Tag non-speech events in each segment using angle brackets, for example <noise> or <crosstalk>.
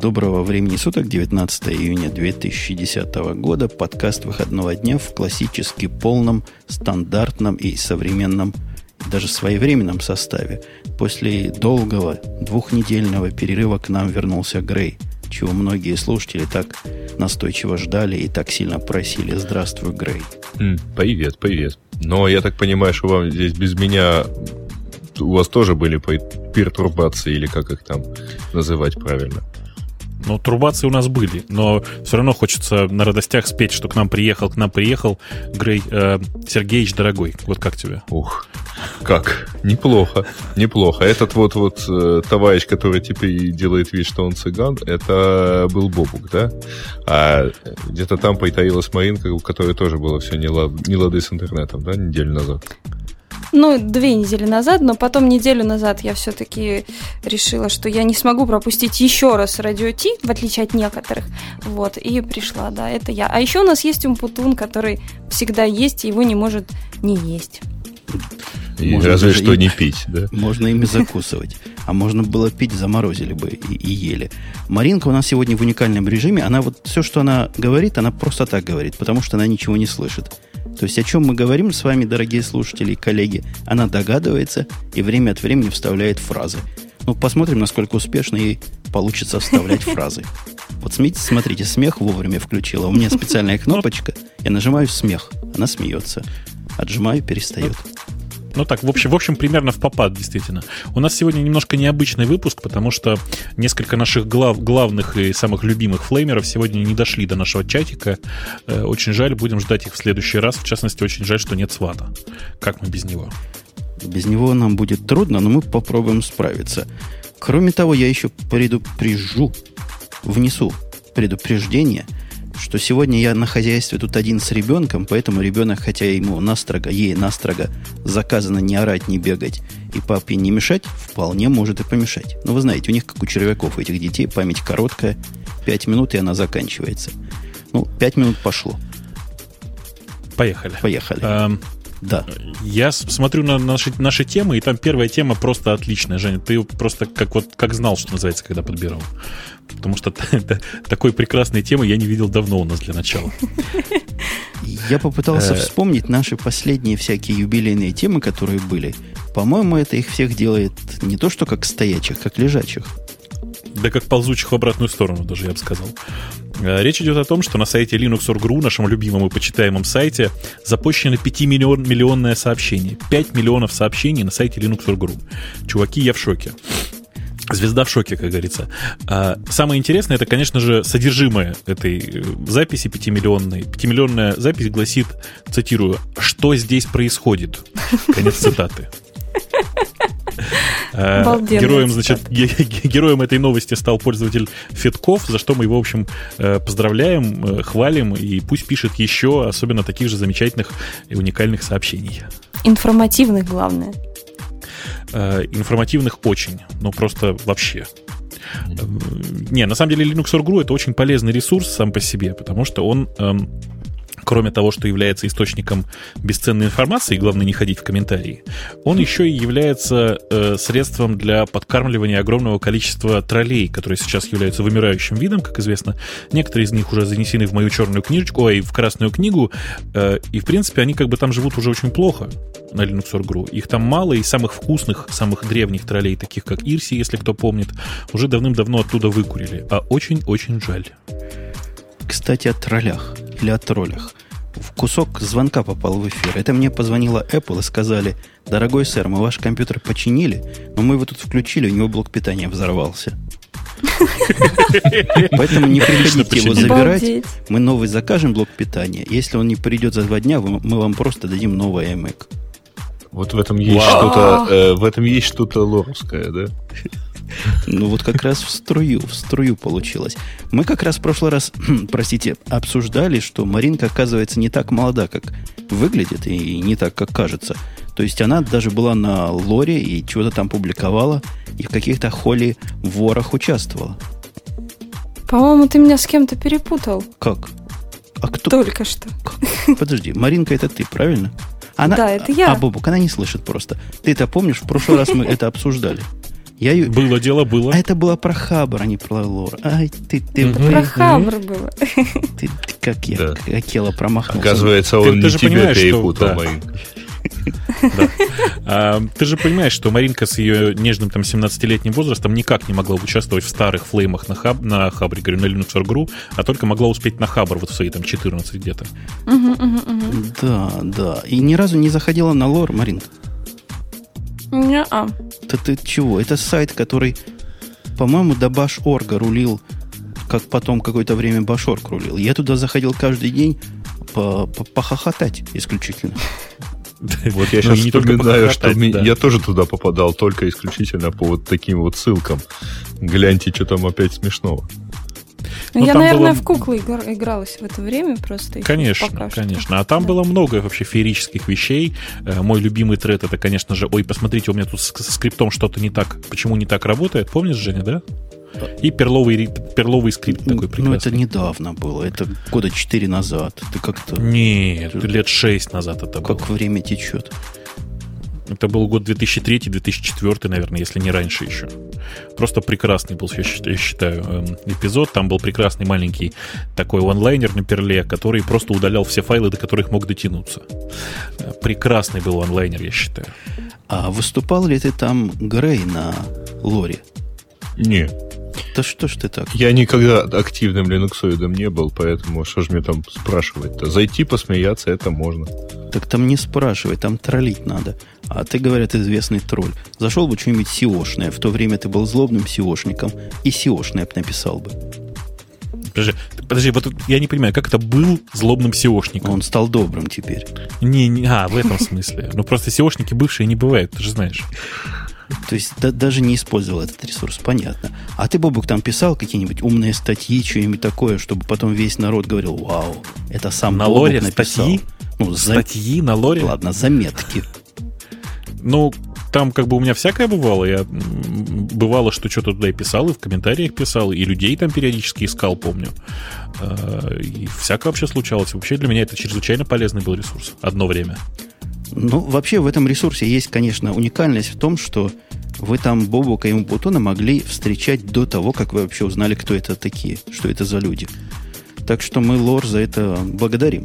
Доброго времени суток, 19 июня 2010 года, подкаст выходного дня в классически полном, стандартном и современном, даже своевременном составе. После долгого двухнедельного перерыва к нам вернулся Грей, чего многие слушатели так настойчиво ждали и так сильно просили. Здравствуй, Грей. Привет, привет. Но я так понимаю, что вам здесь без меня у вас тоже были пертурбации, или как их там называть правильно? Ну, турбации у нас были, но все равно хочется на радостях спеть, что к нам приехал, к нам приехал Грей э, Сергеевич дорогой. Вот как тебе? Ух, как? Неплохо, неплохо. Этот вот вот э, товарищ, который теперь делает вид, что он цыган, это был Бобук, да? А где-то там притаилась Маринка, у которой тоже было все не лады с интернетом, да, неделю назад. Ну, две недели назад, но потом неделю назад я все-таки решила, что я не смогу пропустить еще раз радио Ти, в отличие от некоторых. Вот, и пришла, да, это я. А еще у нас есть Умпутун, который всегда есть, и его не может не есть. И можно разве что и, не пить, да? Можно ими закусывать. А можно было пить, заморозили бы и, и ели. Маринка у нас сегодня в уникальном режиме. Она вот все, что она говорит, она просто так говорит, потому что она ничего не слышит. То есть о чем мы говорим с вами, дорогие слушатели и коллеги, она догадывается и время от времени вставляет фразы. Ну, посмотрим, насколько успешно ей получится вставлять фразы. Вот смотрите, смотрите, смех вовремя включила. У меня специальная кнопочка. Я нажимаю смех. Она смеется. Отжимаю, перестает. Ну так, в общем, в общем, примерно в попад, действительно. У нас сегодня немножко необычный выпуск, потому что несколько наших глав, главных и самых любимых флеймеров сегодня не дошли до нашего чатика. Э, очень жаль, будем ждать их в следующий раз. В частности, очень жаль, что нет свата. Как мы без него? Без него нам будет трудно, но мы попробуем справиться. Кроме того, я еще предупрежу, внесу предупреждение – что сегодня я на хозяйстве тут один с ребенком, поэтому ребенок, хотя ему настрого, ей настрого заказано не орать, не бегать и папе не мешать, вполне может и помешать. Но вы знаете, у них, как у червяков, у этих детей, память короткая, пять минут, и она заканчивается. Ну, пять минут пошло. Поехали. Поехали. Um... Да. Я смотрю на наши, наши темы, и там первая тема просто отличная, Женя. Ты просто как вот как знал, что называется, когда подбирал. Потому что <laughs> такой прекрасной темы я не видел давно у нас для начала. Я попытался э. вспомнить наши последние всякие юбилейные темы, которые были. По-моему, это их всех делает не то, что как стоячих, как лежачих. Да как ползучих в обратную сторону, даже я бы сказал. Э, речь идет о том, что на сайте Linux.ru, нашем любимом и почитаемом сайте, запущено 5-миллионное сообщение. 5 миллионов сообщений на сайте Linux.ru. Чуваки, я в шоке. Звезда в шоке, как говорится. А самое интересное, это, конечно же, содержимое этой э, записи 5-миллионной. 5-миллионная запись гласит, цитирую, «Что здесь происходит?» <laughs> Конец цитаты. А, героем, значит, героем этой новости стал пользователь Федков, за что мы его, в общем, э, поздравляем, э, хвалим, и пусть пишет еще, особенно таких же замечательных и уникальных сообщений. Информативных, главное. Э, информативных очень, ну просто вообще. Не, на самом деле Linux.ru это очень полезный ресурс сам по себе, потому что он эм, кроме того, что является источником бесценной информации, главное не ходить в комментарии, он еще и является э, средством для подкармливания огромного количества троллей, которые сейчас являются вымирающим видом, как известно. Некоторые из них уже занесены в мою черную книжечку, и в красную книгу, э, и в принципе они как бы там живут уже очень плохо на Linux.ru. Их там мало, и самых вкусных, самых древних троллей, таких как Ирси, если кто помнит, уже давным-давно оттуда выкурили. А очень-очень жаль. Кстати, о троллях или о троллях. В кусок звонка попал в эфир. Это мне позвонила Apple и сказали, дорогой сэр, мы ваш компьютер починили, но мы его тут включили, у него блок питания взорвался. Поэтому не приходите его забирать. Мы новый закажем блок питания. Если он не придет за два дня, мы вам просто дадим новый iMac. Вот в этом есть что-то, э, в этом есть что-то лоровское, да? Ну вот как раз в струю, в струю получилось. Мы как раз в прошлый раз, <clears throat> простите, обсуждали, что Маринка, оказывается, не так молода, как выглядит, и не так, как кажется. То есть она даже была на лоре и чего-то там публиковала, и в каких-то холли ворах участвовала. По-моему, ты меня с кем-то перепутал. Как? А кто? Только что. Как? Подожди, Маринка это ты, правильно? Она, да, это я. А, Бобук, она не слышит просто. Ты это помнишь? В прошлый раз мы это обсуждали. Я. Было дело, было. А это было про Хабр, а не про лор. Ай, ты, ты, Мгм. Про Хабр было. ты, ты как я, Да. Акела промахнулся. Оказывается, Ты- он ты не же тебя понимаешь, что- перепутал, да. Маринка. <laughs> А, ты же понимаешь, что Маринка с ее нежным там 17-летним возрастом никак не могла участвовать в старых флеймах на, хаб, на Хабре, говорю, на Linux Org.ru, а только могла успеть на Хабр вот в свои там 14 где-то. Мгм, мгм, мгм. Да, да. И ни разу не заходила на лор, Марин. Не-а. Да ты чего? Это сайт, который, по-моему, до Баш.орга рулил, как потом какое-то время Башорг рулил. Я туда заходил каждый день по- по- похохотать исключительно. Вот я Ну, сейчас не только вспоминаю, что я тоже туда попадал только исключительно по вот таким вот ссылкам. Гляньте, что там опять смешного. Ну, Ну, я, наверное, было- в куклы игр- игралась в это время просто. Конечно, пока что. конечно. А там Да. было много вообще феерических вещей. Э, Мой любимый тред это, конечно же, ой, посмотрите, у меня тут с- со скриптом что-то не так. Почему не так работает? Помнишь, Женя, да? И перловый, перловый скрипт такой ну, это прекрасный. недавно было. Это года четыре назад. Ты как-то... Нет, лет шесть назад это было. Как время течет. Это был год 2003-2004, наверное, если не раньше еще. Просто прекрасный был, я считаю, эм, эпизод. Там был прекрасный маленький такой онлайнер на перле, который просто удалял все файлы, до которых мог дотянуться. Прекрасный был онлайнер, я считаю. А выступал ли ты там Грей на лоре? Не, Да что ж ты так? я никогда активным линуксоидом не был, поэтому что же мне там спрашивать-то? Зайти посмеяться, это можно. Так там не спрашивай, там троллить надо. А ты, говорят, известный тролль. Зашел бы что-нибудь сиошное. В то время ты был злобным сиошником. И сиошное написал бы. Подожди, подожди, вот я не понимаю, как это был злобным SEOшником? Он стал добрым теперь. Не, не, а, в этом смысле. Ну, просто SEOшники бывшие не бывают, ты же знаешь. То есть да- даже не использовал этот ресурс, понятно. А ты, Бобук, там писал какие-нибудь умные статьи, что-нибудь такое, чтобы потом весь народ говорил, вау, это сам На Бобук лоре написал. статьи? Ну, за- Статьи на лоре? Ладно, заметки. Ну, там как бы у меня всякое бывало. Я бывало, что что-то туда и писал, и в комментариях писал, и людей там периодически искал, помню. Э, И всякое вообще случалось. Вообще для меня это чрезвычайно полезный был ресурс. Одно время. Ну, вообще в этом ресурсе есть, конечно, уникальность в том, что вы там Бобука и Умпутона могли встречать до того, как вы вообще узнали, кто это такие, что это за люди. Так что мы лор за это благодарим.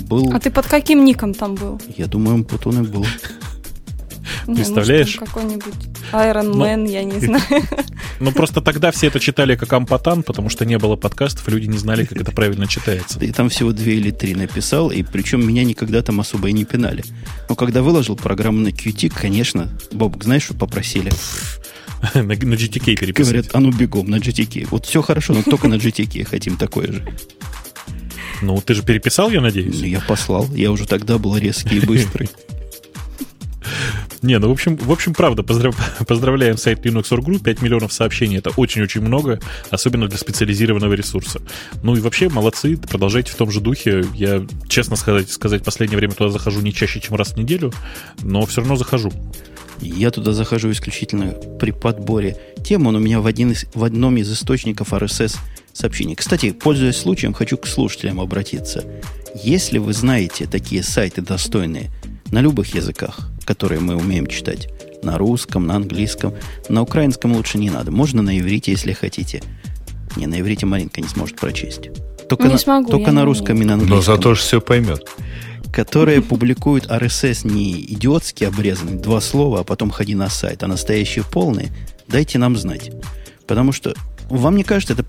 Был, А ты под каким ником там был? я думаю, Умпутон и был. <laughs> Не, там Представляешь? какой-нибудь Iron Ну, Man, я не знаю. <laughs> Ну, просто тогда все это читали как ампатан, потому что не было подкастов, люди не знали, как это правильно читается. Ты там всего две или три написал, и причем меня никогда там особо и не пинали. Но когда выложил программу на Qt, конечно, Бобук, знаешь, что попросили? <laughs> На на GTK переписать. Говорят, а ну бегом на GTK. Вот все хорошо, но только на GTK хотим такое же. Ну, ты же переписал, я надеюсь? Ну, я послал. Я уже тогда был резкий и быстрый. Не, ну, в общем, в общем, правда, поздрав- <laughs> поздравляем сайт Linux.org.ru, 5 миллионов сообщений, это очень-очень много, особенно для специализированного ресурса. Ну и вообще, молодцы, продолжайте в том же духе. Я, честно сказать, сказать, последнее время туда захожу не чаще, чем раз в неделю, но все равно захожу. Я туда захожу исключительно при подборе тем. Он у меня в, один из, в одном из источников RSS сообщений. Кстати, пользуясь случаем, хочу к слушателям обратиться. Если вы знаете такие сайты достойные на любых языках, которые мы умеем читать, на русском, на английском, на украинском лучше не надо. Можно на иврите, если хотите. Не, на иврите Маринка не сможет прочесть. Только, Не на, смогу, только на не русском и на Но английском зато же все поймет. которые публикуют RSS не идиотски обрезанный, два слова, а потом ходи на сайт, а настоящие полные, дайте нам знать. Потому что вам не кажется это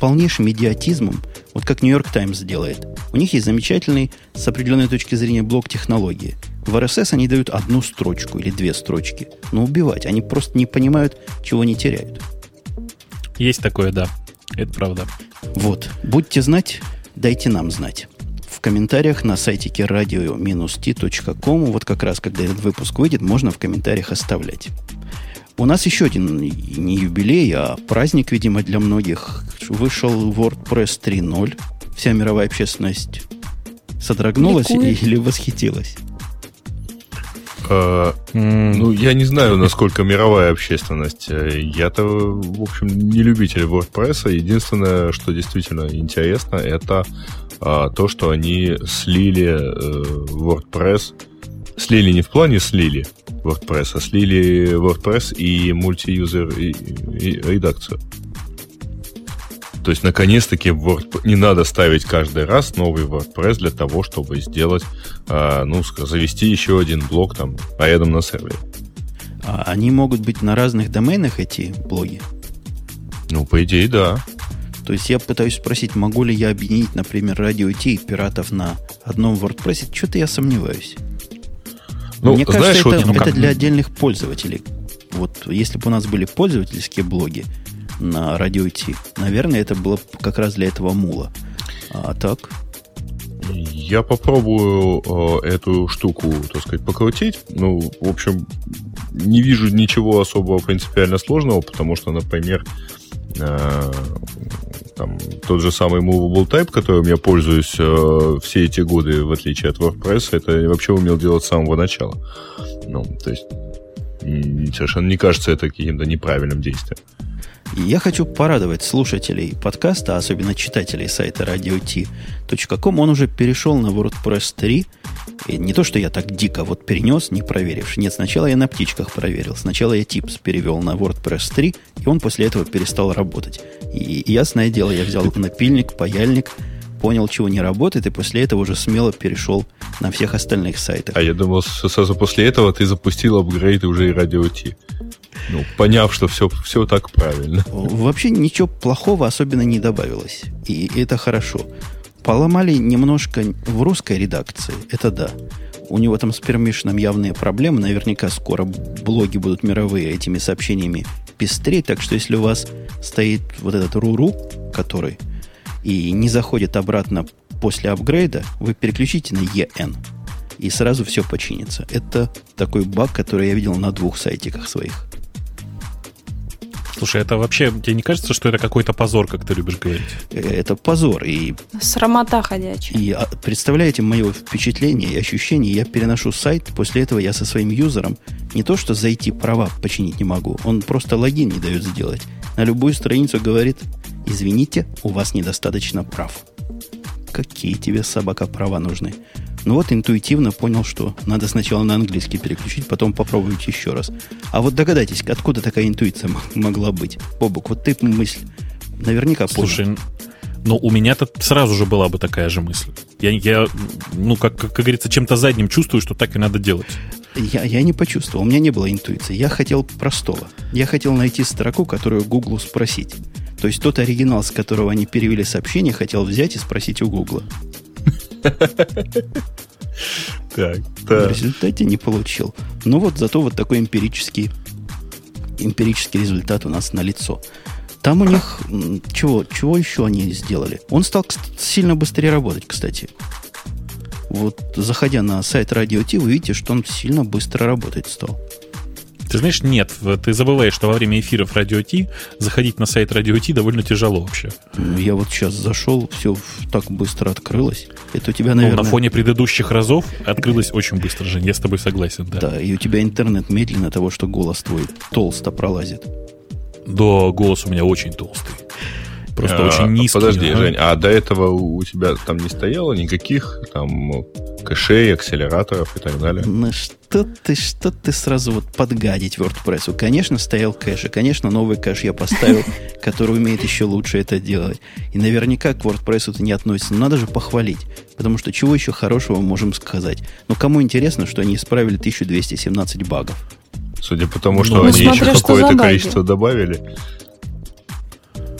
полнейшим идиотизмом, вот как Нью-Йорк Таймс делает. У них есть замечательный, с определенной точки зрения, блок технологии. В RSS они дают одну строчку или две строчки. Но убивать. Они просто не понимают, чего не теряют. Есть такое, да. Это правда. Вот. Будьте знать, дайте нам знать. В комментариях на сайте radio-t.com, вот как раз, когда этот выпуск выйдет, можно в комментариях оставлять. У нас еще один не юбилей, а праздник, видимо, для многих. Вышел WordPress 3.0. Вся мировая общественность содрогнулась Ликует. или восхитилась? А, Ну, я не знаю, насколько мировая общественность. Э, Я-то, в общем, не любитель WordPress. Единственное, что действительно интересно, это а, то, что они слили э, WordPress Слили не в плане слили WordPress, а слили WordPress и мультиюзер редакцию. То есть, наконец-таки, Word... не надо ставить каждый раз новый WordPress для того, чтобы сделать, э, ну, завести еще один блок там рядом на сервере. А они могут быть на разных доменах, эти блоги? Ну, по идее, да. То есть я пытаюсь спросить, могу ли я объединить, например, радио T пиратов на одном WordPress? Что-то я сомневаюсь. Ну, Мне знаешь, кажется, это, вот, ну, это для отдельных пользователей. Вот если бы у нас были пользовательские блоги на радио T, наверное, это было как раз для этого мула. А так? Я попробую э, эту штуку, так сказать, покрутить. Ну, в общем, не вижу ничего особого принципиально сложного, потому что, например, э, там, тот же самый Movable Type, которым я пользуюсь э, все эти годы, в отличие от WordPress, это я вообще умел делать с самого начала. Ну, то есть совершенно не кажется это каким-то неправильным действием. Я хочу порадовать слушателей подкаста, особенно читателей сайта radio.t.com. Он уже перешел на WordPress 3. И не то, что я так дико вот перенес, не проверивши. Нет, сначала я на птичках проверил. Сначала я Tips перевел на WordPress 3, и он после этого перестал работать. И, ясное дело, я взял напильник, паяльник, понял, чего не работает, и после этого уже смело перешел на всех остальных сайтах. А я думал, сразу после этого ты запустил апгрейд уже и Radio T. Ну, поняв, что все, все так правильно. Вообще ничего плохого особенно не добавилось. И это хорошо. Поломали немножко в русской редакции, это да. У него там с пермишном явные проблемы. Наверняка скоро блоги будут мировые этими сообщениями пестреть. Так что если у вас стоит вот этот руру, который и не заходит обратно после апгрейда, вы переключите на EN. И сразу все починится. Это такой баг, который я видел на двух сайтиках своих. Слушай, это вообще, тебе не кажется, что это какой-то позор, как ты любишь говорить? Э, это позор. И, Срамота ходячая. И а, представляете мое впечатление и ощущение? Я переношу сайт, после этого я со своим юзером не то что зайти права починить не могу, он просто логин не дает сделать. На любую страницу говорит, извините, у вас недостаточно прав. Какие тебе, собака, права нужны? Ну вот интуитивно понял, что надо сначала на английский переключить, потом попробовать еще раз. А вот догадайтесь, откуда такая интуиция могла быть? Бобок, вот ты мысль наверняка понял. Слушай, ну, у меня-то сразу же была бы такая же мысль. Я, я ну, как, как, как говорится, чем-то задним чувствую, что так и надо делать. Я, я не почувствовал, у меня не было интуиции. Я хотел простого. Я хотел найти строку, которую Гуглу спросить. То есть тот оригинал, с которого они перевели сообщение, хотел взять и спросить у Гугла. Так, В результате не получил. Ну вот, зато вот такой эмпирический, эмпирический результат у нас на лицо. Там у них чего, чего еще они сделали? Он стал сильно быстрее работать, кстати. Вот заходя на сайт Radio T, вы видите, что он сильно быстро работать стал. Ты знаешь, нет, ты забываешь, что во время эфиров Радио Ти заходить на сайт Радио Ти довольно тяжело вообще. Я вот сейчас зашел, все так быстро открылось. Это у тебя, наверное... Ну, на фоне предыдущих разов открылось очень быстро, Жень, я с тобой согласен, да. Да, и у тебя интернет медленно того, что голос твой толсто пролазит. Да, голос у меня очень толстый. Просто а, очень низкий. Подожди, а? Жень, а до этого у тебя там не стояло никаких там кэшей, акселераторов и так далее? Ну что ты, что ты сразу вот подгадить WordPress? Конечно, стоял кэш, и, конечно, новый кэш я поставил, <laughs> который умеет еще лучше это делать. И наверняка к WordPress это не относится. Но надо же похвалить. Потому что чего еще хорошего можем сказать? Ну, кому интересно, что они исправили 1217 багов? Судя по тому, что ну, они еще какое-то количество добавили.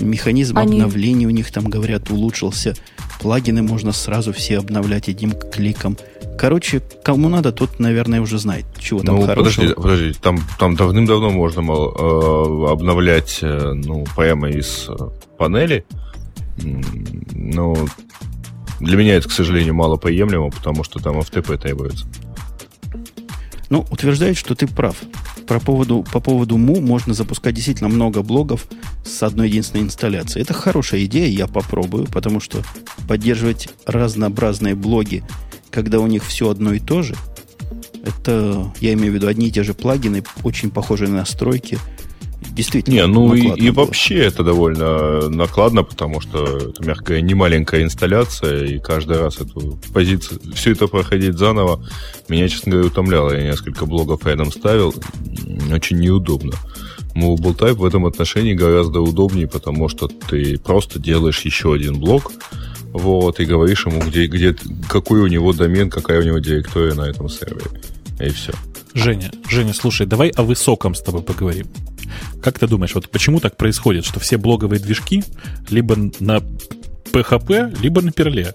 Механизм Они... обновления у них там, говорят, улучшился. Плагины можно сразу все обновлять одним кликом. Короче, кому надо, тот, наверное, уже знает, чего там ну, хорошего. Подожди, подожди, там, там давным-давно можно мол, э, обновлять э, ну, прямо из э, панели. Но для меня это, к сожалению, мало приемлемо, потому что там FTP требуется. Ну, утверждает, что ты прав. Про поводу, по поводу Му можно запускать действительно много блогов с одной единственной инсталляцией. Это хорошая идея, я попробую, потому что поддерживать разнообразные блоги, когда у них все одно и то же, это, я имею в виду, одни и те же плагины, очень похожие на настройки, действительно Не, ну и, и вообще это довольно накладно, потому что это, мягко говоря, не маленькая инсталляция, и каждый раз эту позицию, все это проходить заново, меня, честно говоря, утомляло. Я несколько блогов рядом ставил, очень неудобно. Mobile Type в этом отношении гораздо удобнее, потому что ты просто делаешь еще один блок, вот, и говоришь ему, где, где, какой у него домен, какая у него директория на этом сервере. И все. Женя, Женя, слушай, давай о высоком с тобой поговорим. Как ты думаешь, вот почему так происходит, что все блоговые движки либо на PHP, либо на перле?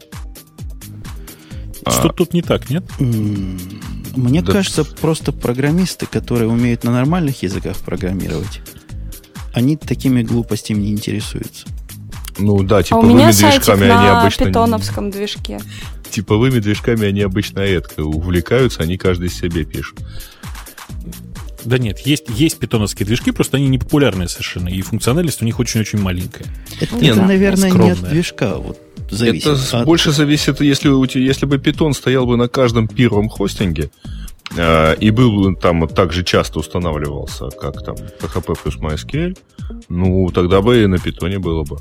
А... Что тут не так, нет? Мне да. кажется, просто программисты, которые умеют на нормальных языках программировать, они такими глупостями не интересуются. Ну да, типовыми а движками они на обычно... питоновском движке. Типовыми движками они обычно редко увлекаются, они каждый себе пишут. Да нет, есть, есть питоновские движки, просто они не популярные совершенно, и функциональность у них очень-очень маленькая. Это, нет, это наверное, скромная. не от движка. Вот, зависит. Это от... больше зависит, если, если бы питон стоял бы на каждом первом хостинге, э, и был бы там так же часто устанавливался, как там PHP плюс MySQL, ну, тогда бы и на питоне было бы.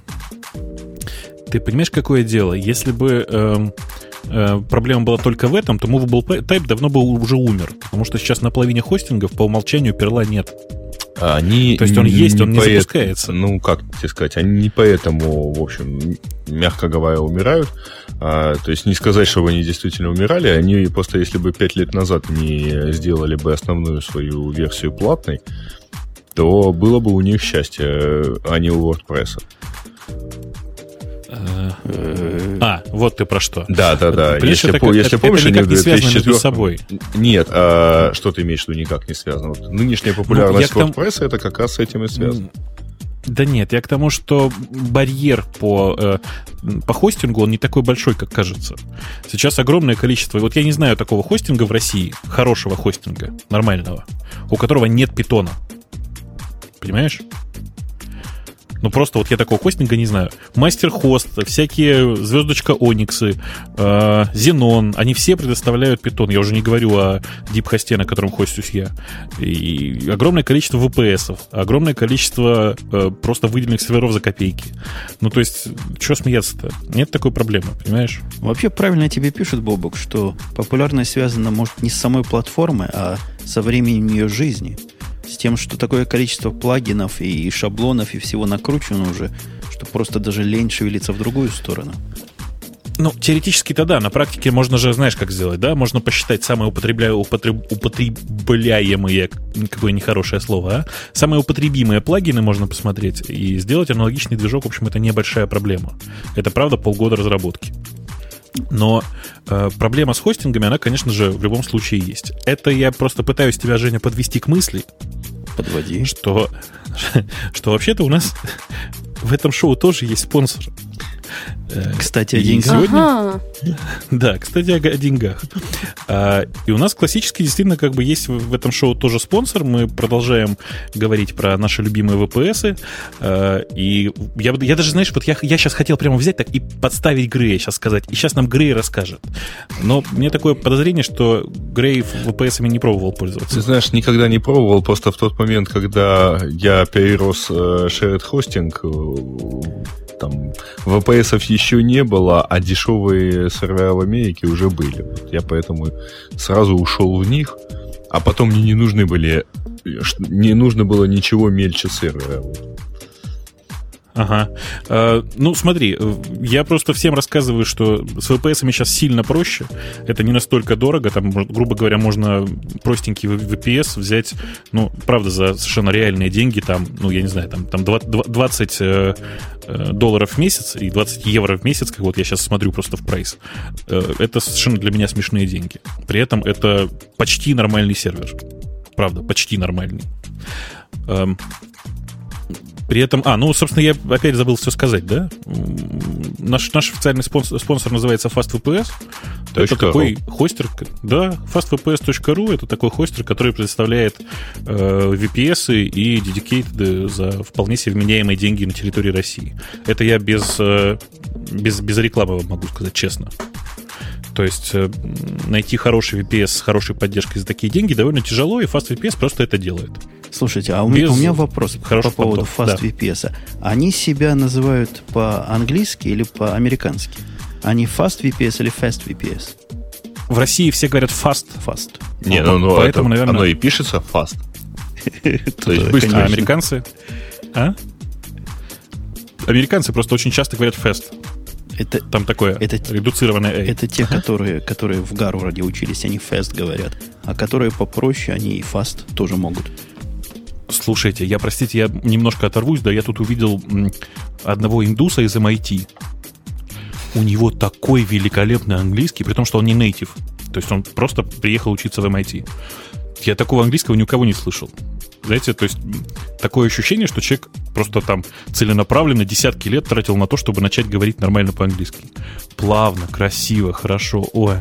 Ты понимаешь, какое дело? Если бы э, э, проблема была только в этом, то Movable Type давно бы уже умер. Потому что сейчас на половине хостингов по умолчанию перла нет. Они То есть он есть, он не поэт... запускается. Ну, как тебе сказать, они не поэтому, в общем, мягко говоря, умирают. А, то есть не сказать, что они действительно умирали, они просто, если бы пять лет назад не сделали бы основную свою версию платной, то было бы у них счастье, а не у WordPress. А, вот ты про что. Да, да, да. Если, это, по, если это, помнишь, это никак не связано между собой. Нет, а что ты имеешь в виду никак не связано? Вот нынешняя ну, популярность ну, WordPress это как раз с этим и связано. Да нет, я к тому, что барьер по, э, по хостингу, он не такой большой, как кажется. Сейчас огромное количество... Вот я не знаю такого хостинга в России, хорошего хостинга, нормального, у которого нет питона. Понимаешь? Ну, просто вот я такого хостинга не знаю. Мастер хост, всякие звездочка Ониксы, э, Xenon, они все предоставляют питон. Я уже не говорю о дипхосте, на котором хостюсь я. И огромное количество VPS, огромное количество э, просто выделенных серверов за копейки. Ну, то есть, что смеяться-то? Нет такой проблемы, понимаешь? Вообще правильно тебе пишут, Бобок, что популярность связана, может, не с самой платформой, а со временем ее жизни с тем, что такое количество плагинов и шаблонов и всего накручено уже, что просто даже лень шевелиться в другую сторону. Ну, теоретически-то да, на практике можно же, знаешь, как сделать, да? Можно посчитать самые употребля... употреб... употребляемые, какое нехорошее слово, а? Самые употребимые плагины можно посмотреть и сделать аналогичный движок, в общем, это небольшая проблема. Это, правда, полгода разработки. Но э, проблема с хостингами, она, конечно же, в любом случае есть. Это я просто пытаюсь тебя, Женя, подвести к мысли. Подводи. Что, <laughs> что вообще-то у нас <laughs> в этом шоу тоже есть спонсор. Э, кстати, о деньгах. Сегодня... Ага. Да, кстати, о, деньгах. А, и у нас классически действительно как бы есть в этом шоу тоже спонсор. Мы продолжаем говорить про наши любимые VPS. А, и я, я даже, знаешь, вот я, я сейчас хотел прямо взять так и подставить Грея сейчас сказать. И сейчас нам Грей расскажет. Но мне такое подозрение, что Грей VPS не пробовал пользоваться. Ты знаешь, никогда не пробовал. Просто в тот момент, когда я перерос э, shared hosting, там VPS еще не было, а дешевые сервера в Америке уже были. Вот я поэтому сразу ушел в них, а потом мне не нужны были, не нужно было ничего мельче сервера. Ага. Э, ну, смотри, я просто всем рассказываю, что с VPS сейчас сильно проще. Это не настолько дорого. Там, грубо говоря, можно простенький VPS взять, ну, правда, за совершенно реальные деньги. Там, ну, я не знаю, там, там 20 э, э, долларов в месяц и 20 евро в месяц, как вот я сейчас смотрю просто в прайс. Э, это совершенно для меня смешные деньги. При этом это почти нормальный сервер. Правда, почти нормальный. При этом, а, ну, собственно, я опять забыл все сказать, да? Наш, наш официальный спонсор, спонсор называется FastVPS. Это такой хостер, да, fastvps.ru это такой хостер, который предоставляет э, VPS и dedicated за вполне себе вменяемые деньги на территории России. Это я без, э, без, без рекламы могу сказать честно. То есть э, найти хороший VPS с хорошей поддержкой за такие деньги довольно тяжело, и FastVPS просто это делает. Слушайте, а у, Без... у меня вопрос по поводу FastVPS. Да. Они себя называют по-английски или по-американски? Они FastVPS или FastVPS? В России все говорят fast. Fast. Не, ну, ну поэтому, это, наверное... Оно и пишется fast. То есть быстро. А американцы? А? Американцы просто очень часто говорят fast. Это, Там такое это, редуцированное A. Это те, которые, которые в Гарварде учились, они fast говорят. А которые попроще, они и fast тоже могут. Слушайте, я, простите, я немножко оторвусь, да я тут увидел одного индуса из MIT. У него такой великолепный английский, при том, что он не нейтив. То есть он просто приехал учиться в MIT. Я такого английского ни у кого не слышал. Знаете, то есть такое ощущение, что человек просто там целенаправленно десятки лет тратил на то, чтобы начать говорить нормально по-английски. Плавно, красиво, хорошо. Ой.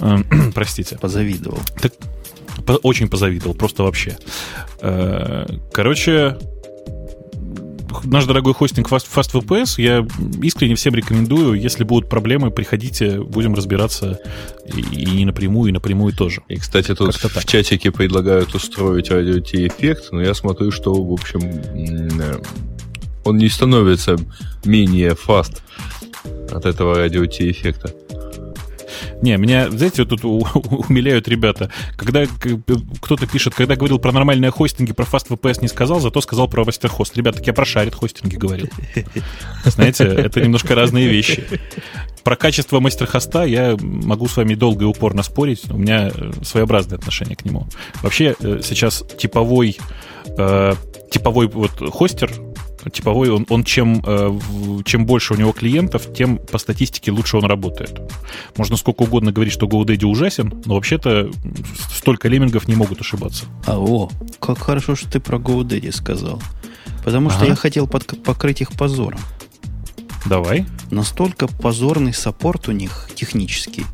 Эм, <clears throat> простите. Позавидовал. Так, очень позавидовал, просто вообще. Э, короче, наш дорогой хостинг Fast, FastVPS я искренне всем рекомендую. Если будут проблемы, приходите, будем разбираться и, и напрямую, и напрямую тоже. И, кстати, тут в так. чатике предлагают устроить радио эффект, но я смотрю, что, в общем, э, он не становится менее фаст от этого радио эффекта. Не, меня, знаете, вот тут умиляют ребята. Когда кто-то пишет, когда говорил про нормальные хостинги, про FastVPS не сказал, зато сказал про Вастерхост. Ребята, так я про шарит хостинги говорил. Знаете, это немножко разные вещи. Про качество мастерхоста я могу с вами долго и упорно спорить. У меня э, своеобразное отношение к нему. Вообще э, сейчас типовой э, типовой вот хостер типовой, он, он чем, э, чем больше у него клиентов, тем по статистике лучше он работает. Можно сколько угодно говорить, что GoDaddy ужасен, но вообще-то столько леммингов не могут ошибаться. А, о, как хорошо, что ты про GoDaddy сказал. Потому ага. что я хотел под, покрыть их позором. Давай. Настолько позорный саппорт у них технический,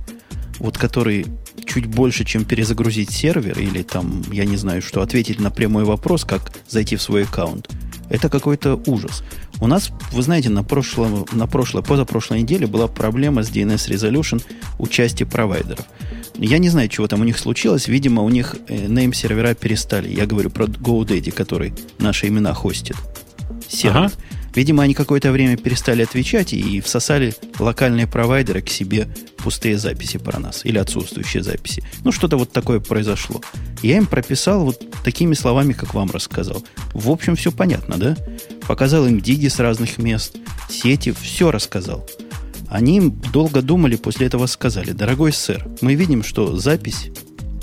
вот который чуть больше, чем перезагрузить сервер или там, я не знаю, что, ответить на прямой вопрос, как зайти в свой аккаунт – это какой-то ужас. У нас, вы знаете, на, прошлом, на прошлой, позапрошлой неделе была проблема с DNS Resolution участия провайдеров. Я не знаю, чего там у них случилось. Видимо, у них name-сервера перестали. Я говорю про GoDaddy, который наши имена хостит. Сервис. Ага. Видимо, они какое-то время перестали отвечать и всосали локальные провайдеры к себе пустые записи про нас или отсутствующие записи. Ну, что-то вот такое произошло. Я им прописал вот такими словами, как вам рассказал. В общем, все понятно, да? Показал им диги с разных мест, сети, все рассказал. Они долго думали, после этого сказали, дорогой сэр, мы видим, что запись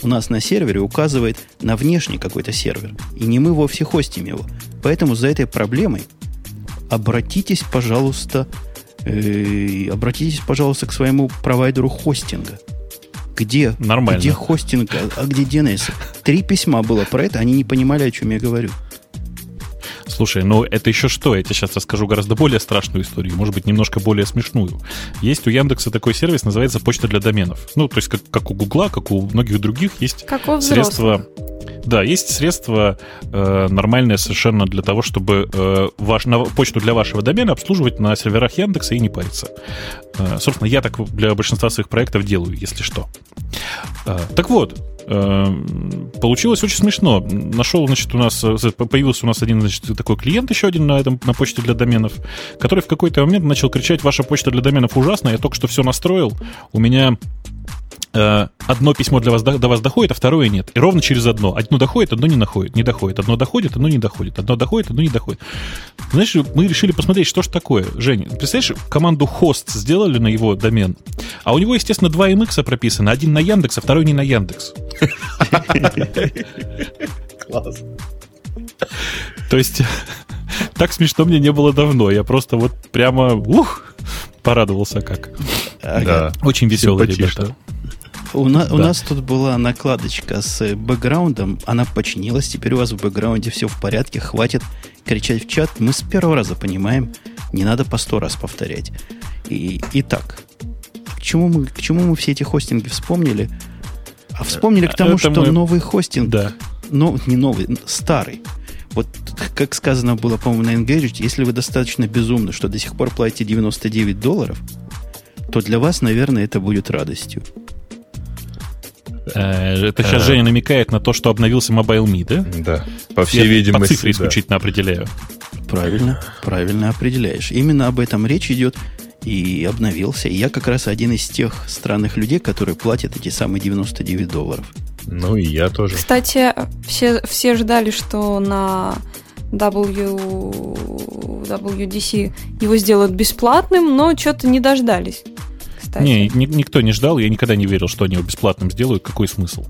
у нас на сервере указывает на внешний какой-то сервер, и не мы вовсе хостим его. Поэтому за этой проблемой обратитесь, пожалуйста, э, обратитесь, пожалуйста, к своему провайдеру хостинга. Где? Нормально. Где хостинг, а, а где DNS? Три письма было про это, они не понимали, о чем я говорю. Слушай, ну это еще что? Я тебе сейчас расскажу гораздо более страшную историю, может быть, немножко более смешную. Есть у Яндекса такой сервис, называется почта для доменов. Ну, то есть как, как у Гугла, как у многих других есть как у средства... Да, есть средства э, нормальные совершенно для того, чтобы э, ваш, на, почту для вашего домена обслуживать на серверах Яндекса и не париться. Э, собственно, я так для большинства своих проектов делаю, если что. Э, так вот, получилось очень смешно. Нашел, значит, у нас э, появился у нас один, значит, такой клиент еще один на этом на почте для доменов, который в какой-то момент начал кричать: "Ваша почта для доменов ужасна! Я только что все настроил. У меня одно письмо для вас, до вас доходит, а второе нет. И ровно через одно. Одно доходит, одно не находит, не доходит. Одно доходит, одно не доходит. Одно доходит, одно не доходит. Знаешь, мы решили посмотреть, что же такое. Жень, представляешь, команду хост сделали на его домен, а у него, естественно, два MX прописано. Один на Яндекс, а второй не на Яндекс. Класс. То есть, <laughs> так смешно мне не было давно. Я просто вот прямо, ух, порадовался как. Да. Очень веселые ребята. У, на, да. у нас тут была накладочка с бэкграундом, она починилась, теперь у вас в бэкграунде все в порядке, хватит кричать в чат. Мы с первого раза понимаем, не надо по сто раз повторять. И, итак, к чему, мы, к чему мы все эти хостинги вспомнили? А вспомнили к тому, Это что мы... новый хостинг, да. но, не новый, старый. Вот как сказано было, по-моему, на Engagement, если вы достаточно безумны, что до сих пор платите 99 долларов, то для вас, наверное, это будет радостью. Э, это сейчас Женя намекает на то, что обновился Mobile.me, да? Да, по всей видимости, По цифре исключительно определяю. Правильно, правильно определяешь. Именно об этом речь идет и обновился. И я как раз один из тех странных людей, которые платят эти самые 99 долларов. Ну и я тоже. Кстати, все, все ждали, что на W, WDC его сделают бесплатным, но что-то не дождались. Кстати. Не, ни, никто не ждал, я никогда не верил, что они его бесплатным сделают. Какой смысл?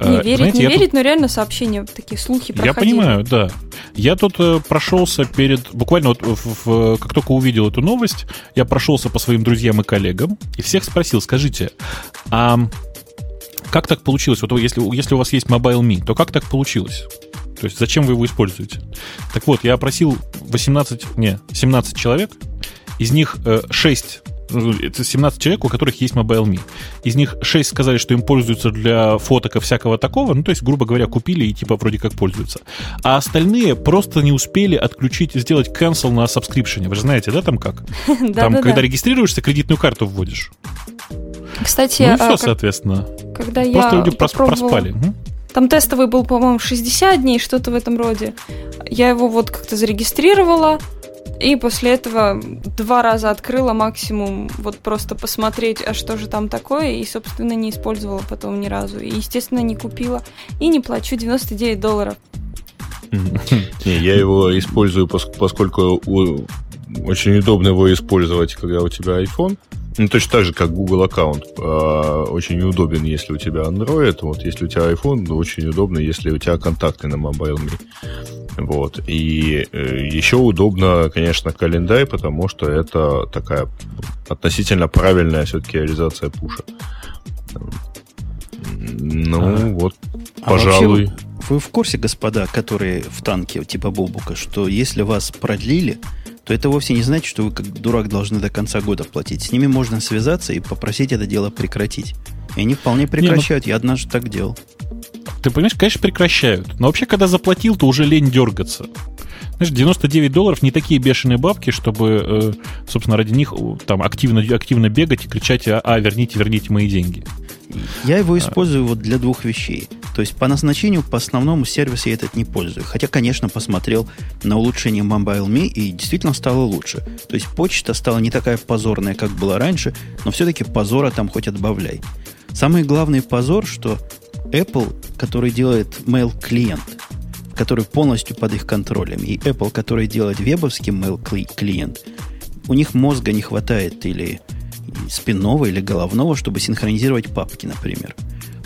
Не верить, Знаете, не верить, тут... но реально сообщения, такие слухи проходили. Я понимаю, да. Я тут э, прошелся перед... Буквально вот в, в, как только увидел эту новость, я прошелся по своим друзьям и коллегам и всех спросил, скажите, а как так получилось? Вот если, если у вас есть Mobile.me, то как так получилось? То есть зачем вы его используете? Так вот, я опросил 18, не, 17 человек, из них 6 э, ну, это 17 человек, у которых есть Mobile.me. Из них 6 сказали, что им пользуются для фоток и всякого такого. Ну, то есть, грубо говоря, купили и типа вроде как пользуются. А остальные просто не успели отключить, сделать cancel на subscription. Вы же знаете, да, там как? <laughs> Там, когда регистрируешься, кредитную карту вводишь. Кстати, ну и все, а, соответственно. Когда Просто я люди проспали. Там тестовый был, по-моему, 60 дней, что-то в этом роде. Я его вот как-то зарегистрировала, и после этого два раза открыла максимум, вот просто посмотреть, а что же там такое, и, собственно, не использовала потом ни разу. И, естественно, не купила. И не плачу 99 долларов. <laughs> Не, я его использую, поскольку очень удобно его использовать, когда у тебя iPhone. Ну, точно так же, как Google аккаунт. А, очень удобен, если у тебя Android. Вот, если у тебя iPhone, то очень удобно, если у тебя контакты на Mobile.me. Вот. И э, еще удобно, конечно, календарь, потому что это такая относительно правильная все-таки реализация пуша. Ну, а, вот, а пожалуй. Вообще, вы в курсе, господа, которые в танке типа Бобука, что если вас продлили, то это вовсе не значит, что вы как дурак должны до конца года платить. С ними можно связаться и попросить это дело прекратить. И они вполне прекращают. Не, ну... Я однажды так делал. Ты понимаешь, конечно, прекращают. Но вообще, когда заплатил, то уже лень дергаться. Знаешь, 99 долларов не такие бешеные бабки, чтобы, э, собственно, ради них там активно, активно бегать и кричать, а, а верните, верните мои деньги. Я его использую вот для двух вещей. То есть по назначению, по основному сервису я этот не пользую. Хотя, конечно, посмотрел на улучшение Mobile.me и действительно стало лучше. То есть почта стала не такая позорная, как была раньше, но все-таки позора там хоть отбавляй. Самый главный позор, что Apple, который делает mail-клиент, который полностью под их контролем, и Apple, который делает вебовский mail-клиент, у них мозга не хватает или спинного или головного, чтобы синхронизировать папки, например.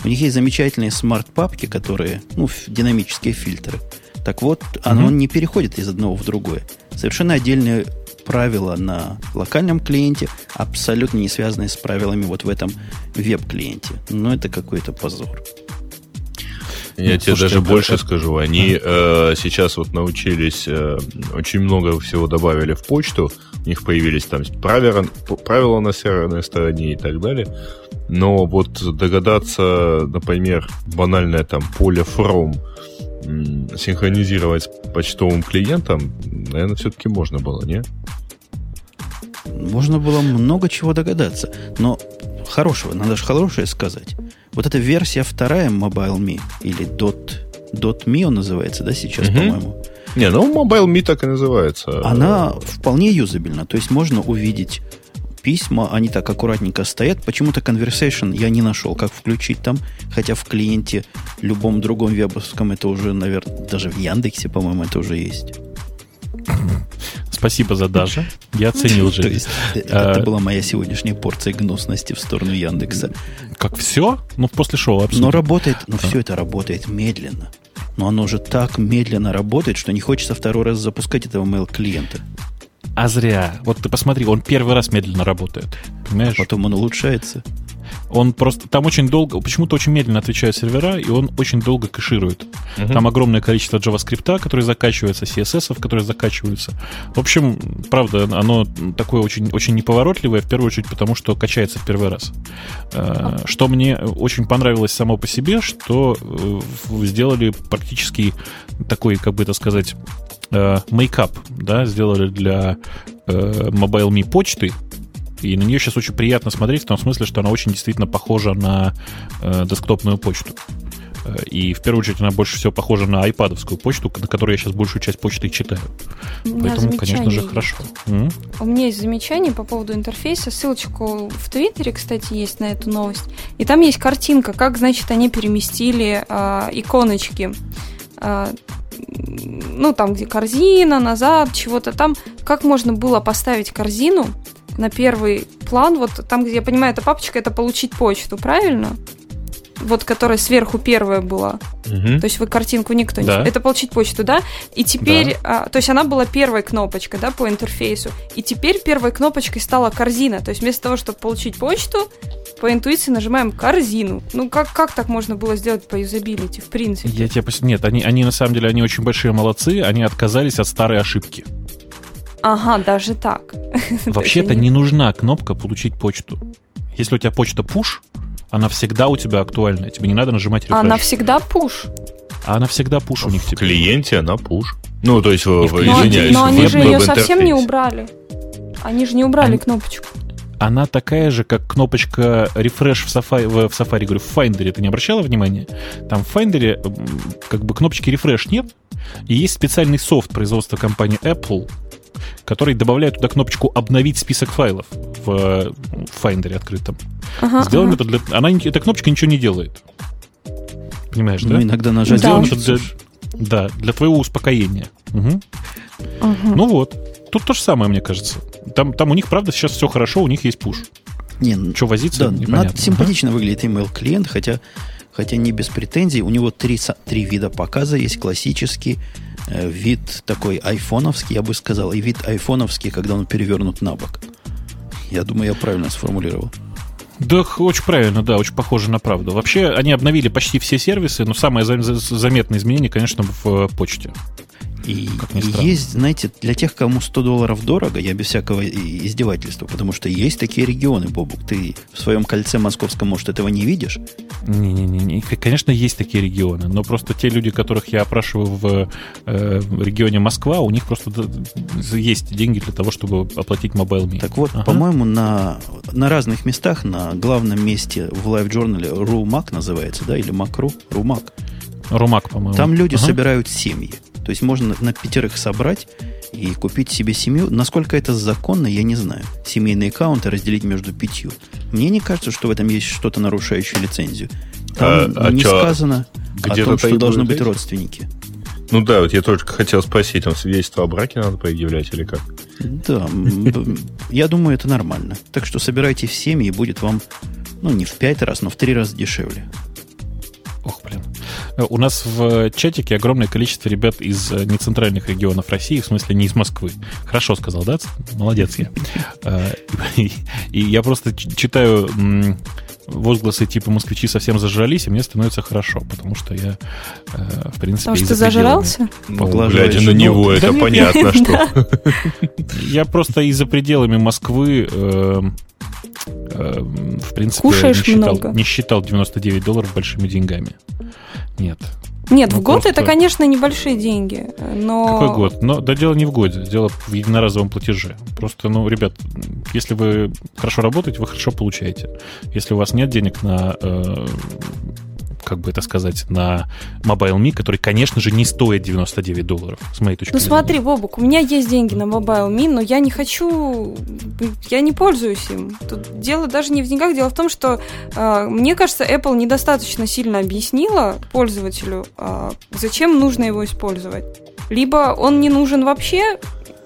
У них есть замечательные смарт-папки, которые, ну, динамические фильтры. Так вот, оно mm-hmm. не переходит из одного в другое. Совершенно отдельные правила на локальном клиенте, абсолютно не связанные с правилами вот в этом веб-клиенте. Но это какой-то позор. Я ну, тебе даже это... больше скажу. Они э, сейчас вот научились, э, очень много всего добавили в почту. У них появились там правила, правила на серверной стороне и так далее. Но вот догадаться, например, банальное там поле from синхронизировать с почтовым клиентом, наверное, все-таки можно было, не? Можно было много чего догадаться. Но хорошего, надо же хорошее сказать. Вот эта версия вторая Mobile.me или Dot, .me он называется, да, сейчас, угу. по-моему. Не, ну Mobile.me так и называется. Она вполне юзабельна. То есть можно увидеть письма, они так аккуратненько стоят. Почему-то Conversation я не нашел, как включить там, хотя в клиенте любом другом вебовском это уже, наверное, даже в Яндексе, по-моему, это уже есть. <clears throat> Спасибо за даже. Я <laughs> оценил же. То есть, это а, была моя сегодняшняя порция гнусности в сторону Яндекса. Как все? Ну, после шоу обсудим. Но работает, но все это работает медленно. Но оно же так медленно работает, что не хочется второй раз запускать этого mail-клиента. А зря. Вот ты посмотри, он первый раз медленно работает. Понимаешь? А потом он улучшается. Он просто там очень долго, почему-то очень медленно отвечают сервера, и он очень долго кэширует. Угу. Там огромное количество JavaScript, который закачивается, CSS, которые закачиваются. В общем, правда, оно такое очень, очень неповоротливое, в первую очередь, потому что качается в первый раз. Э, что мне очень понравилось само по себе, что э, сделали практически такой, как бы это сказать, мейкап, да, сделали для э, Mobile.me почты, И на нее сейчас очень приятно смотреть, в том смысле, что она очень действительно похожа на э, десктопную почту. Э, и в первую очередь она больше всего похожа на айпадовскую почту, на которой я сейчас большую часть почты читаю. Поэтому, конечно же, хорошо. М? У меня есть замечание по поводу интерфейса. Ссылочку в Твиттере, кстати, есть на эту новость. И там есть картинка, как, значит, они переместили а, иконочки. А, ну, там, где корзина, назад, чего-то там. Как можно было поставить корзину на первый план, вот там, где я понимаю, эта папочка, это получить почту, правильно? Вот которая сверху первая была. Мгм. То есть вы картинку никто Да. не... Это получить почту, да? И теперь... а, то есть она была первой кнопочкой, да, по интерфейсу. И теперь первой кнопочкой стала корзина. То есть вместо того, чтобы получить почту, по интуиции нажимаем корзину. Ну как, как так можно было сделать по юзабилити, в принципе? Я тебе Нет, они, они на самом деле они очень большие молодцы, они отказались от старой ошибки. Ага, даже так. <laughs> Вообще-то не нужна кнопка «Получить почту». Если у тебя почта push, она всегда у тебя актуальная. Тебе не надо нажимать рефреш. Она всегда пуш. А она всегда пуш у них В теперь. клиенте она пуш. Ну, то есть, в- в в- Но, извиняюсь, но в они же ее совсем не убрали. Они же не убрали Они- кнопочку. Она такая же, как кнопочка refresh в Safari, в, в Safari, говорю, в Finder. Ты не обращала внимания? Там в Finder как бы кнопочки refresh нет, и есть специальный софт производства компании Apple, который добавляет туда кнопочку «Обновить список файлов» в, э, в Finder открытом. Ага, Сделано ага. это для... Она, эта кнопочка ничего не делает. Понимаешь, Ну, да? иногда нажать Да. Сделано хочется. это для, да, для твоего успокоения. Мгм. Ага. Ну вот. Тут то же самое, мне кажется. Там, там у них, правда, сейчас все хорошо, у них есть пуш. Не, ну, Что возиться, да, непонятно. над- симпатично выглядит email клиент, хотя, хотя не без претензий. У него три, три вида показа. Есть классический вид такой айфоновский, я бы сказал, и вид айфоновский, когда он перевернут на бок. Я думаю, я правильно сформулировал. Да, очень правильно, да, очень похоже на правду. Вообще, они обновили почти все сервисы, но самое за- за- заметное изменение, конечно, в э, почте. И, Как ни странно. есть, знаете, для тех, кому 100 долларов дорого, я без всякого издевательства, потому что есть такие регионы, Бобук, ты в своем кольце московском, может, этого не видишь? Не-не-не, конечно, есть такие регионы, но просто те люди, которых я опрашиваю в, э, регионе Москва, у них просто есть деньги для того, чтобы оплатить Mobile Так вот, Ага. по-моему, на, на разных местах, на главном месте в Live Journal RuMac называется, да, или Macru, RuMac, RuMac, по-моему. там люди Ага. собирают семьи. То есть можно на пятерых собрать и купить себе семью. Насколько это законно, я не знаю. Семейные аккаунты разделить между пятью. Мне не кажется, что в этом есть что-то нарушающее лицензию. Там А- а не чё, сказано о том, что должны быть родственники. Ну да, вот я только хотел спросить, там свидетельство о браке надо предъявлять или как? Да, я думаю, это нормально. Так что собирайте в семьи, и будет вам, ну, не в пять раз, но в три раза дешевле. Ох, блин. Э, У нас в чатике огромное количество ребят из э, нецентральных регионов России, в смысле не из Москвы. Хорошо сказал, да? Молодец я. Э, И я просто читаю возгласы типа «москвичи совсем зажрались», и мне становится хорошо, потому что я, э, в принципе, Потому что зажрался? Ну, Поглаживаешь глядя на него, это Да понятно, что. <laughs> Я просто и за пределами Москвы в принципе Кушаешь не считал, много. не считал 99 долларов большими деньгами. Нет. Нет, Ну, в год просто- это, конечно, небольшие деньги, но... Какой год? Но да дело не в годе, дело в единоразовом платеже. Просто, ну, ребят, если вы хорошо работаете, вы хорошо получаете. Если у вас нет денег на, э, как бы это сказать, на MobileMe, который, конечно же, не стоит 99 долларов, с моей точки Ну зрения. смотри, Бобук, у меня есть деньги на Mobile.me, но я не хочу, я не пользуюсь им. Тут дело даже не в деньгах, дело в том, что э, мне кажется, Apple недостаточно сильно объяснила пользователю, э, зачем нужно его использовать. Либо он не нужен вообще,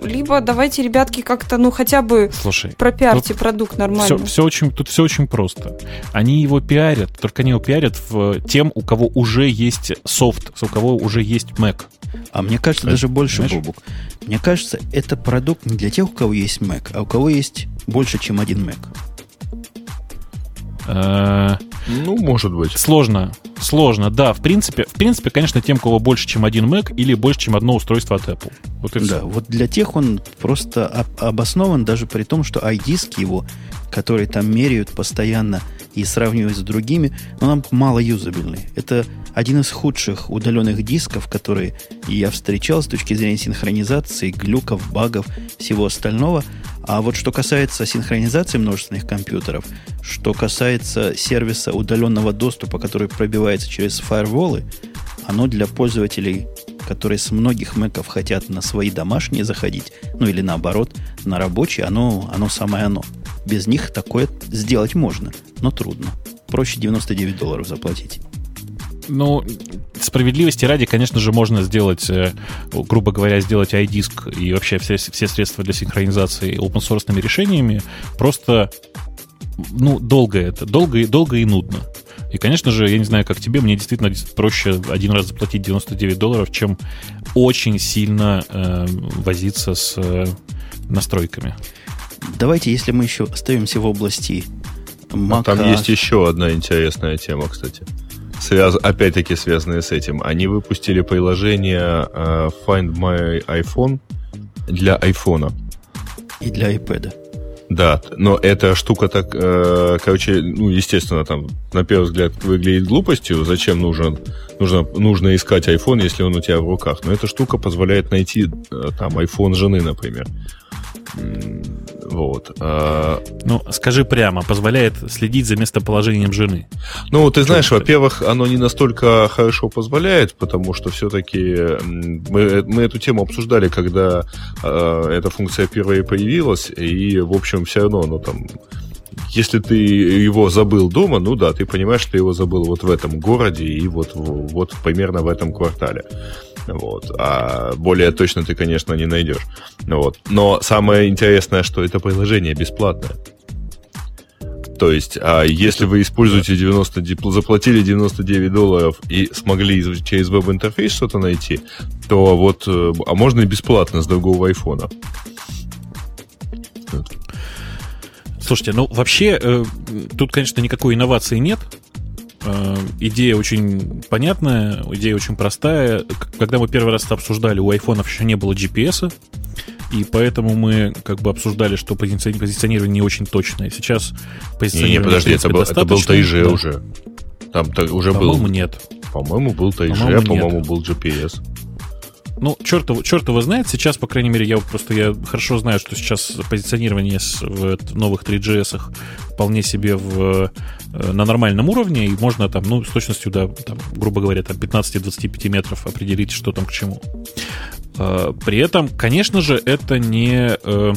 либо давайте, ребятки, как-то, ну, хотя бы Слушай, пропиарьте продукт нормально. Все, все очень, тут все очень просто. Они его пиарят, только они его пиарят в тем, у кого уже есть софт, у кого уже есть Mac. А мне кажется, Э, даже больше? Бобук. Мне кажется, это продукт не для тех, у кого есть Mac, а у кого есть больше, чем один Mac. Ну, может быть. Сложно, сложно, да. В принципе, в принципе, конечно, тем, у кого больше, чем один Mac или больше, чем одно устройство от Apple. Вот и Да, все. вот для тех он просто об- обоснован даже при том, что iDisk его, который там меряют постоянно и сравнивают с другими, но он мало юзабельный. Это один из худших удаленных дисков, которые я встречал с точки зрения синхронизации, глюков, багов, всего остального. А вот что касается синхронизации множественных компьютеров, что касается сервиса удаленного доступа, который пробивается через фаерволы, оно для пользователей, которые с многих мэков хотят на свои домашние заходить, ну или наоборот, на рабочие, оно, оно самое оно. Без них такое сделать можно, но трудно. Проще 99 долларов заплатить. Ну, справедливости ради, конечно же, можно сделать, э, грубо говоря, сделать iDisk и вообще все, все средства для синхронизации open source решениями. Просто, ну, долго это, долго, и долго и нудно. И, конечно же, я не знаю, как тебе, мне действительно проще один раз заплатить 99 долларов, чем очень сильно э, возиться с э, настройками. Давайте, если мы еще остаемся в области Mac... А там есть еще одна интересная тема, кстати связ... опять-таки связанные с этим. Они выпустили приложение uh, Find My iPhone для iPhone. И для iPad. Да, но эта штука так, э, короче, ну, естественно, там, на первый взгляд, выглядит глупостью. Зачем нужен, нужно, нужно искать iPhone, если он у тебя в руках? Но эта штука позволяет найти э, там iPhone жены, например. Вот. А, ну, скажи прямо, позволяет следить за местоположением жены. Ну, ты знаешь, во-первых, оно не настолько хорошо позволяет, потому что все-таки мы, мы эту тему обсуждали, когда э, эта функция впервые появилась, и, в общем, все равно оно там если ты его забыл дома, ну да, ты понимаешь, что ты его забыл вот в этом городе и вот, вот примерно в этом квартале. Вот. А более точно ты, конечно, не найдешь. Вот. Но самое интересное, что это приложение бесплатное. То есть, а если вы используете 90, заплатили 99 долларов и смогли через веб-интерфейс что-то найти, то вот, э, а можно и бесплатно с другого айфона. Слушайте, ну вообще э, тут, конечно, никакой инновации нет. Э, идея очень понятная, идея очень простая. Когда мы первый раз это обсуждали, у айфонов еще не было GPS, и поэтому мы как бы обсуждали, что позиционирование не очень точное. Сейчас позиционирование... Не, подожди, это был, это был TG да. уже. Там уже по был... По-моему, нет. По-моему, был TG, по-моему, а по-моему, был GPS. Ну, черт его, черт его знает. Сейчас, по крайней мере, я просто я хорошо знаю, что сейчас позиционирование в, новых 3GS вполне себе в, на нормальном уровне, и можно там, ну, с точностью, да, там, грубо говоря, там 15-25 метров определить, что там к чему. А, при этом, конечно же, это не, э,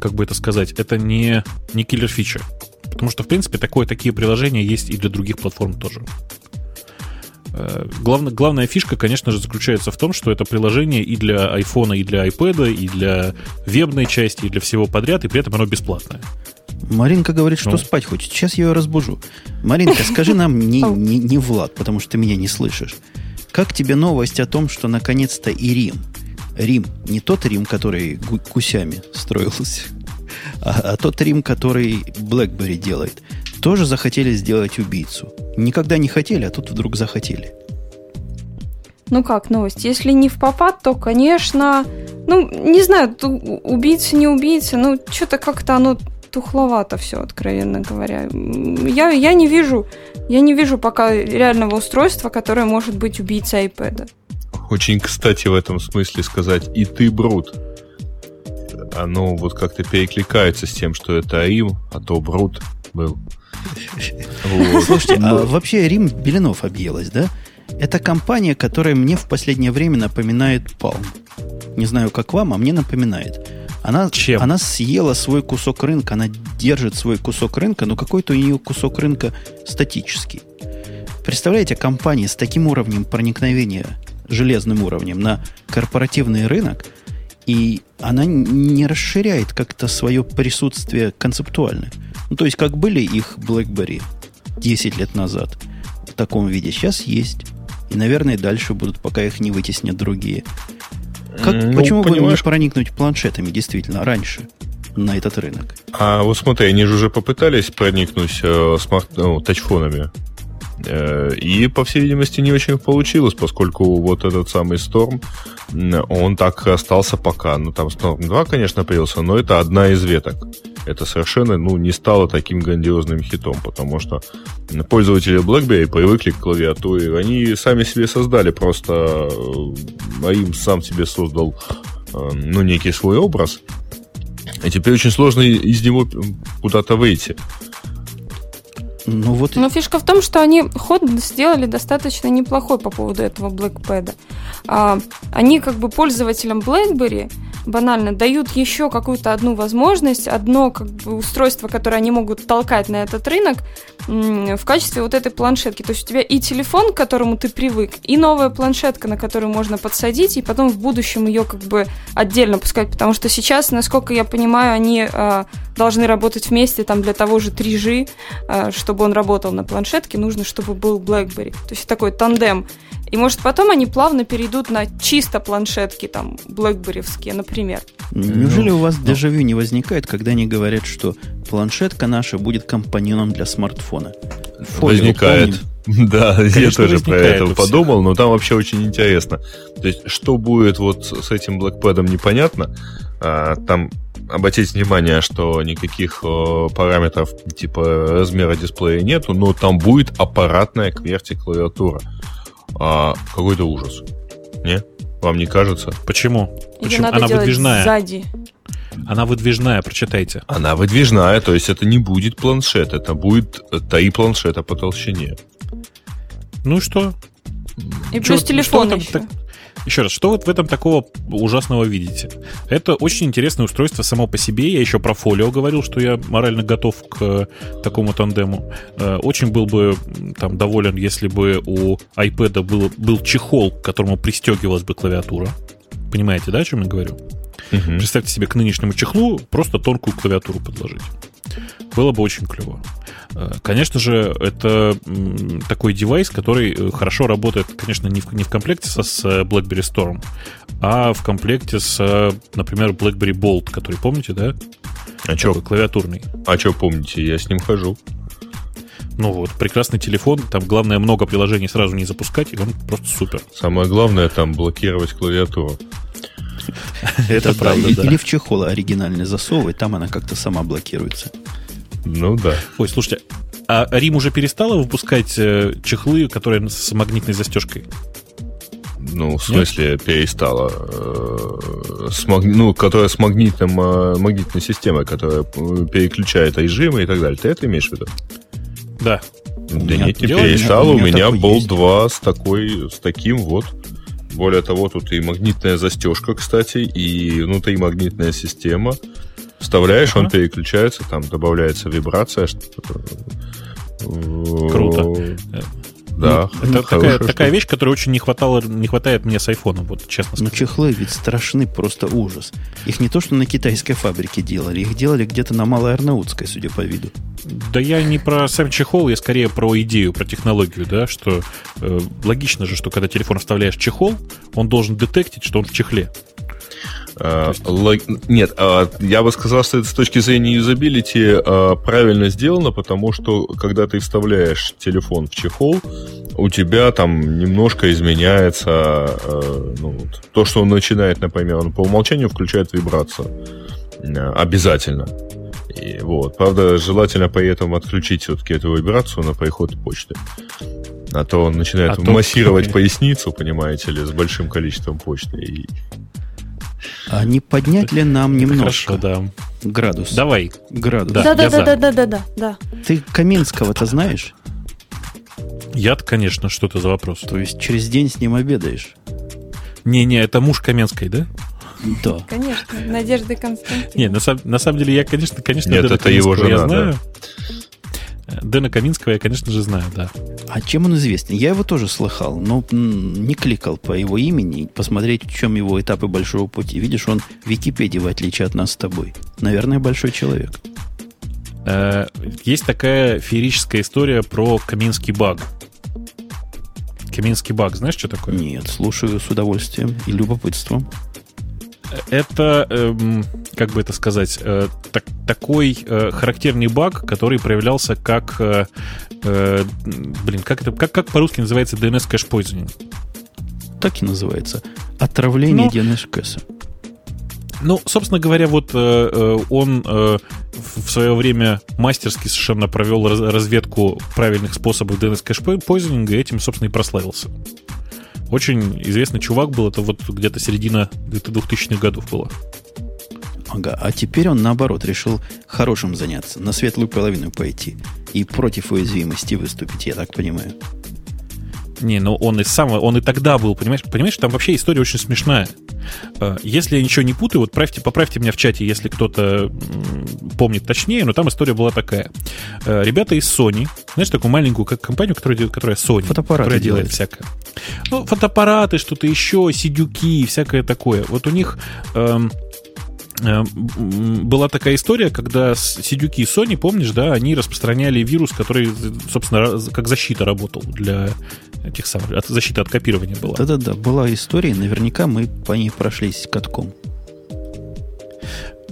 как бы это сказать, это не, не киллер фича. Потому что, в принципе, такое, такие приложения есть и для других платформ тоже. Э, главная, главная фишка, конечно же, заключается в том, что это приложение и для iPhone, и для iPad, и для вебной части, и для всего подряд, и при этом оно бесплатное. Маринка говорит, что ну. спать хочет. Сейчас я ее разбужу. Маринка, скажи нам <laughs> не, не, не Влад, потому что ты меня не слышишь. Как тебе новость о том, что наконец-то и Рим, Рим, не тот Рим, который гусями строился, а, а тот Рим, который BlackBerry делает, тоже захотели сделать убийцу. Никогда не хотели, а тут вдруг захотели. Ну как новость? Если не в попад, то, конечно, ну, не знаю, убийца, не убийца, ну, что-то как-то оно тухловато все, откровенно говоря. Я, я не вижу, я не вижу пока реального устройства, которое может быть убийцей iPad. Очень кстати в этом смысле сказать, и ты брут. Оно вот как-то перекликается с тем, что это Рим, а то брут был. Слушайте, а вообще Рим Беленов объелась, да? Это компания, которая мне в последнее время напоминает Palm. Не знаю, как вам, а мне напоминает. Она, Чем? она съела свой кусок рынка, она держит свой кусок рынка, но какой-то у нее кусок рынка статический. Представляете, компания с таким уровнем проникновения, железным уровнем на корпоративный рынок, и она не расширяет как-то свое присутствие концептуально. Ну, то есть, как были их BlackBerry 10 лет назад в таком виде, сейчас есть. И, наверное, дальше будут, пока их не вытеснят другие. Как, ну, почему бы не проникнуть планшетами действительно раньше на этот рынок? А вот смотри, они же уже попытались проникнуть э, смарт, ну, тачфонами. Э, и, по всей видимости, не очень получилось, поскольку вот этот самый Storm, он так остался пока. Ну, там Storm 2, конечно, появился, но это одна из веток. Это совершенно, ну, не стало таким грандиозным хитом, потому что пользователи BlackBerry привыкли к клавиатуре. Они сами себе создали просто... А им сам себе создал, э, ну, некий свой образ, И теперь очень сложно из него куда-то выйти. Ну, вот... Но фишка в том, что они ход сделали достаточно неплохой по поводу этого BlackPad. А, они как бы пользователям BlackBerry банально дают еще какую-то одну возможность, одно как бы устройство, которое они могут толкать на этот рынок в качестве вот этой планшетки. То есть у тебя и телефон, к которому ты привык, и новая планшетка, на которую можно подсадить, и потом в будущем ее как бы отдельно пускать, потому что сейчас, насколько я понимаю, они э, должны работать вместе там для того же 3G, э, чтобы он работал на планшетке, нужно, чтобы был BlackBerry. То есть такой тандем. И может потом они плавно перейдут на чисто планшетки, там, блэкберевские, например. Неужели у вас дежавю не возникает, когда они говорят, что планшетка наша будет компаньоном для смартфона? Фолио, возникает. Помним? <laughs> Да, Конечно, я тоже про это подумал, но там вообще очень интересно. То есть, что будет вот с этим блэкпэдом, непонятно. А, там обратите внимание, что никаких параметров типа размера дисплея нету, но там будет аппаратная QWERTY клавиатура а, какой-то ужас. Не? Вам не кажется? Почему? Или Почему? Надо Она выдвижная. Сзади. Она выдвижная, прочитайте. Она выдвижная, то есть это не будет планшет, это будет три планшета по толщине. Ну что? И плюс телефон еще. Так, еще раз, что вот в этом такого ужасного видите? Это очень интересное устройство само по себе. Я еще про фолио говорил, что я морально готов к э, такому тандему. Э, очень был бы там доволен, если бы у iPad был, был чехол, к которому пристегивалась бы клавиатура. Понимаете, да, о чем я говорю? Угу. Представьте себе к нынешнему чехлу просто тонкую клавиатуру подложить. Было бы очень клево. Э, конечно же, это такой девайс, который э, хорошо работает, конечно, не в, не в комплекте со, с BlackBerry Storm, а в комплекте с, например, BlackBerry Bolt, который, помните, да? А что? Клавиатурный. А что помните? Я с ним хожу. Ну вот, прекрасный телефон. Там главное много приложений сразу не запускать, и он просто супер. Самое главное там блокировать клавиатуру. Это правда, Или в чехол оригинальный засовывать, там она как-то сама блокируется. Ну да. Ой, слушайте, а Рим уже перестала выпускать э, чехлы, которые с магнитной застежкой? Ну, в смысле, Нет? перестала. Э, с маг... Ну, которая с магнитным, э, магнитной системой, которая переключает режимы и так далее. Ты это имеешь в виду? Да. Да нет, не перестала. У меня, у меня Bolt 2 с, такой, с таким вот. Более того, тут и магнитная застежка, кстати, и внутри магнитная система. Вставляешь, ага. он переключается, там добавляется вибрация. Круто. Да, ну, это такая, такая вещь, которая очень не, хватало, не хватает мне с айфоном, вот честно сказать. Ну, чехлы ведь страшны, просто ужас. Их не то, что на китайской фабрике делали, их делали где-то на Малой Арнаутской, судя по виду. Да я не про сам чехол, я скорее про идею, про технологию, да, что э, логично же, что когда телефон вставляешь в чехол, он должен детектить, что он в чехле. Uh, лог... Нет, uh, я бы сказал, что это с точки зрения юзабилити uh, правильно сделано, потому что когда ты вставляешь телефон в чехол, у тебя там немножко изменяется ну, то, что он начинает, например, он по умолчанию включает вибрацию. Обязательно. И вот. Правда, желательно при этом отключить все-таки эту вибрацию на приход почты. А то он начинает а массировать то... <laughs> поясницу, понимаете ли, с большим количеством почты. И а не поднять ли нам немножко Хорошо, да. градус? Давай. Градус. Да, да, да, да, да, да, да, да. Ты Каминского-то знаешь? Я-то, конечно, что это за вопрос. То есть через день с ним обедаешь? Не-не, это муж Каменской, да? Да. Конечно, Надежды Константиновны. Не, на, на самом деле я, конечно, конечно, Нет, это его жена, я знаю. Да. Дэна Каминского я, конечно же, знаю, да. А чем он известен? Я его тоже слыхал, но не кликал по его имени, посмотреть, в чем его этапы большого пути. Видишь, он в Википедии, в отличие от нас с тобой. Наверное, большой человек. Э, есть такая феерическая история про Каминский баг. Каминский баг, знаешь, что такое? Нет, слушаю с удовольствием и любопытством это, эм, как бы это сказать, э, так, такой э, характерный баг, который проявлялся как, э, э, блин, как это, как, как по-русски называется DNS кэш poisoning? Так и называется. Отравление ну, DNS кэша. Ну, собственно говоря, вот э, э он э, в свое время мастерски совершенно провел разведку правильных способов DNS кэш poisoning и этим, собственно, и прославился. Очень известный чувак был, это вот где-то середина 2000-х годов было. Ага, а теперь он, наоборот, решил хорошим заняться, на светлую половину пойти и против уязвимости выступить, я так понимаю. Не, ну он и сам, он и тогда был, понимаешь, понимаешь, там вообще история очень смешная. Э, если я ничего не путаю, вот правьте, поправьте меня в чате, если кто-то помнит точнее, но там история была такая. Э, ребята из Sony, знаешь, такую маленькую как компанию, которая, которая Sony, Фотоаппараты которая делает, делает всякое. Ну, фотоаппараты, что-то еще, сидюки, всякое такое. Вот у них эм, была такая история, когда сидюки Sony, помнишь, да, они распространяли вирус, который, собственно, как защита работал для этих самых, защита от копирования была. Да-да-да, была история, наверняка мы по ней прошлись катком.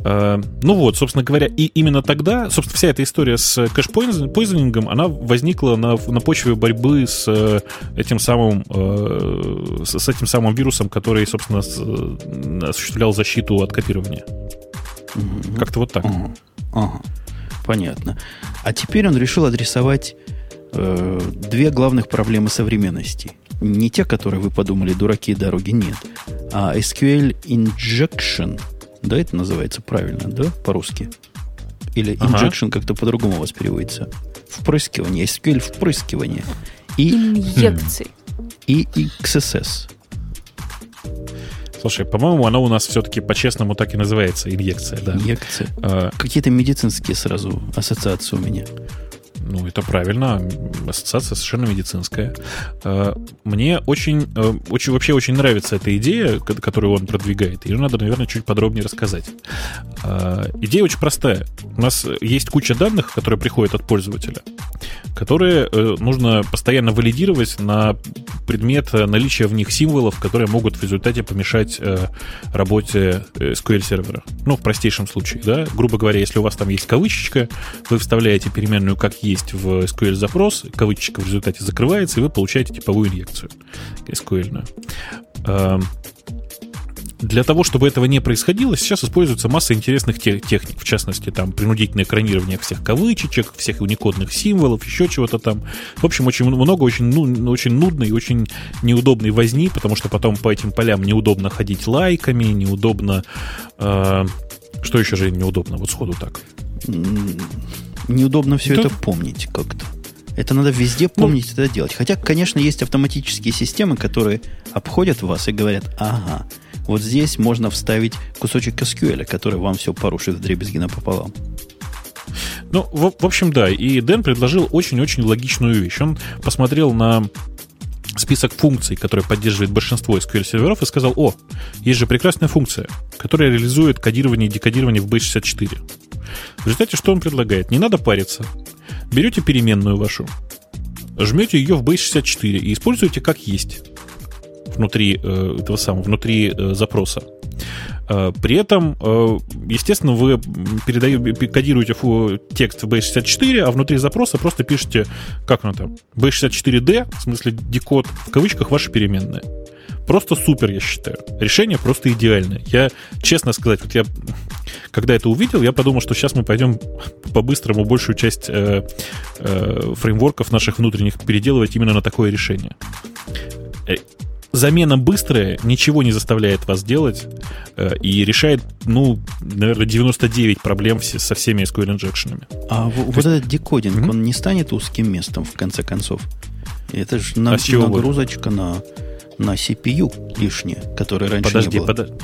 Э, ну вот, собственно говоря, и именно тогда, собственно, вся эта история с кэш-пойзенингом, она возникла на, на почве борьбы с э, этим самым э, с этим самым вирусом, который, собственно, осуществлял защиту от копирования. Угу. Как-то вот так. Ага. ага. Понятно. А теперь он решил адресовать э, две главных проблемы современности. Не те, которые вы подумали, дураки дороги, нет. А SQL Injection – да, это называется правильно, да, по-русски? Или injection ага. как-то по-другому у вас переводится. Впрыскивание, SQL впрыскивание. И, Инъекции. И XSS. Слушай, по-моему, она у нас все-таки по-честному так и называется, инъекция, да. Инъекция. А, Какие-то медицинские сразу ассоциации у меня. Ну, это правильно. Ассоциация совершенно медицинская. Э, мне очень, э, очень, вообще очень нравится эта идея, которую он продвигает. Ее надо, наверное, чуть подробнее рассказать. Э, идея очень простая. У нас есть куча данных, которые приходят от пользователя, которые нужно постоянно валидировать на предмет наличия в них символов, которые могут в результате помешать работе SQL-сервера. Ну, в простейшем случае, да. Грубо говоря, если у вас там есть кавычечка, вы вставляете переменную как есть, есть в SQL запрос, кавычечка в результате закрывается, и вы получаете типовую инъекцию SQL. Эм, для того, чтобы этого не происходило, сейчас используется масса интересных техник, в частности, там, принудительное экранирование всех кавычечек, всех уникодных символов, еще чего-то там. В общем, очень много, очень, ну, очень нудной очень неудобной возни, потому что потом по этим полям неудобно ходить лайками, неудобно... Э, что еще же неудобно, вот сходу так? Неудобно все это, это помнить как-то. Это надо везде ну, помнить ну, это делать. Хотя, конечно, есть автоматические системы, которые обходят вас и говорят, ага, вот здесь можно вставить кусочек SQL, который вам все порушит в дребезги напополам. Ну, в, в общем, да. И Дэн предложил очень-очень логичную вещь. Он посмотрел на список функций, которые поддерживает большинство SQL-серверов, и сказал, о, есть же прекрасная функция, которая реализует кодирование и декодирование в B64. В результате что он предлагает? Не надо париться. Берете переменную вашу, жмете ее в B64 и используете как есть внутри э, этого самого, внутри э, запроса. Э, при этом, естественно, вы передаете, кодируете текст в B64, а внутри запроса просто пишете, как оно там, B64D, в смысле декод, в кавычках, ваша переменная. Просто супер, я считаю. Решение просто идеальное. Я, честно сказать, вот я, когда это увидел, я подумал, что сейчас мы пойдем по-быстрому большую часть э, э, фреймворков наших внутренних переделывать именно на такое решение. Замена быстрая, ничего не заставляет вас делать э, и решает, ну, наверное, 99 проблем все, со всеми SQL инжекшенами. А То вот есть... этот декодинг, mm-hmm. он не станет узким местом в конце концов? Это же на, а нагрузочка на на CPU лишнее, которое раньше подожди, не было. Подожди,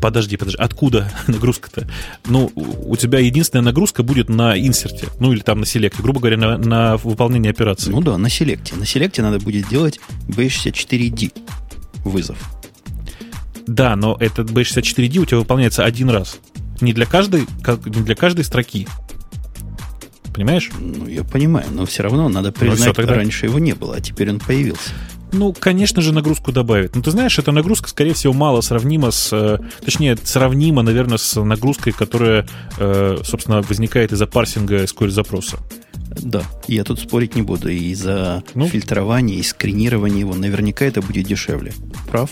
подожди, подожди, откуда <laughs> нагрузка-то? Ну, у тебя единственная нагрузка будет на инсерте, ну или там на селекте, грубо говоря, на, на выполнение операции. Ну да, на селекте. На селекте надо будет делать B64D вызов. Да, но этот B64D у тебя выполняется один раз. Не для каждой, как, не для каждой строки. Понимаешь? Ну, я понимаю, но все равно надо ну, признать, ну, тогда... раньше его не было, а теперь он появился. Ну, конечно же, нагрузку добавит. Но ты знаешь, эта нагрузка, скорее всего, мало сравнима с... Э, точнее, сравнима, наверное, с нагрузкой, которая, э, собственно, возникает из-за парсинга SQL-запроса. Да, я тут спорить не буду. И за ну, фильтрование, и скринирование его наверняка это будет дешевле. Прав?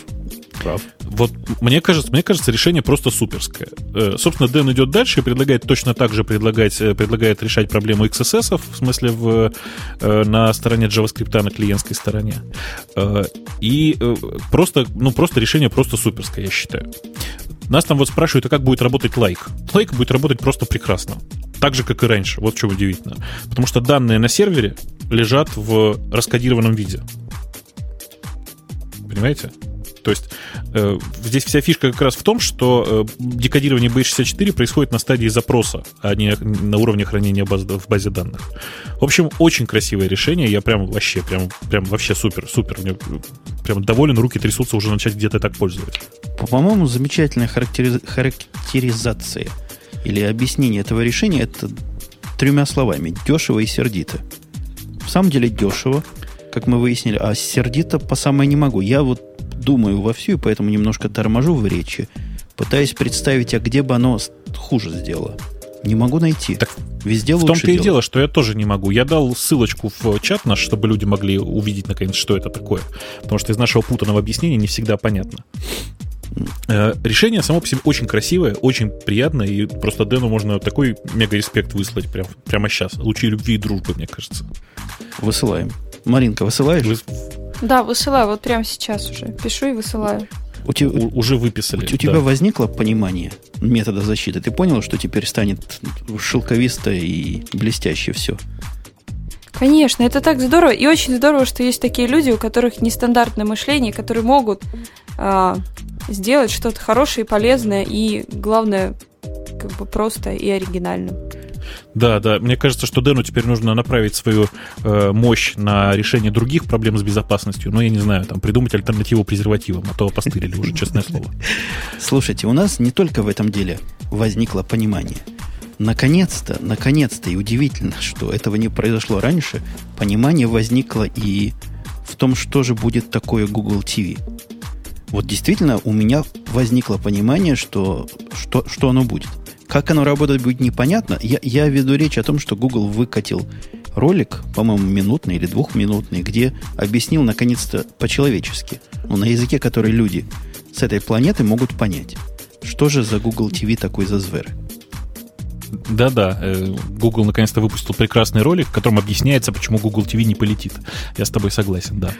Прав. Вот мне кажется, мне кажется, решение просто суперское. Э, собственно, Дэн идет дальше и предлагает точно так же предлагать, э, предлагает решать проблему XSS, в смысле в, э, на стороне JavaScript, на клиентской стороне. И просто, ну, просто решение просто суперское, я считаю. Нас там вот спрашивают, а как будет работать лайк? Лайк будет работать просто прекрасно. Так же, как и раньше. Вот что удивительно. Потому что данные на сервере лежат в раскодированном виде. Понимаете? То есть э, здесь вся фишка как раз в том, что э, декодирование B64 происходит на стадии запроса, а не на уровне хранения баз, в базе данных. В общем, очень красивое решение. Я прям вообще, прям, прям вообще супер, супер. Мне прям доволен, руки трясутся уже начать где-то так пользоваться. По-моему, замечательная характери- характеризация или объяснение этого решения это тремя словами. Дешево и сердито. В самом деле дешево, как мы выяснили, а сердито по самое не могу. Я вот думаю вовсю, и поэтому немножко торможу в речи, пытаясь представить, а где бы оно хуже сделало. Не могу найти. Так Везде в том-то и дело, что я тоже не могу. Я дал ссылочку в чат наш, чтобы люди могли увидеть, наконец, что это такое. Потому что из нашего путанного объяснения не всегда понятно. Э, Решение само по себе очень красивое, очень приятное, и просто Дэну можно такой мега-респект выслать прям, прямо сейчас. Лучи любви и дружбы, мне кажется. Высылаем. Маринка, высылаешь? Вы Да, высылаю, вот прямо сейчас уже. Пишу и высылаю. У, те- у- уже выписали. у тебя да. возникло понимание метода защиты? Ты понял, что теперь станет шелковисто и блестяще все? Конечно, это так здорово. И очень здорово, что есть такие люди, у которых нестандартное мышление, которые могут а, сделать что-то хорошее и полезное, и главное, как бы просто и оригинально. Да, да. Мне кажется, что Дэну теперь нужно направить свою э, мощь на решение других проблем с безопасностью. Ну, я не знаю, там придумать альтернативу презервативам, а то постырили уже, честное слово. <laughs> Слушайте, у нас не только в этом деле возникло понимание. Наконец-то, наконец-то, и удивительно, что этого не произошло раньше, понимание возникло и в том, что же будет такое Google TV. Вот действительно у меня возникло понимание, что, что, что оно будет. Как оно работать будет непонятно. Я, я веду речь о том, что Google выкатил ролик, по-моему, минутный или двухминутный, где объяснил наконец-то по-человечески, ну, на языке, который люди с этой планеты могут понять. Что же за Google TV такой за зверь? Да-да, э, Google наконец-то выпустил прекрасный ролик, в котором объясняется, почему Google TV не полетит. Я с тобой согласен, да.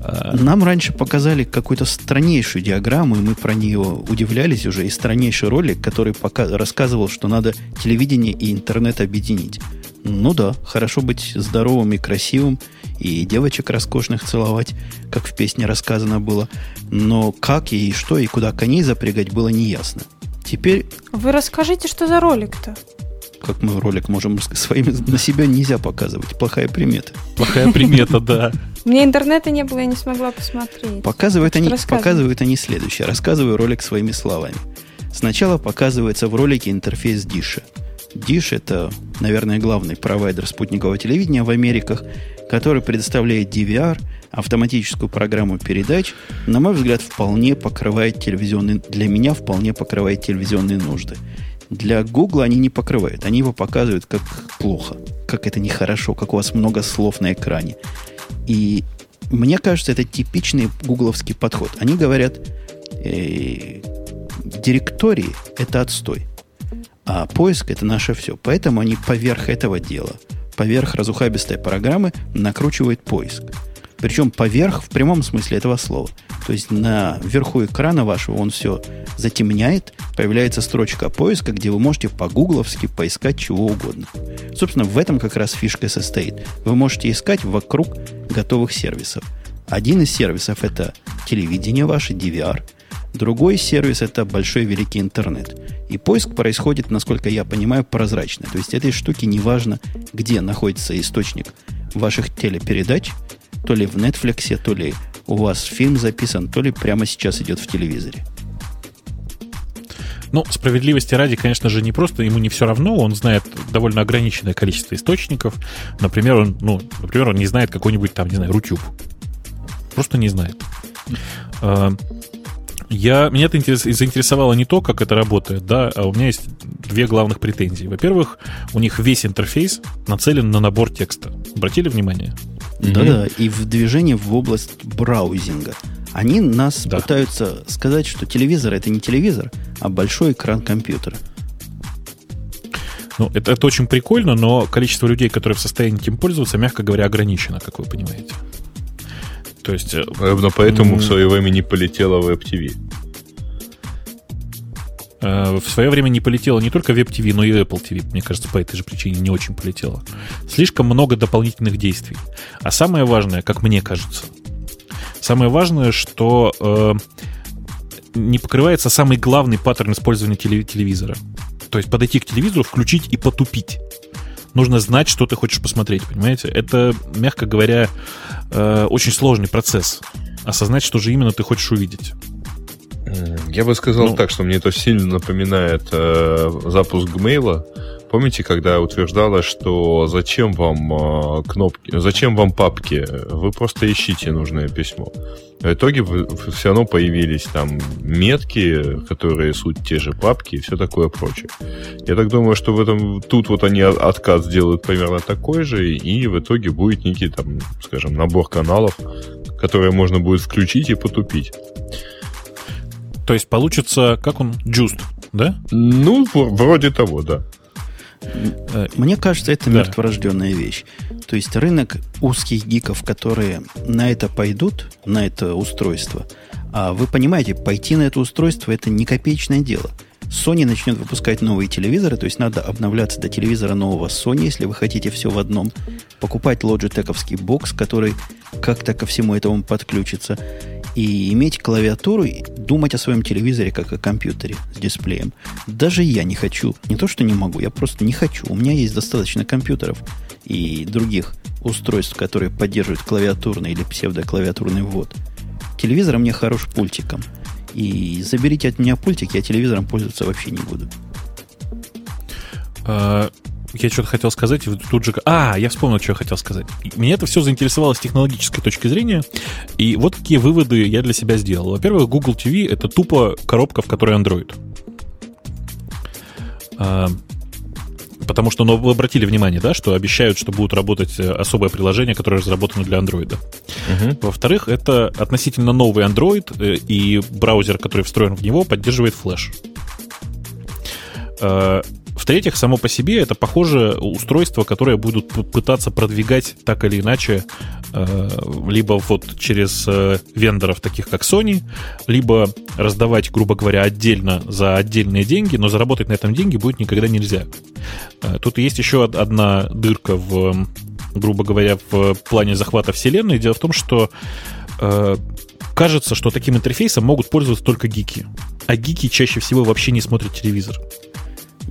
А, Нам раньше показали какую-то страннейшую диаграмму, и мы про нее удивлялись уже, и страннейший ролик, который пока рассказывал, что надо телевидение и интернет объединить. Ну да, хорошо быть здоровым и красивым, и девочек роскошных целовать, как в песне рассказано было. Но как и что, и куда коней запрягать, было неясно. Теперь, Вы расскажите, что за ролик-то? как мы ролик можем своими на себя нельзя показывать, плохая примета. Плохая примета, да. У меня интернета не было, я не смогла посмотреть. Показывают они, показывают они следующее. Рассказываю ролик своими словами. Сначала показывается в ролике интерфейс Диша. Dish это, наверное, главный провайдер спутникового телевидения в Америках, который предоставляет DVR, автоматическую программу передач, на мой взгляд, вполне покрывает телевизионные, для меня вполне покрывает телевизионные нужды. Для Google они не покрывают. Они его показывают как плохо, как это нехорошо, как у вас много слов на экране. И мне кажется, это типичный гугловский подход. Они говорят, э, директории – это отстой, а поиск – это наше все. Поэтому они поверх этого дела, поверх разухабистой программы накручивают поиск. Причем поверх в прямом смысле этого слова. То есть на верху экрана вашего он все затемняет, появляется строчка поиска, где вы можете по-гугловски поискать чего угодно. Собственно, в этом как раз фишка состоит. Вы можете искать вокруг готовых сервисов. Один из сервисов это телевидение ваше, DVR. Другой сервис это большой великий интернет. И поиск происходит, насколько я понимаю, прозрачно. То есть этой штуке не важно, где находится источник ваших телепередач, то ли в Netflix, то ли у вас фильм записан, то ли прямо сейчас идет в телевизоре. Ну, справедливости ради, конечно же, не просто ему не все равно, он знает довольно ограниченное количество источников. Например, он, ну, например, он не знает какой-нибудь там, не знаю, Рутюб. Просто не знает. А, Я, меня это интерес- заинтересовало не то, как это работает, да, а у меня есть две главных претензии. Во-первых, у них весь интерфейс нацелен на набор текста. Обратили внимание? Да-да, и в движении в область браузинга. Они нас Да. пытаются сказать, что телевизор это не телевизор, а большой экран компьютера. Ну, это, это очень прикольно, но количество людей, которые в состоянии этим пользоваться, мягко говоря, ограничено, как вы понимаете. То есть, э, Ровно поэтому М. в свое время не полетела Web TV. Э, в свое время не полетело не только Web TV, но и Apple TV. Мне кажется, по этой же причине не очень полетело. Слишком много дополнительных действий. А самое важное, как мне кажется, самое важное, что э, не покрывается самый главный паттерн использования телевизора. То есть подойти к телевизору, включить и потупить. Нужно знать, что ты хочешь посмотреть, понимаете? Это, мягко говоря, э, очень сложный процесс. Осознать, что же именно ты хочешь увидеть. Я бы сказал ну, так, что мне это сильно напоминает э, запуск Gmail. Помните, когда утверждала, что зачем вам э, кнопки, зачем вам папки? Вы просто ищите нужное письмо. В итоге вы, все равно появились там метки, которые суть те же папки и все такое прочее. Я так думаю, что в этом тут вот они откат сделают примерно такой же, и в итоге будет некий там, скажем, набор каналов, которые можно будет включить и потупить. То есть получится, как он, джуст, да? Ну, вроде того, да. Э, мне кажется, это да. мертворожденная вещь. То есть рынок узких гиков, которые на это пойдут, на это устройство, а вы понимаете, пойти на это устройство это не копеечное дело. Sony начнет выпускать новые телевизоры, то есть надо обновляться до телевизора нового Sony, если вы хотите все в одном. Покупать Logitech бокс, который как-то ко всему этому подключится и иметь клавиатуру, и думать о своем телевизоре как о компьютере с дисплеем. Даже я не хочу. Не то, что не могу, я просто не хочу. У меня есть достаточно компьютеров и других устройств, которые поддерживают клавиатурный или псевдоклавиатурный ввод. Телевизор мне хорош пультиком. И заберите от меня пультик, я телевизором пользоваться вообще не буду. Я что-то хотел сказать, и тут же... А, я вспомнил, что я хотел сказать. Меня это все заинтересовало с технологической точки зрения, и вот какие выводы я для себя сделал. Во-первых, Google TV — это тупо коробка, в которой Android. А, потому что, ну, вы обратили внимание, да, что обещают, что будут работать э, особое приложение, которое разработано для Android. Угу. Во-вторых, это относительно новый Android, э, и браузер, который встроен в него, поддерживает Flash. В-третьих, само по себе это похоже устройство, которое будут пытаться продвигать так или иначе э, либо вот через э, вендоров, таких как Sony, либо раздавать, грубо говоря, отдельно за отдельные деньги, но заработать на этом деньги будет никогда нельзя. Э, тут есть еще одна дырка в, грубо говоря, в плане захвата вселенной. Дело в том, что кажется, что таким интерфейсом могут пользоваться только гики. А гики чаще всего вообще не смотрят телевизор.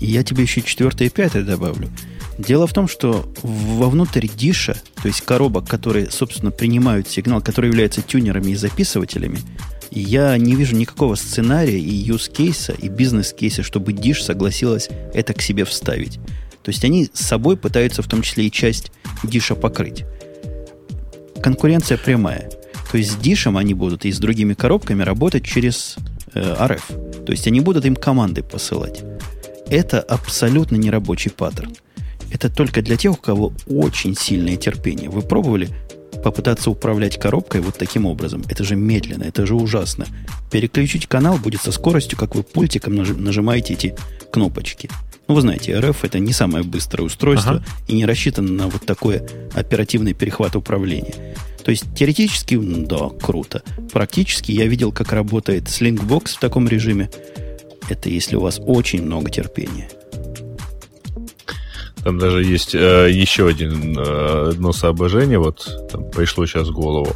И я тебе еще четвертое и пятое добавлю. Дело в том, что вовнутрь диша, то есть коробок, которые, собственно, принимают сигнал, которые являются тюнерами и записывателями, я не вижу никакого сценария и юз-кейса, и бизнес-кейса, чтобы диш согласилась это к себе вставить. То есть они с собой пытаются в том числе и часть диша покрыть. Конкуренция прямая. То есть с дишем они будут и с другими коробками работать через э, RF. То есть они будут им команды посылать. Это абсолютно нерабочий паттерн. Это только для тех, у кого очень сильное терпение. Вы пробовали попытаться управлять коробкой вот таким образом? Это же медленно, это же ужасно. Переключить канал будет со скоростью, как вы пультиком нажимаете эти кнопочки. Ну, вы знаете, RF это не самое быстрое устройство ага. и не рассчитано на вот такое оперативный перехват управления. То есть теоретически, да, круто. Практически я видел, как работает Slingbox в таком режиме. Это если у вас очень много терпения. Там даже есть э, еще один, э, одно соображение, вот там пришло сейчас в голову.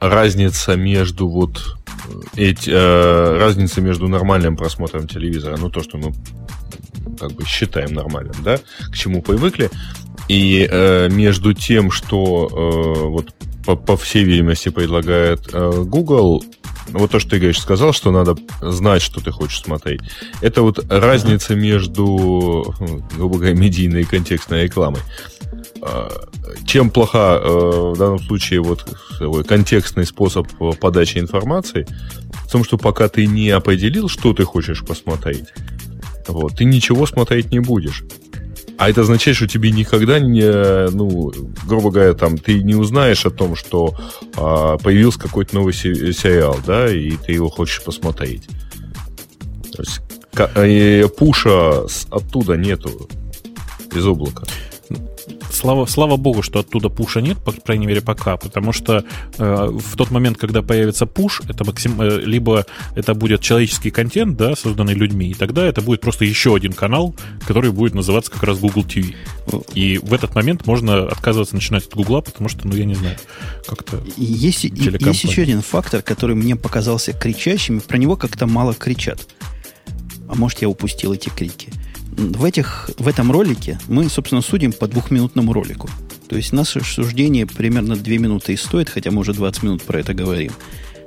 Разница между вот эти, э, разница между нормальным просмотром телевизора, ну то, что мы как бы считаем нормальным, да, к чему привыкли, и э, между тем, что э, вот по, по всей видимости предлагает э, Google, вот то, что ты, говоришь, сказал, что надо знать, что ты хочешь смотреть. Это вот разница между, грубо говоря, медийной и контекстной рекламой. А, чем плоха э, в данном случае вот контекстный способ подачи информации, в том, что пока ты не определил, что ты хочешь посмотреть, вот, ты ничего смотреть не будешь. А это означает, что тебе никогда не, ну, грубо говоря, там, ты не узнаешь о том, что а, появился какой-то новый сериал, да, и ты его хочешь посмотреть. То есть и пуша оттуда нету из облака. Слава, слава богу, что оттуда пуша нет, по крайней мере, пока, потому что э, в тот момент, когда появится пуш, это максим, э, либо это будет человеческий контент, да, созданный людьми, и тогда это будет просто еще один канал, который будет называться как раз Google TV. И в этот момент можно отказываться начинать от Гугла, потому что, ну, я не знаю, как-то... Есть, есть еще один фактор, который мне показался кричащим, и про него как-то мало кричат. А может, я упустил эти крики – в, этих, в этом ролике мы, собственно, судим по двухминутному ролику. То есть наше суждение примерно 2 минуты и стоит, хотя мы уже 20 минут про это говорим.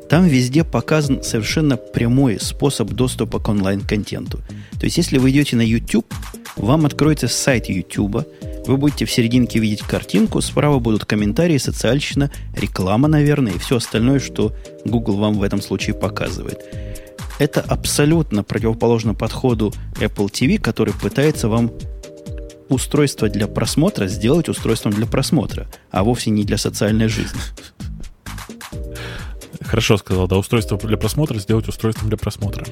Там везде показан совершенно прямой способ доступа к онлайн-контенту. То есть, если вы идете на YouTube, вам откроется сайт YouTube, вы будете в серединке видеть картинку, справа будут комментарии, социальщина, реклама, наверное, и все остальное, что Google вам в этом случае показывает. Это абсолютно противоположно подходу Apple TV, который пытается вам устройство для просмотра сделать устройством для просмотра, а вовсе не для социальной жизни. Хорошо сказал, да, устройство для просмотра сделать устройством для просмотра.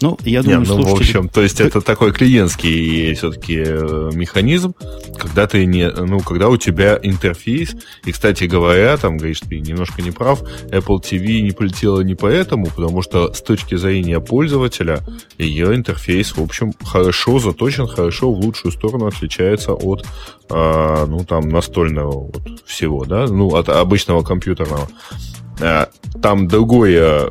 Ну, я думаю, Не, ну, слушатели... в общем, то есть это такой клиентский все-таки э, механизм, когда ты не, ну, когда у тебя интерфейс, и, кстати говоря, там, говоришь, ты немножко не прав, Apple TV не полетела не поэтому, потому что с точки зрения пользователя ее интерфейс, в общем, хорошо заточен, хорошо в лучшую сторону отличается от, э, ну, там, настольного вот всего, да, ну, от обычного компьютерного. Э, там другое,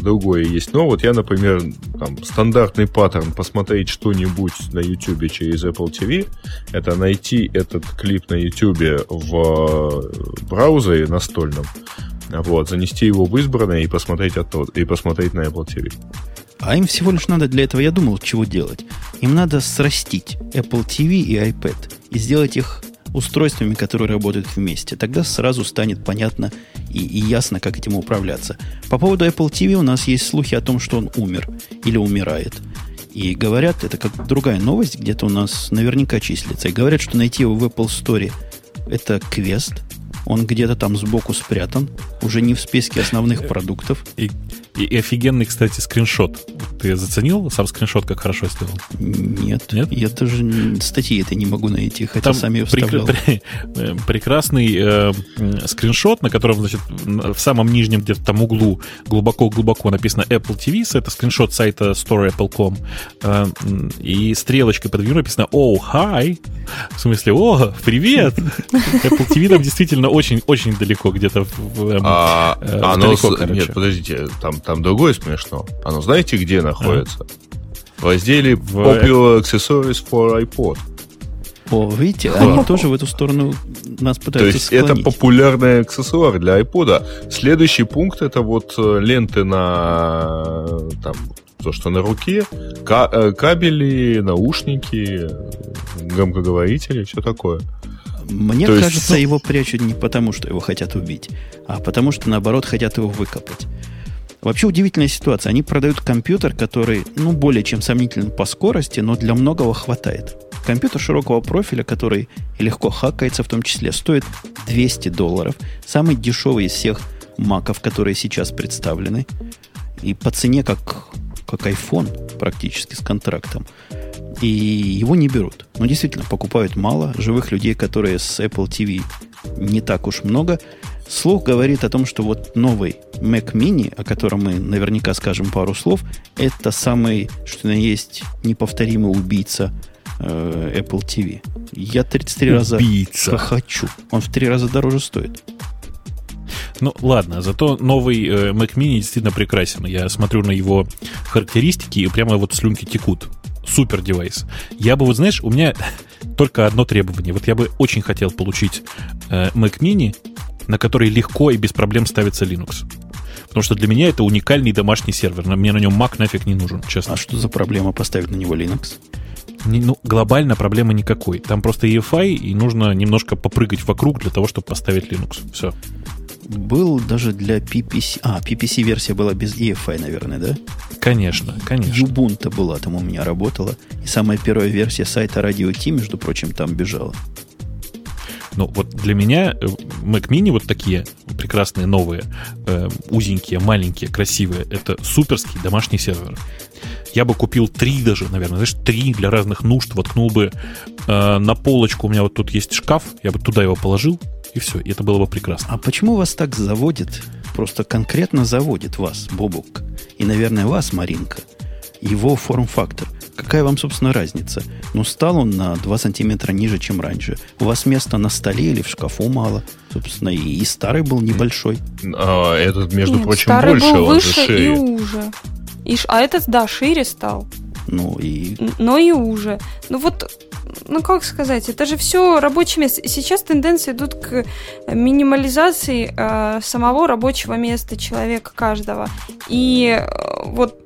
другое есть. Но вот я, например, там, стандартный паттерн посмотреть что-нибудь на YouTube через Apple TV, это найти этот клип на YouTube в браузере настольном, вот, занести его в избранное и посмотреть, оттуда, и посмотреть на Apple TV. А им всего лишь надо для этого, я думал, чего делать. Им надо срастить Apple TV и iPad и сделать их устройствами, которые работают вместе. Тогда сразу станет понятно и, и ясно, как этим управляться. По поводу Apple TV у нас есть слухи о том, что он умер или умирает. И говорят, это как другая новость, где-то у нас наверняка числится. И говорят, что найти его в Apple Store это квест, он где-то там сбоку спрятан, уже не в списке основных продуктов. И, и, офигенный, кстати, скриншот. Ты заценил сам скриншот, как хорошо сделал? Нет. Нет? Я тоже статьи это не могу найти, хотя там сам ее вставлял. Прек- <laughs> э, прекрасный э, скриншот, на котором, значит, в самом нижнем где-то там углу глубоко-глубоко написано Apple TV, это скриншот сайта store.apple.com, э, и стрелочкой под вверху написано «Oh, hi!» В смысле «О, привет!» <laughs> Apple TV там действительно очень-очень далеко, где-то в, эм, а, э, оно далеко, с... Нет, подождите, там, там другое смешно. Оно знаете, где находится? А? В разделе в... Popular Accessories for iPod. О, видите, они тоже в эту сторону нас пытаются То есть склонить. это популярный аксессуар для iPod. Следующий пункт это вот э, ленты на там, то, что на руке, э, кабели, наушники, громкоговорители, все такое. Мне То кажется, есть, ну... его прячут не потому, что его хотят убить, а потому, что, наоборот, хотят его выкопать. Вообще удивительная ситуация. Они продают компьютер, который, ну, более чем сомнителен по скорости, но для многого хватает. Компьютер широкого профиля, который легко хакается, в том числе, стоит 200 долларов. Самый дешевый из всех маков, которые сейчас представлены. И по цене как, как iPhone практически с контрактом и его не берут. Но действительно, покупают мало. Живых людей, которые с Apple TV не так уж много. Слух говорит о том, что вот новый Mac Mini, о котором мы наверняка скажем пару слов, это самый, что на есть, неповторимый убийца э, Apple TV. Я 33 убийца. раза хочу. Он в три раза дороже стоит. Ну, ладно, зато новый э, Mac Mini действительно прекрасен. Я смотрю на его характеристики, и прямо вот слюнки текут супер девайс. Я бы, вот знаешь, у меня <laughs> только одно требование. Вот я бы очень хотел получить э, Mac Mini, на который легко и без проблем ставится Linux. Потому что для меня это уникальный домашний сервер. Мне на нем Mac нафиг не нужен, честно. А что за проблема поставить на него Linux? Не, ну, глобально проблемы никакой. Там просто EFI, и нужно немножко попрыгать вокруг для того, чтобы поставить Linux. Все. Был даже для PPC... А, PPC-версия была без EFI, наверное, да? Конечно, конечно. Ubuntu была, там у меня работала. И самая первая версия сайта Radio T, между прочим, там бежала. Ну, вот для меня э, Mac Mini вот такие прекрасные, новые, э, узенькие, маленькие, красивые, это суперский домашний сервер. я бы купил три даже, наверное, знаешь, три для разных нужд, воткнул бы э, на полочку, у меня вот тут есть шкаф, я бы туда его положил, и все, и это было бы прекрасно. А почему вас так заводит, просто конкретно заводит вас, Бобук, и, наверное, вас, Маринка, его форм-фактор? Какая вам, собственно, разница? Ну, стал он на 2 сантиметра ниже, чем раньше. У вас места на столе или в шкафу мало. Собственно, и, и старый был небольшой. А этот, между Нет, прочим, старый больше, был он же выше и шире. уже. И а этот, да, шире стал, Ну, и но и уже. Ну вот, ну как сказать, это же все рабочее место. Сейчас тенденции идут к минимализации э, самого рабочего места человека каждого. И э, вот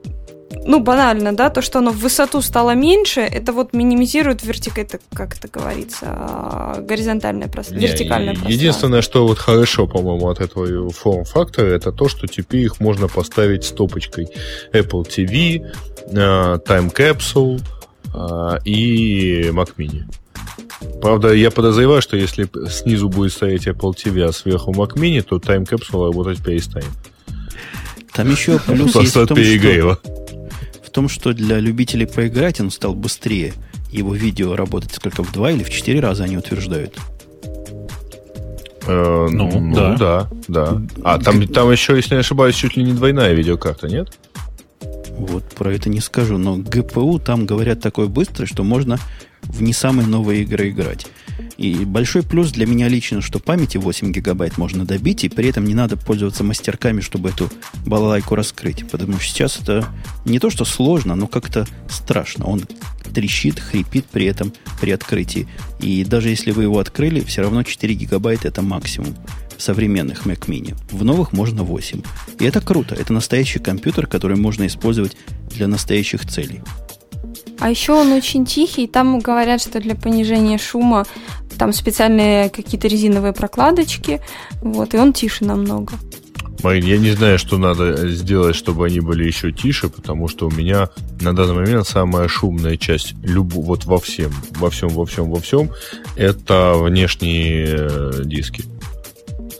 ну, банально, да, то, что оно в высоту стало меньше, это вот минимизирует вертик, это, как это говорится, а, горизонтальное пространство, вертикальное пространство. Единственное, что вот хорошо, по-моему, от этого форм-фактора, это то, что теперь их можно поставить стопочкой. Apple TV, э, Time Capsule э, и Mac Mini. Правда, я подозреваю, что если снизу будет стоять Apple TV, а сверху Mac Mini, то Time Capsule работать перестанет. там еще плюс есть в том, что, том, что для любителей поиграть он стал быстрее. Его видео работает сколько, в два или в четыре раза они утверждают. Э, Ну, ну, да. да. да, А там, там еще, если не ошибаюсь, чуть ли не двойная видеокарта, нет? Вот про это не скажу, но ГПУ там говорят такой быстрый, что можно в не самые новые игры играть. И большой плюс для меня лично, что памяти 8 гигабайт можно добить, и при этом не надо пользоваться мастерками, чтобы эту балалайку раскрыть. Потому что сейчас это не то, что сложно, но как-то страшно. Он трещит, хрипит при этом при открытии. И даже если вы его открыли, все равно 4 гигабайта это максимум современных Mac Mini. В новых можно 8. И это круто. Это настоящий компьютер, который можно использовать для настоящих целей. А еще он очень тихий, там говорят, что для понижения шума там специальные какие-то резиновые прокладочки, вот, и он тише намного. Марин, я не знаю, что надо сделать, чтобы они были еще тише, потому что у меня на данный момент самая шумная часть любу, вот во всем, во всем, во всем, во всем, это внешние э, диски.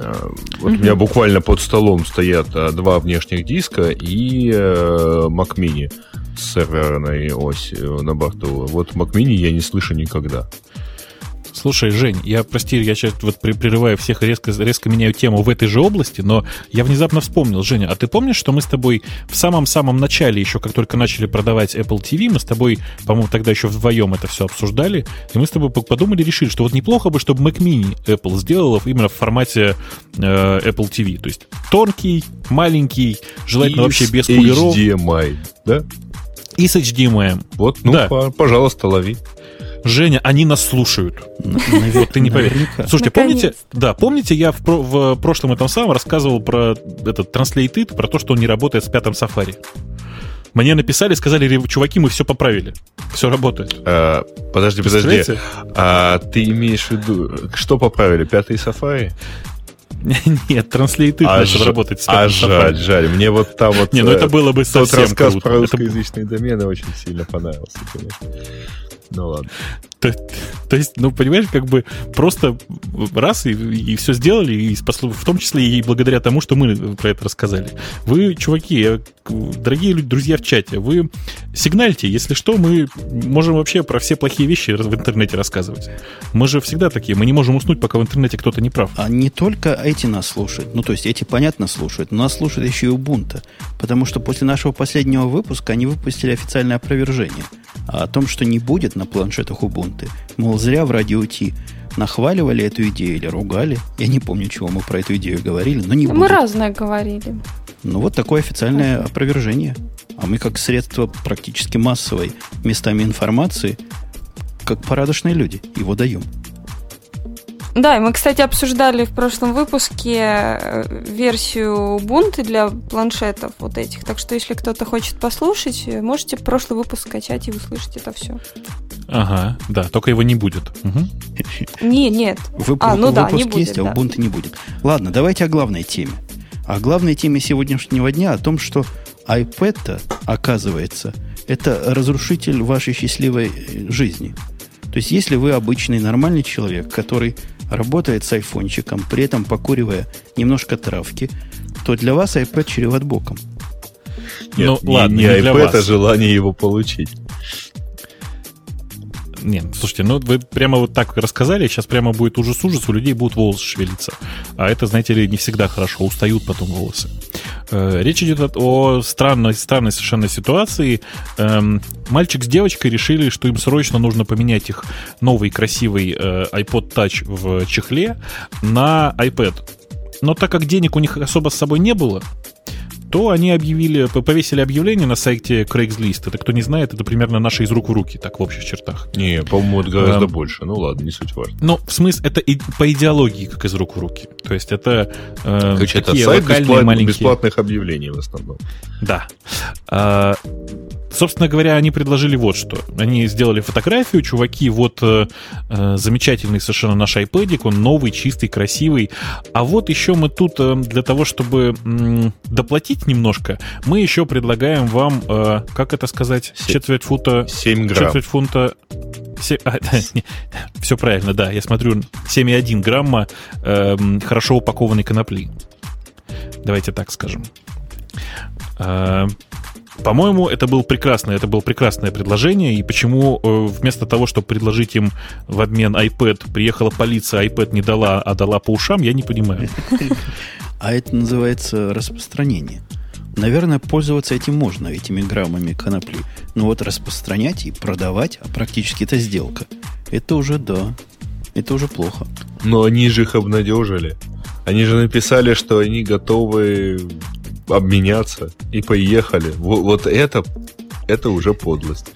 А, Вот у меня буквально под столом стоят два внешних диска и э, Mac Mini серверной осью на борту. Вот Mac Mini я не слышу никогда. Слушай, Жень, я, прости, я сейчас вот прерываю всех резко, резко меняю тему в этой же области, но я внезапно вспомнил, Женя, а ты помнишь, что мы с тобой в самом-самом начале, еще как только начали продавать Apple TV, мы с тобой, по-моему, тогда еще вдвоем это все обсуждали, и мы с тобой подумали, решили, что вот неплохо бы, чтобы Mac Mini Apple сделала именно в формате э, Apple TV, то есть тонкий, маленький, желательно И вообще без кулеров, HDMI, да? И с HDMI. Вот, ну, Да. по- пожалуйста, лови. Женя, они нас слушают. Вот ты не поверишь. Слушайте, помните, да, помните, я в, в прошлом этом самом рассказывал про этот Translate про то, что он не работает с пятым Safari. Мне написали, сказали, «Ре- чуваки, мы все поправили. Все работает. А, подожди, подожди. А ты имеешь в виду, что поправили? Пятый Safari? <laughs> Нет, Translate а начал ж- работать а жаль, жаль. Мне вот там <laughs> вот Не, ну э, это было бы тот совсем рассказ круто. про русскоязычные домены очень сильно понравился, конечно. Ну ладно. То, то есть, ну, понимаешь, как бы просто раз и, и все сделали, и спасло- в том числе и благодаря тому, что мы про это рассказали. Вы, чуваки, я- дорогие люди, друзья в чате, вы сигнальте, если что, мы можем вообще про все плохие вещи в интернете рассказывать. Мы же всегда такие, мы не можем уснуть, пока в интернете кто-то не прав. А не только эти нас слушают. Ну, то есть эти, понятно, слушают, но нас слушает еще и Ubuntu. Потому что после нашего последнего выпуска они выпустили официальное опровержение о том, что не будет на планшетах Ubuntu. Мол, зря в радио Ти нахваливали эту идею или ругали. Я не помню, чего мы про эту идею говорили, но не Мы будет. разное говорили. Ну, вот такое официальное опровержение. А мы, как средство практически массовой местами информации, как порядочные люди, его даем. Да, и мы, кстати, обсуждали в прошлом выпуске э, версию Ubuntu для планшетов вот этих. Так что, если кто-то хочет послушать, э, можете прошлый выпуск скачать и услышать это все. Ага, да, только его не будет. Мгм. Не, нет. Выпуск, А, ну да, не выпуск будет, есть, а да. Ubuntu не будет. Ладно, давайте о главной теме. О главной теме сегодняшнего дня, о том, что iPad, оказывается, это разрушитель вашей счастливой э, жизни. То есть, если вы обычный нормальный человек, который работает с айфончиком, при этом покуривая немножко травки, то для вас iPad чреват боком. Нет, ну, не, ладно, не, не iPad, а желание его получить. Нет, слушайте, ну вы прямо вот так рассказали, сейчас прямо будет ужас-ужас, у людей будут волосы шевелиться. А это, знаете ли, не всегда хорошо, устают потом волосы. Э, речь идет о странной, странной совершенно ситуации. Эм, мальчик с девочкой решили, что им срочно нужно поменять их новый красивый э, iPod Touch в чехле на iPad. Но так как денег у них особо с собой не было, то они объявили, повесили объявление на сайте Craigslist. Это, кто не знает, это примерно наши из рук в руки, так в общих чертах. Не, по-моему, это гораздо а, больше. Ну ладно, не суть важно. Ну, в смысле, это и, по идеологии, как из рук в руки. То есть это э, Короче, такие это сайт локальные бесплат, маленькие... бесплатных объявлений в основном. Да. А, Собственно говоря, они предложили вот что. Они сделали фотографию, чуваки, вот э, э, замечательный совершенно наш iPad, он новый, чистый, красивый. А вот еще мы тут э, для того, чтобы э, доплатить немножко, мы еще предлагаем вам, э, как это сказать, 7, четверть фута... 7 грамм. Четверть фунта... 7, а, не, все правильно, да, я смотрю, 7,1 грамма э, хорошо упакованной конопли. Давайте так скажем. Э, по-моему, это было прекрасное, это было прекрасное предложение, и почему э, вместо того, чтобы предложить им в обмен iPad, приехала полиция, iPad не дала, а дала по ушам, я не понимаю. <laughs> А это называется распространение. Наверное, пользоваться этим можно, этими граммами конопли. Но вот распространять и продавать, а практически это сделка. Это уже да. Это уже плохо. Но они же их обнадежили. Они же написали, что они готовы обменяться и поехали. Вот, вот это, это уже подлость.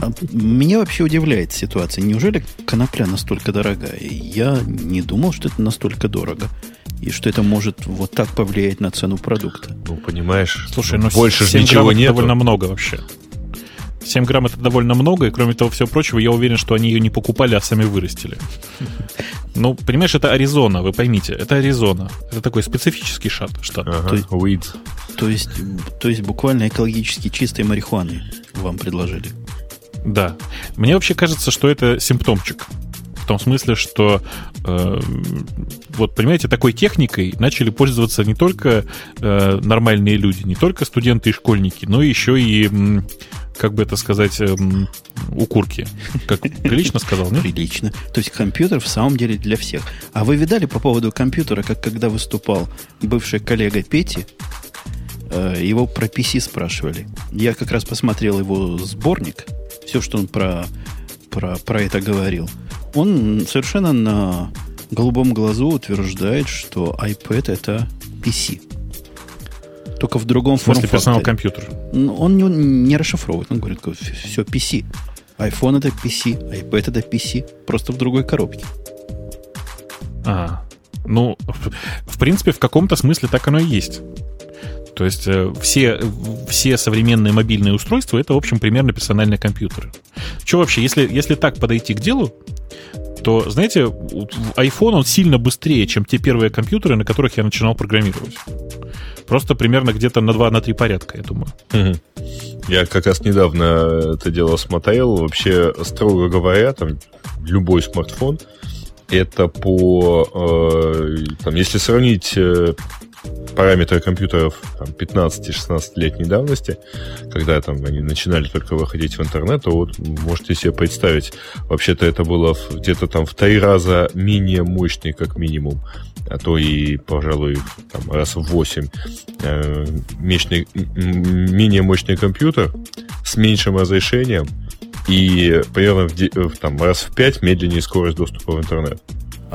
А меня вообще удивляет ситуация. Неужели конопля настолько дорогая? Я не думал, что это настолько дорого. И что это может вот так повлиять на цену продукта. Ну, понимаешь, Слушай, ну больше же ничего нет. довольно много вообще. 7 грамм это довольно много, и кроме того всего прочего, я уверен, что они ее не покупали, а сами вырастили. <laughs> Ну, понимаешь, это Аризона, вы поймите, это Аризона. Это такой специфический штат. штат. Ага, то, weed. То есть, то есть буквально экологически чистой марихуаны вам предложили. Да. Мне вообще кажется, что это симптомчик. В том смысле, что э, вот, понимаете, такой техникой начали пользоваться не только э, нормальные люди, не только студенты и школьники, но еще и как бы это сказать, эм, укурки. Как прилично сказал, нет? Прилично. То есть компьютер в самом деле для всех. А вы видали по поводу компьютера, как когда выступал бывший коллега Пети, э, его про PC спрашивали. Я как раз посмотрел его сборник, все, что он про, про, про это говорил. Он совершенно на голубом глазу утверждает, что iPad это PC. Только в другом форм факторе. персонал компьютер. Ну, он не, не расшифровывает. Он говорит, все PC. iPhone это PC, iPad это PC. Просто в другой коробке. А, ну, в принципе, в каком-то смысле так оно и есть. То есть э, все, все современные мобильные устройства это, в общем, примерно персональные компьютеры. Что вообще, если, если так подойти к делу, то, знаете, iPhone он сильно быстрее, чем те первые компьютеры, на которых я начинал программировать. Просто примерно где-то на 2 на 3 порядка, я думаю. Я как раз недавно это дело смотрел. Вообще, строго говоря, там любой смартфон это по... Э, там, если сравнить э, параметры компьютеров 15-16-летней давности, когда там они начинали только выходить в интернет, то вот можете себе представить, вообще-то это было где-то там в три раза менее мощный, как минимум, а то и, пожалуй, там, раз в 8 э, мощный, менее мощный компьютер с меньшим разрешением и примерно в, там, раз в 5 медленнее скорость доступа в интернет.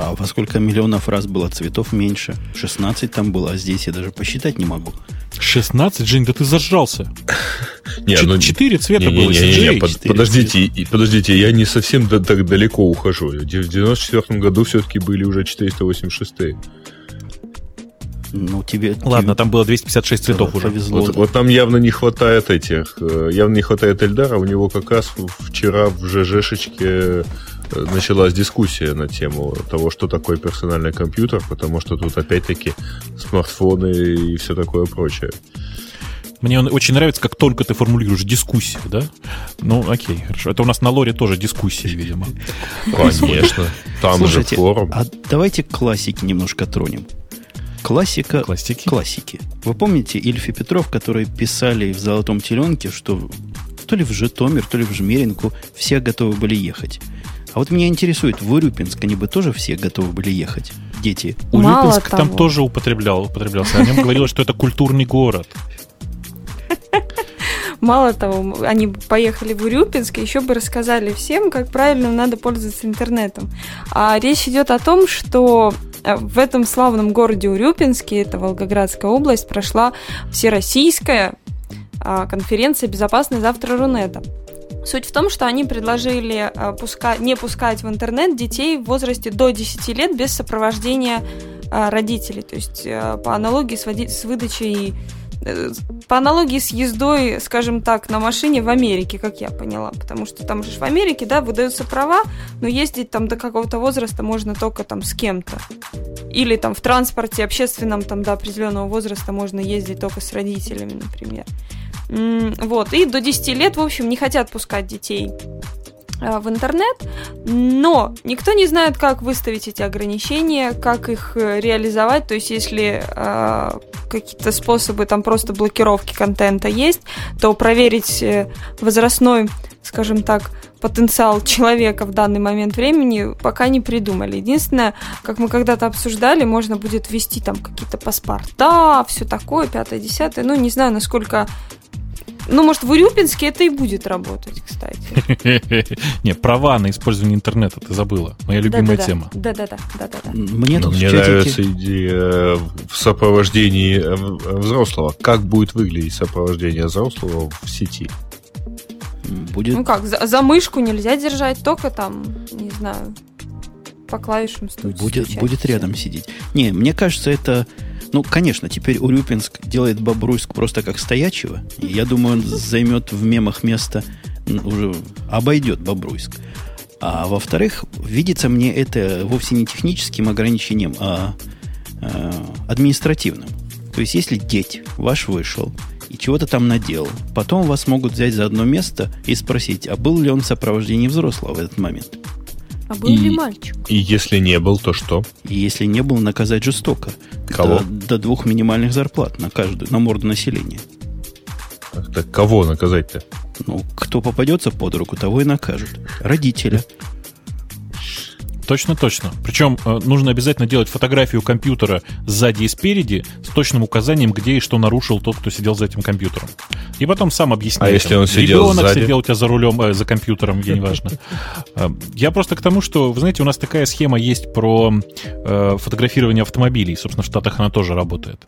А во сколько миллионов раз было цветов меньше? 16 там было, а здесь я даже посчитать не могу. 16? Жень, да ты зажрался. <laughs> Не, ну, Четыре цвета было Подождите, подождите, я не совсем так далеко ухожу. В 94 году все-таки были уже 486 ну, тебе... Ладно, тебе... там было 256 цветов уже. Повезло, вот, да. вот там явно не хватает этих... Э, явно не хватает Эльдара. У него как раз вчера в ЖЖшечке началась дискуссия на тему того, что такое персональный компьютер, потому что тут опять-таки смартфоны и все такое прочее. Мне он очень нравится, как только ты формулируешь дискуссию, да? Ну, окей, хорошо. Это у нас на лоре тоже дискуссии, видимо. Конечно. Там Слушайте, же форум. А давайте классики немножко тронем. Классика классики. классики. Вы помните Ильфи Петров, которые писали в «Золотом теленке», что то ли в Житомир, то ли в Жмеринку все готовы были ехать. А вот меня интересует, в Урюпинск они бы тоже все готовы были ехать? Дети. Урюпинск там тоже употреблял, употреблялся. О нем говорилось, что это культурный город. Мало того, они поехали в Урюпинск, и еще бы рассказали всем, как правильно надо пользоваться интернетом. А речь идет о том, что э, в этом славном городе Урюпинске, это Волгоградская область, прошла всероссийская а, конференция «Безопасный завтра Рунета». Суть в том, что они предложили э, пуска... не пускать в интернет детей в возрасте до 10 лет без сопровождения э, родителей. То есть по аналогии с, води... с выдачей Э, по аналогии с ездой, скажем так, на машине в Америке, как я поняла, потому что там же в Америке, да, выдаются права, но ездить там до какого-то возраста можно только там с кем-то. Или там в транспорте общественном там до определенного возраста можно ездить только с родителями, например. Вот, и до 10 лет, в общем, не хотят пускать детей Э, в интернет, но никто не знает, как выставить эти ограничения, как их э, реализовать. То есть, если э, какие-то способы там просто блокировки контента есть, то проверить э, возрастной, скажем так, потенциал человека в данный момент времени пока не придумали. Единственное, как мы когда-то обсуждали, можно будет ввести там какие-то паспорта, все такое, пятое, десятое. Ну, не знаю, насколько ну, может, в Урюпинске это и будет работать, кстати. <laughs> Не, права на использование интернета ты забыла. Моя любимая тема. Да-да-да. Мне тут Мне нравится идея э, в сопровождении э, взрослого. Как будет выглядеть сопровождение взрослого в сети? Будет... Ну как, за, за мышку нельзя держать, только там, не знаю, по клавишам стучать. Будет, будет рядом сидеть. Не, мне кажется, это ну, конечно, теперь Урюпинск делает Бобруйск просто как стоячего. Я думаю, он займет в мемах место, уже обойдет Бобруйск. А во-вторых, видится мне это вовсе не техническим ограничением, а, а административным. То есть, если деть ваш вышел и чего-то там наделал, потом вас могут взять за одно место и спросить, а был ли он в сопровождении взрослого в этот момент. А был и, ли мальчик? И если не был, то что? И если не был, наказать жестоко. Кого? До, до двух минимальных зарплат на каждую, на морду населения. Так кого наказать-то? Ну, кто попадется под руку, того и накажут. Родителя. Точно, точно. Причем э, нужно обязательно делать фотографию компьютера сзади и спереди с точным указанием, где и что нарушил тот, кто сидел за этим компьютером. И потом сам объясняет. А если он сидел Ребенок сзади? сидел у тебя за рулем, э, за компьютером, я <laughs> неважно. Э, я просто к тому, что, вы знаете, у нас такая схема есть про э, фотографирование автомобилей. Собственно, в Штатах она тоже работает.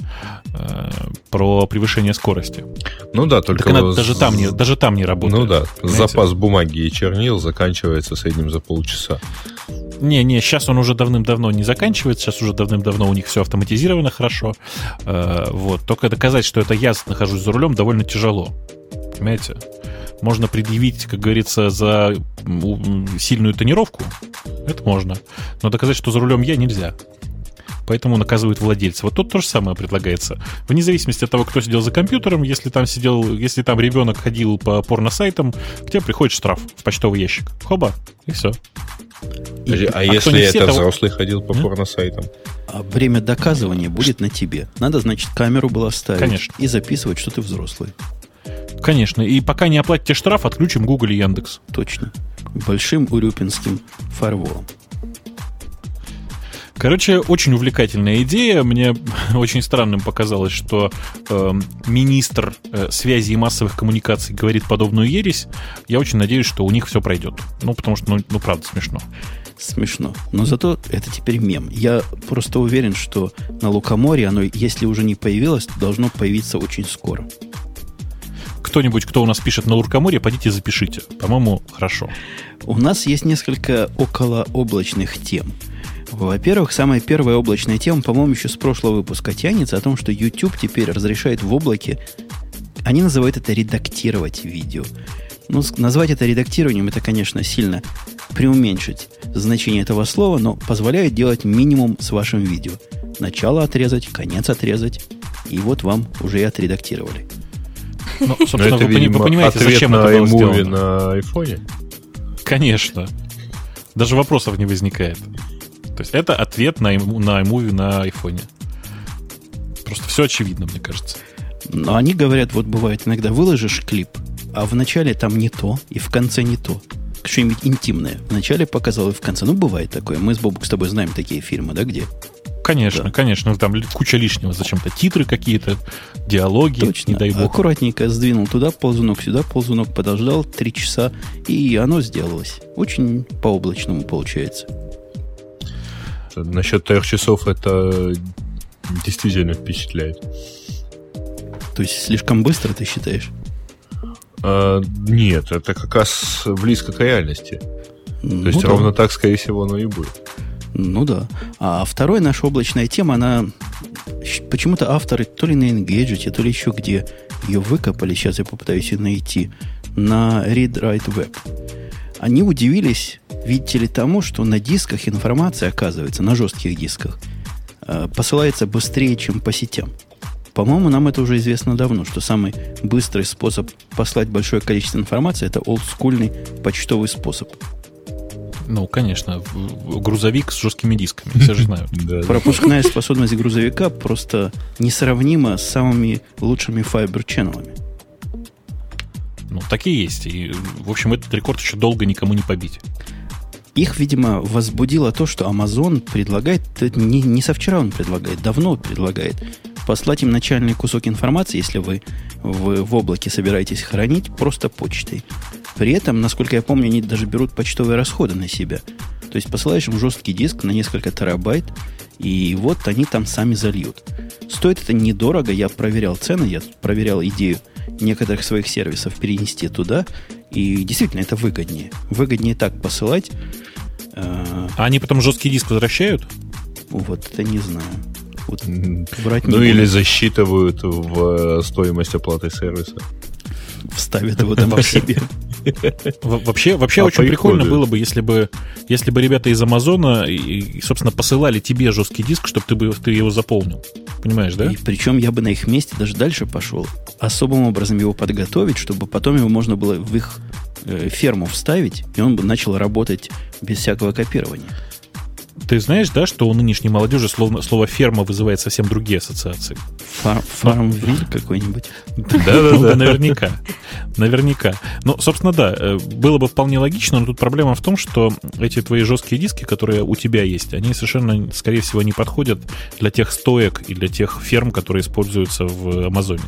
Э, про превышение скорости. Ну да, только... Так она даже, там не, даже там не работает. Ну да, понимаете? запас бумаги и чернил заканчивается средним за полчаса. Не, не, сейчас он уже давным-давно не заканчивается, сейчас уже давным-давно у них все автоматизировано хорошо. Э, вот. Только доказать, что это я нахожусь за рулем, довольно тяжело. Понимаете? Можно предъявить, как говорится, за сильную тонировку. Это можно. Но доказать, что за рулем я, нельзя поэтому наказывают владельца. Вот тут то же самое предлагается. Вне зависимости от того, кто сидел за компьютером, если там сидел, если там ребенок ходил по порно-сайтам, к тебе приходит штраф в почтовый ящик. Хоба, и все. И, а, а если это того... взрослый ходил по порно-сайтам? А время доказывания будет на тебе. Надо, значит, камеру было ставить Конечно. и записывать, что ты взрослый. Конечно. И пока не оплатите штраф, отключим Google и Яндекс. Точно. Большим урюпинским фарволом. Короче, очень увлекательная идея. Мне <laughs> очень странным показалось, что э, министр э, связи и массовых коммуникаций говорит подобную ересь. Я очень надеюсь, что у них все пройдет. Ну, потому что, ну, ну правда, смешно. Смешно. Но зато это теперь мем. Я просто уверен, что на Лукоморье оно, если уже не появилось, то должно появиться очень скоро. Кто-нибудь, кто у нас пишет на Лукоморье, пойдите запишите. По-моему, хорошо. У нас есть несколько околооблачных тем – во-первых, самая первая облачная тема, по-моему, еще с прошлого выпуска тянется о том, что YouTube теперь разрешает в облаке, они называют это редактировать видео. Ну, назвать это редактированием, это, конечно, сильно преуменьшить значение этого слова, но позволяет делать минимум с вашим видео. Начало отрезать, конец отрезать, и вот вам уже и отредактировали. Ну, собственно, это, вы, видимо, вы понимаете, зачем на это было сделано? на айфоне? Конечно. Даже вопросов не возникает. То есть это ответ на, на iMovie на айфоне. Просто все очевидно, мне кажется. Но они говорят, вот бывает, иногда выложишь клип, а в начале там не то, и в конце не то. Что-нибудь интимное. Вначале показал, и в конце. Ну, бывает такое. Мы с Бобук с тобой знаем такие фильмы, да, где? Конечно, Да. конечно. Там куча лишнего. Зачем-то титры какие-то, диалоги, Точно. не дай бог. Аккуратненько сдвинул туда ползунок, сюда ползунок, подождал три часа, и оно сделалось. Очень по-облачному получается. Насчет трех часов это действительно впечатляет. То есть слишком быстро, ты считаешь? А, нет, это как раз близко к реальности. То Ну есть да. ровно так, скорее всего, оно и будет. Ну да. А вторая наша облачная тема, она почему-то авторы то ли на Engadget, то ли еще где ее выкопали, сейчас я попытаюсь ее найти, на Read Write Web. Они удивились, видите ли, тому, что на дисках информация, оказывается, на жестких дисках, э, посылается быстрее, чем по сетям. По-моему, нам это уже известно давно, что самый быстрый способ послать большое количество информации это олдскульный почтовый способ. Ну, конечно, грузовик с жесткими дисками, все же знают. <laughs> Пропускная способность грузовика просто несравнима с самыми лучшими файбер-ченнелами. Ну, такие есть. И, в общем, этот рекорд еще долго никому не побить. Их, видимо, возбудило то, что Amazon предлагает, это не, не со вчера он предлагает, давно предлагает, послать им начальный кусок информации, если вы в, в облаке собираетесь хранить, просто почтой. При этом, насколько я помню, они даже берут почтовые расходы на себя. То есть посылаешь им жесткий диск на несколько терабайт, и вот они там сами зальют. Стоит это недорого, я проверял цены, я проверял идею некоторых своих сервисов перенести туда, и действительно это выгоднее. Выгоднее так посылать, э, А они потом жесткий диск возвращают? вот это не знаю. Вот не Ну или засчитывают в э, стоимость оплаты сервиса. Вставят его там в себе. <laughs> Во- Вообще, вообще А очень прикольно было бы, если бы, если бы ребята из Амазона, и, и, собственно, посылали тебе жесткий диск, чтобы ты, бы, ты его заполнил. Понимаешь, да? И причем я бы на их месте даже дальше пошел. Особым образом его подготовить, чтобы потом его можно было в их э, ферму вставить, и он бы начал работать без всякого копирования. Ты знаешь, да, что у нынешней молодежи словно, слово ферма вызывает совсем другие ассоциации? Фар- Фармвиль какой-нибудь. Ну да, наверняка. Наверняка. Ну, собственно, да, э, было бы вполне логично, но тут проблема в том, что эти твои жесткие диски, которые у тебя есть, они совершенно, скорее всего, не подходят для тех стоек и для тех ферм, которые используются в Амазоне.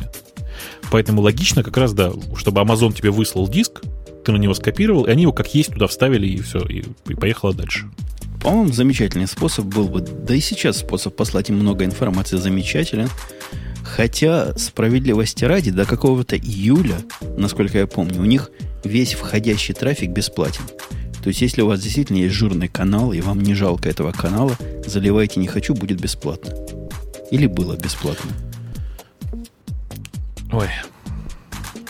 Поэтому логично как раз, да, чтобы Amazon тебе выслал диск, ты на него скопировал, и они его как есть туда вставили, и все, и, и поехало дальше. По-моему, замечательный способ был бы. Да и сейчас способ послать им много информации замечателен. Хотя, справедливости ради, до какого-то июля, насколько я помню, у них весь входящий трафик бесплатен. То есть, если у вас действительно есть жирный канал, и вам не жалко этого канала, заливайте «не хочу», будет бесплатно. Или было бесплатно. Ой.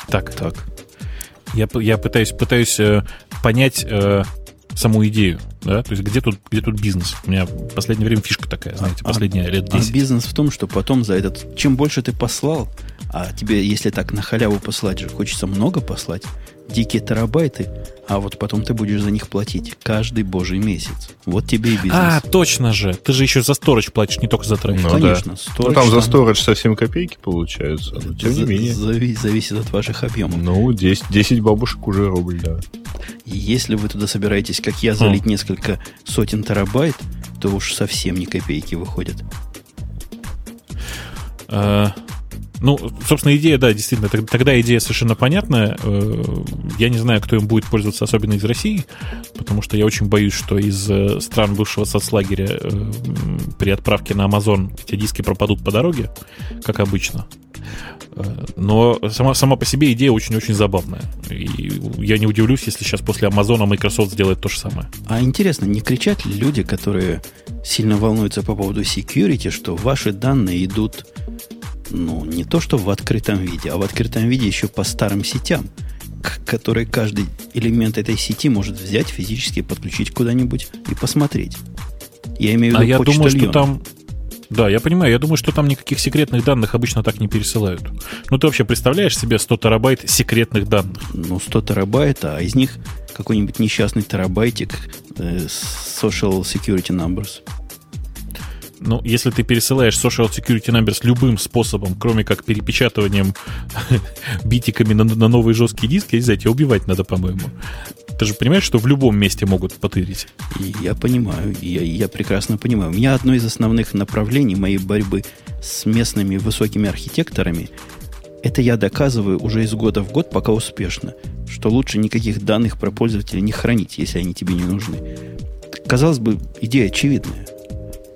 Так, Так. Я, я пытаюсь, пытаюсь э, понять э, саму идею, да, то есть где тут, где тут бизнес? У меня в последнее время фишка такая, знаете, А- последние лет А 10. бизнес в том, что потом за этот... Чем больше ты послал, а тебе, если так на халяву послать же, хочется много послать, дикие терабайты, а вот потом ты будешь за них платить каждый божий месяц. Вот тебе и бизнес. А, точно же. Ты же еще за сторож платишь, не только за трафик. Ну, Конечно, да. storage Ну, там за сторож совсем копейки получаются. Но тем не За- менее. зави- зависит от ваших объемов. Ну, 10, 10 бабушек уже рубль, да. Если вы туда собираетесь, как я, залить несколько сотен терабайт, то уж совсем не копейки выходят. Э, ну, собственно, идея, да, действительно, тог- тогда идея совершенно понятная. Э, Я не знаю, кто им будет пользоваться, особенно из России, потому что я очень боюсь, что из э, стран бывшего соцлагеря э, при отправке на Amazon эти диски пропадут по дороге, как обычно. Но сама, сама по себе идея очень-очень забавная. И я не удивлюсь, если сейчас после Амазона Microsoft сделает то же самое. А интересно, не кричат ли люди, которые сильно волнуются по поводу security, что ваши данные идут, ну, не то что в открытом виде, а в открытом виде еще по старым сетям, которые каждый элемент этой сети может взять физически, подключить куда-нибудь и посмотреть. Я имею в А виду я думаю, что там... Да, я понимаю, я думаю, что там никаких секретных данных обычно так не пересылают. Ну, ты вообще представляешь себе 100 терабайт секретных данных? ну, 100 терабайт, а из них какой-нибудь несчастный терабайтик э, social security numbers. Ну, если ты пересылаешь social security numbers любым способом, кроме как перепечатыванием <laughs> битиками на, на новые жесткие диски, я не знаю, тебя убивать надо, по-моему. Ты же понимаешь, что в любом месте могут потырить? Я понимаю, я, я прекрасно понимаю. У меня одно из основных направлений моей борьбы с местными высокими архитекторами это я доказываю уже из года в год, пока успешно, что лучше никаких данных про пользователя не хранить, если они тебе не нужны. Казалось бы, идея очевидная,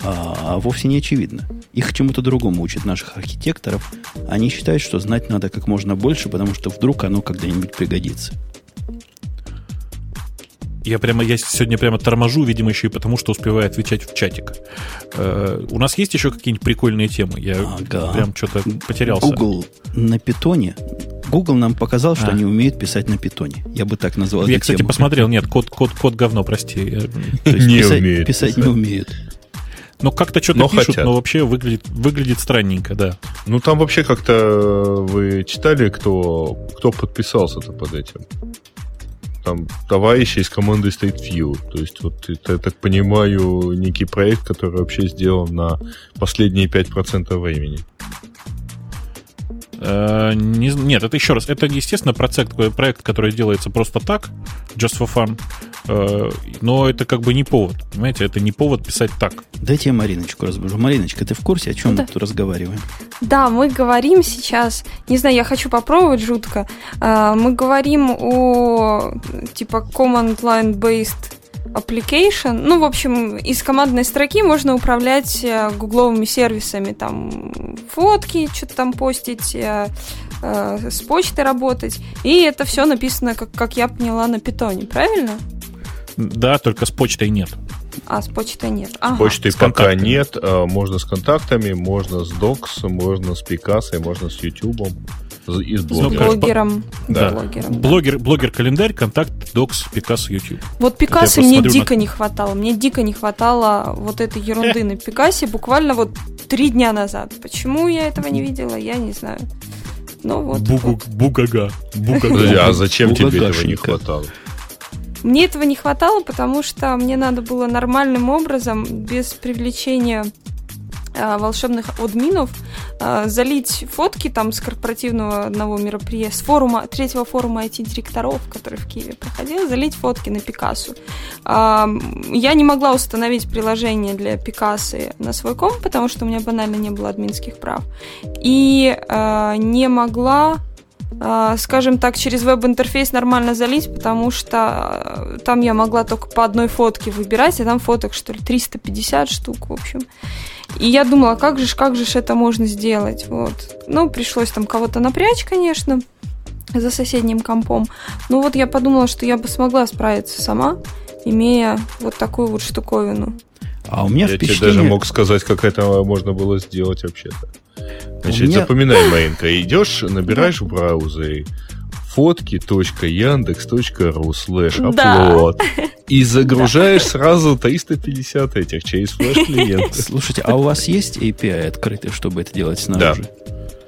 а, а вовсе не очевидна. Их чему-то другому учат наших архитекторов. Они считают, что знать надо как можно больше, потому что вдруг оно когда-нибудь пригодится. Я прямо, я сегодня прямо торможу, видимо, еще и потому, что успеваю отвечать в чатик. Э, у нас есть еще какие-нибудь прикольные темы? Я ага. прям что-то потерялся. Google на питоне. Google нам показал, что а. они умеют писать на питоне. Я бы так назвал. Я, кстати, тему. посмотрел. Нет, код, код, код говно, прости. не писать, умеет писать не умеют. Ну, как-то что-то но пишут, хотят. но вообще выглядит, выглядит странненько, да. Ну, там вообще как-то э, вы читали, кто, кто подписался-то под этим? там товарищи из команды State View. То есть, вот это, я так понимаю, некий проект, который вообще сделан на последние 5% времени. Э, не, нет, это еще раз, это, естественно, проект, проект, который делается просто так, just for fun, э, но это как бы не повод, понимаете, это не повод писать так. Дайте я Мариночку разбужу. Мариночка, ты в курсе, о чем да. мы тут разговариваем? Да, мы говорим сейчас, не знаю, я хочу попробовать жутко, э, мы говорим о типа command line based application. Ну, в общем, из командной строки можно управлять э, гугловыми сервисами, там фотки, что-то там постить, э, э, с почтой работать. И это все написано, как, как я поняла, на питоне, правильно? Да, только с почтой нет. А, с почтой нет. Ага. С почтой с пока нет. Можно с контактами, можно с Docs, можно с Пикассой, можно с YouTube и с блогером. С блогером. Да. блогером блогер, блогер календарь, контакт, докс, Пикассо, YouTube. Вот Пикассо мне дико на... не хватало. Мне дико не хватало вот этой ерунды на Пикассе буквально вот три дня назад. Почему я этого не видела, я не знаю. Ну вот. Бугу. Бугага. Бугага. А зачем тебе этого не хватало? Мне этого не хватало, потому что мне надо было нормальным образом, без привлечения волшебных админов э, залить фотки там с корпоративного одного мероприятия, с форума, третьего форума IT-директоров, который в Киеве проходил, залить фотки на Пикассу. Я не могла установить приложение для Пикассы на свой комп, потому что у меня банально не было админских прав. И э, не могла скажем так, через веб-интерфейс нормально залить, потому что там я могла только по одной фотке выбирать, а там фоток, что ли, 350 штук, в общем. И я думала, как же, как же это можно сделать, вот. Ну, пришлось там кого-то напрячь, конечно, за соседним компом. Ну, вот я подумала, что я бы смогла справиться сама, имея вот такую вот штуковину. А у меня я впечатление... тебе даже мог сказать, как это можно было сделать вообще-то. Значит, меня... запоминай, Маринка, идешь, набираешь в браузере фотки.яндекс.ру слэш upload и <laughs> загружаешь сразу 350 этих через флеш-клиент. <laughs> Слушайте, а у вас есть API открытый, чтобы это делать снаружи? Да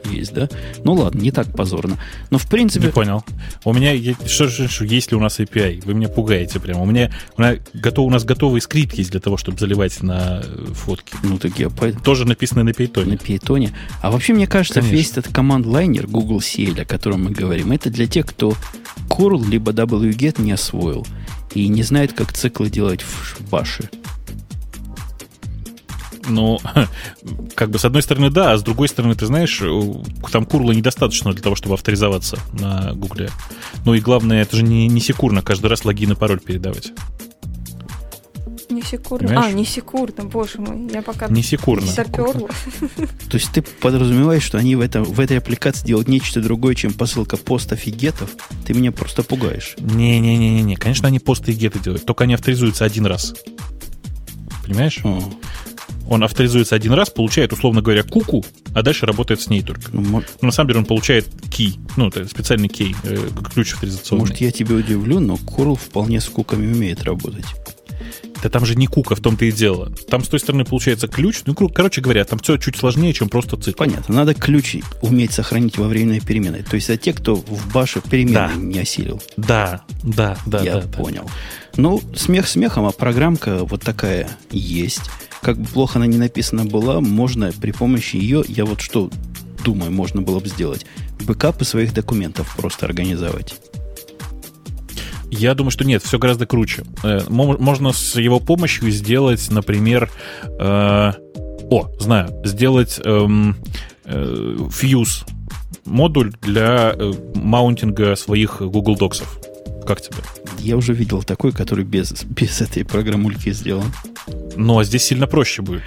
есть, да? Ну ладно, не так позорно. Но в принципе... Не понял. У меня... Что, что, что, есть ли у нас API? Вы меня пугаете прямо. У меня, у, меня готов, у нас готовый скрипт есть для того, чтобы заливать на фотки. Ну так я... Тоже написано на Python. На Python. А вообще, мне кажется, Конечно. весь этот команд-лайнер Google CL, о котором мы говорим, это для тех, кто curl либо wget не освоил и не знает, как циклы делать в баше. Ну, <laughs> как бы с одной стороны, да, а с другой стороны, ты знаешь, там курла недостаточно для того, чтобы авторизоваться на Гугле. Ну и главное, это же не, не секурно каждый раз логин и пароль передавать. Не секурно. Понимаешь? А, не секурно, боже мой. Я пока не секурно. Соперла. <laughs> То есть ты подразумеваешь, что они в, этом, в этой аппликации делают нечто другое, чем посылка постов и гетов? Ты меня просто пугаешь. Не-не-не-не. Конечно, они посты и геты делают. Только они авторизуются один раз. Понимаешь? О он авторизуется один раз, получает, условно говоря, куку, а дальше работает с ней только. Ну, но на самом деле он получает key, ну, это специальный key, э, ключ авторизационный. Может, я тебя удивлю, но Curl вполне с куками умеет работать. Да там же не кука, в том-то и дело. Там с той стороны получается ключ. Ну, короче говоря, там все чуть сложнее, чем просто цикл. Понятно. Надо ключи уметь сохранить во временной переменной. То есть, а те, кто в баше переменной да. не осилил. Да, да, да. Я да, понял. Да. Ну, смех смехом, а программка вот такая есть. Как бы плохо она не написана была, можно при помощи ее, я вот что думаю, можно было бы сделать, бэкапы своих документов просто организовать. Я думаю, что нет, все гораздо круче. Э, можно с его помощью сделать, например, э, о, знаю, сделать эм, э, Fuse модуль для э, маунтинга своих Google Docs. Как тебе? Я уже видел такой, который без, без этой программульки сделан. Ну, а здесь сильно проще будет.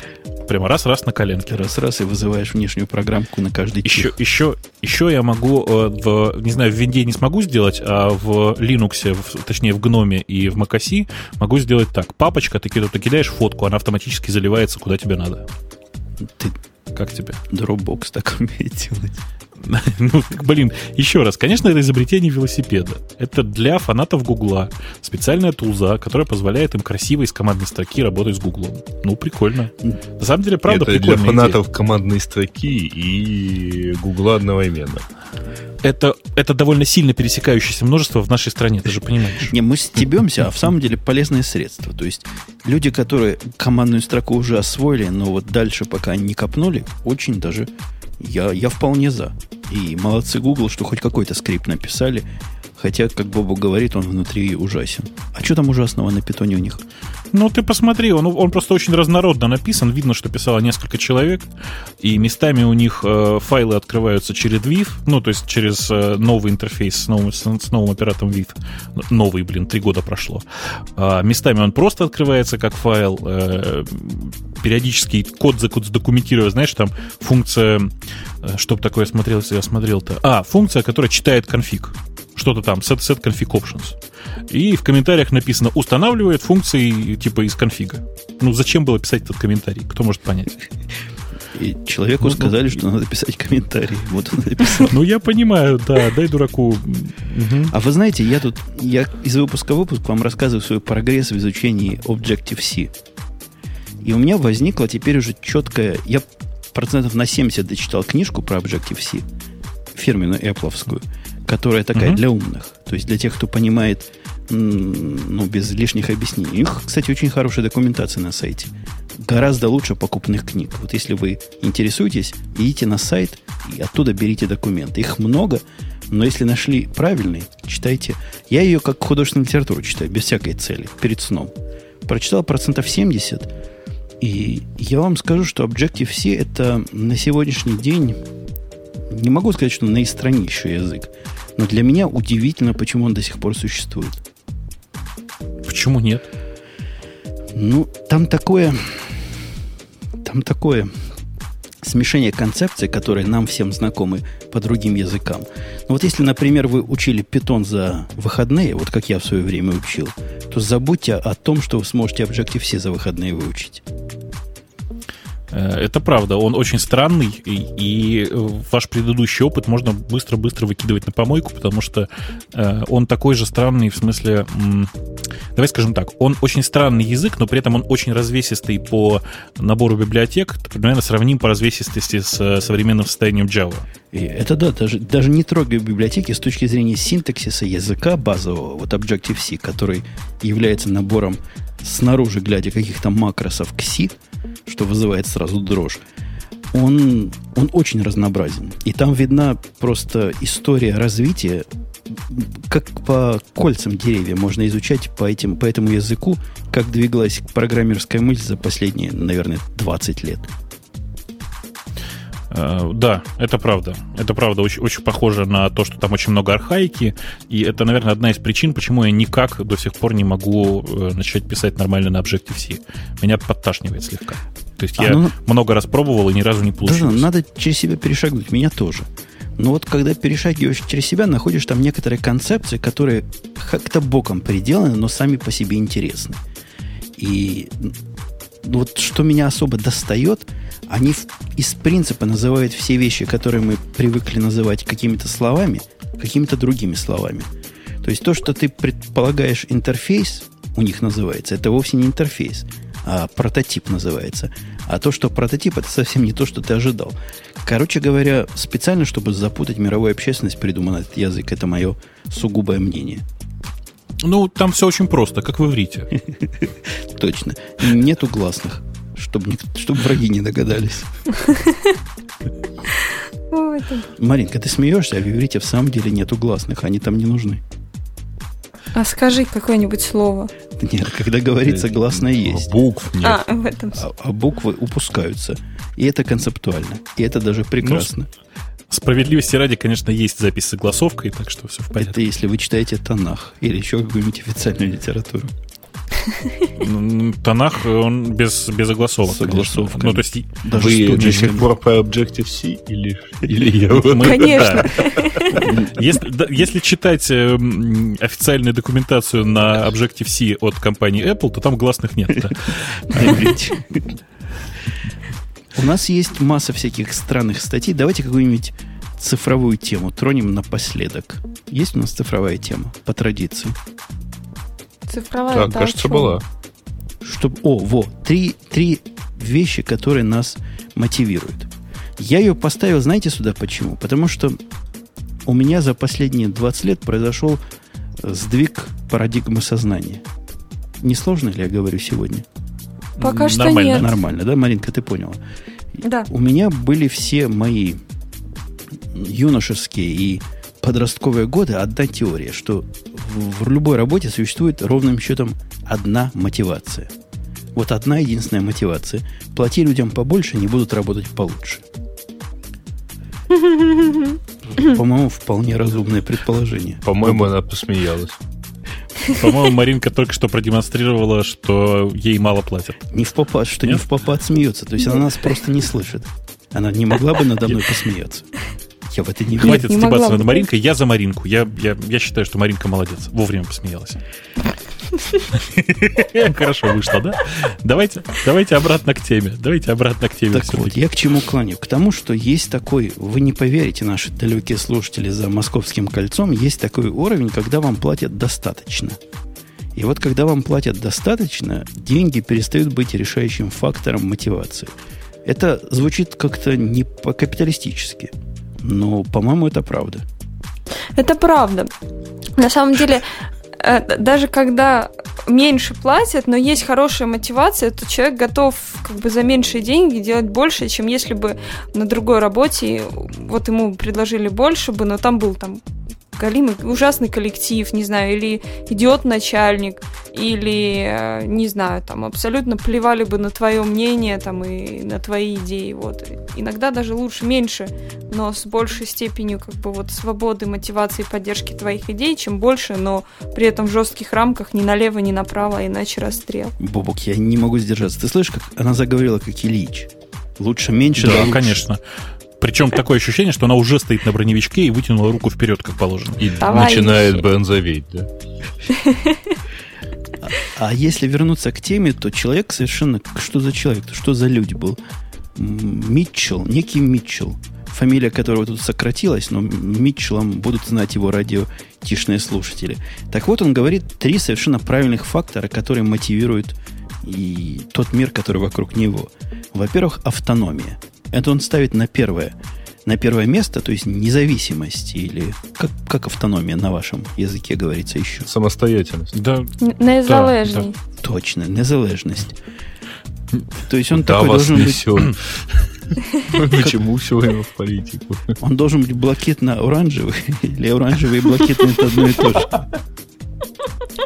Прямо раз-раз на коленке. Раз-раз и вызываешь внешнюю программку на каждый еще, еще, еще я могу, э, в, не знаю, в винде не смогу сделать, а в Linux, в, точнее в гноме и в macOS могу сделать так. Папочка, ты, ты кидаешь фотку, она автоматически заливается куда тебе надо. Ты как тебе? Dropbox так умеет делать. <laughs> ну, блин, еще раз, конечно, это изобретение велосипеда. Это для фанатов Гугла. Специальная тулза, которая позволяет им красиво из командной строки работать с Гуглом. Ну, прикольно. На самом деле, правда, это для фанатов идея. командной строки и Гугла одновременно. Это, это довольно сильно пересекающееся множество в нашей стране, ты же понимаешь. Не, мы стебемся, а в самом деле полезное средство. То есть люди, которые командную строку уже освоили, но вот дальше пока не копнули, очень даже я, я вполне за. И молодцы Google, что хоть какой-то скрипт написали. Хотя, как Бобу говорит, он внутри ужасен. А что там ужасного на питоне у них? Ну, ты посмотри, он, он просто очень разнородно написан. Видно, что писало несколько человек. И местами у них э, файлы открываются через VIF, ну, то есть через э, новый интерфейс с новым, с, с новым оператором VIF. Новый, блин, три года прошло. А местами он просто открывается как файл. Э, периодически код задокументировать, знаешь, там функция, э, чтобы такое смотрел, я смотрел-то. А, функция, которая читает конфиг что-то там, set, set config options. И в комментариях написано, устанавливает функции типа из конфига. Ну, зачем было писать этот комментарий? Кто может понять? И человеку ну, ну сказали, ну, что надо писать комментарий. Вот он написал. Ну, я понимаю, да, дай дураку. А вы знаете, я тут, я из выпуска в выпуск вам рассказываю свой прогресс в изучении Objective-C. И у меня возникла теперь уже четкая... Я процентов на 70 дочитал книжку про Objective-C, фирменную Apple которая такая угу. для умных. То есть для тех, кто понимает, ну, без лишних объяснений. У них, кстати, очень хорошая документация на сайте. Гораздо лучше покупных книг. Вот если вы интересуетесь, идите на сайт и оттуда берите документы. Их много, но если нашли правильный, читайте. Я ее как художественную литературу читаю, без всякой цели, перед сном. Прочитал процентов 70, и я вам скажу, что Objective-C это на сегодняшний день не могу сказать, что наистраннейший язык, но для меня удивительно, почему он до сих пор существует. Почему нет? Ну, там такое... Там такое смешение концепций, которые нам всем знакомы по другим языкам. Ну, вот если, например, вы учили питон за выходные, вот как я в свое время учил, то забудьте о том, что вы сможете Objective-C за выходные выучить. Э, это правда, он очень странный, и, и ваш предыдущий опыт можно быстро-быстро выкидывать на помойку, потому что э, он такой же странный, в смысле, давай скажем так, он очень странный язык, но при этом он очень развесистый по набору библиотек, примерно сравним по развесистости с современным состоянием Java. И это да, даже, даже не трогая библиотеки с точки зрения синтаксиса языка базового, вот Objective-C, который является набором снаружи, глядя каких-то макросов к C, что вызывает сразу дрожь, он, он очень разнообразен. И там видна просто история развития, как по кольцам деревья можно изучать по, этим, по этому языку, как двигалась программерская мысль за последние, наверное, 20 лет. Э, да, это правда. Это правда очень, очень похоже на то, что там очень много архаики. И это, наверное, одна из причин, почему я никак до сих пор не могу э, начать писать нормально на Objective-C. Меня подташнивает слегка. То есть а, я ну, много раз пробовал и ни разу не получилось. Да, надо через себя перешагнуть. Меня тоже. Но вот когда перешагиваешь через себя, находишь там некоторые концепции, которые как-то боком приделаны, но сами по себе интересны. И вот что меня особо достает – они из принципа называют все вещи, которые мы привыкли называть какими-то словами, какими-то другими словами. То есть то, что ты предполагаешь интерфейс, у них называется, это вовсе не интерфейс, а прототип называется. А то, что прототип, это совсем не то, что ты ожидал. Короче говоря, специально, чтобы запутать мировую общественность, придуман этот язык. Это мое сугубое мнение. Ну, там все очень просто, как в иврите. <laughs> Точно. Нету гласных чтобы, чтобы враги не догадались. Маринка, ты смеешься, а в иврите в самом деле нету гласных, они там не нужны. А скажи какое-нибудь слово. Нет, когда говорится гласное есть. Букв нет. А, в этом а, а буквы упускаются. И это концептуально. И это даже прекрасно. Ну, справедливости ради, конечно, есть запись с согласовкой, так что все в порядке. Это если вы читаете Танах или еще какую-нибудь официальную литературу. Танах, он без, без огласовок. С огласовкой. Ну, то есть, Даже вы до сих пор по Objective-C или, или я? Конечно. <laughs> Если, если читать э, официальную документацию на Objective-C от компании Apple, то там гласных нет. <laughs> У нас есть масса всяких странных статей. Давайте какую-нибудь цифровую тему тронем напоследок. Есть у нас цифровая тема по традиции? Цифровая, да, кажется, была. Чтоб, о, во, три, три вещи, которые нас мотивируют. Я ее поставил, знаете, сюда почему? Потому что у меня за последние 20 лет произошел э, сдвиг парадигмы сознания. Не сложно ли я говорю сегодня? Пока что Нормально, нет. Нормально, да, Маринка, ты поняла? Да. У меня были все мои юношеские и подростковые годы одна теория, что в любой работе существует ровным счетом одна мотивация. Вот одна единственная мотивация. Плати людям побольше, они будут работать получше. По-моему, вполне разумное предположение. По-моему, она посмеялась. По-моему, Маринка только что продемонстрировала, что ей мало платят. Не в попад, что Нет? не в попад смеется. То есть она нас просто не слышит. Она не могла бы надо мной посмеяться. Я в это не верю. Хватит стебаться над Маринкой. Я за Маринку. Я, я, я считаю, что Маринка молодец. Вовремя посмеялась. <laughs> Хорошо вышло, да? Давайте, давайте обратно к теме. Давайте обратно к теме. Так вот, я к чему клоню? К тому, что есть такой, вы не поверите, наши далекие слушатели за московским кольцом, есть такой уровень, когда вам платят достаточно. И вот когда вам платят достаточно, деньги перестают быть решающим фактором мотивации. Это звучит как-то не по-капиталистически, но, по-моему, это правда. Это правда. На самом деле, Э, даже когда меньше платят, но есть хорошая мотивация, то человек готов как бы за меньшие деньги делать больше, чем если бы на другой работе вот ему предложили больше бы, но там был там галимый, ужасный коллектив, не знаю, или идиот начальник, или, э, не знаю, там абсолютно плевали бы на твое мнение там и на твои идеи. Вот. Иногда даже лучше меньше, но с большей степенью как бы вот свободы, мотивации, поддержки твоих идей, чем больше, но при этом в жестких рамках ни налево, ни направо, иначе расстрел. Бобок, я не могу сдержаться. Ты слышишь, как она заговорила, как Ильич? Лучше меньше, да, да лучше. конечно. Причем такое ощущение, что она уже стоит на броневичке и вытянула руку вперед, как положено. И Товарищи. начинает бензоветь, да? А, <laughs> а если вернуться к теме, то человек совершенно... Что за человек? Что за люди был? Митчелл, некий Митчелл, фамилия которого тут сократилась, но Митчеллом будут знать его радиотишные слушатели. Так вот, он говорит три совершенно правильных фактора, которые мотивируют и тот мир, который вокруг него. Во-первых, автономия – это он ставит на первое, на первое место, то есть независимость или как, как автономия на вашем языке говорится еще? Самостоятельность. Да. Незалежный. Да, да. Точно, незалежность. То есть он Куда такой вас должен несет? быть... <clears throat> Почему все время в политику? Он должен быть блокетно-оранжевый <laughs> или оранжевый и блокетный это одно и то же.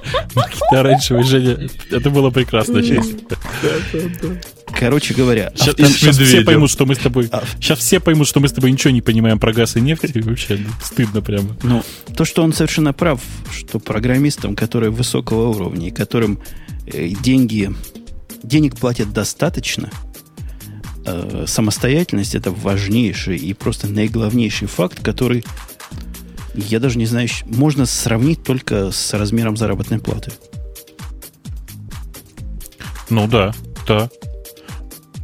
<laughs> Оранжевый, Женя, это было прекрасно, честно. Короче говоря, сейчас, сейчас все поймут, что мы с тобой. А... Сейчас все поймут, что мы с тобой ничего не понимаем про газ и нефть. И вообще ну, стыдно прямо. Ну, то, что он совершенно прав, что программистам, которые высокого уровня и которым э, деньги, денег платят достаточно, э, самостоятельность это важнейший и просто наиглавнейший факт, который я даже не знаю, можно сравнить только с размером заработной платы. Ну да, да.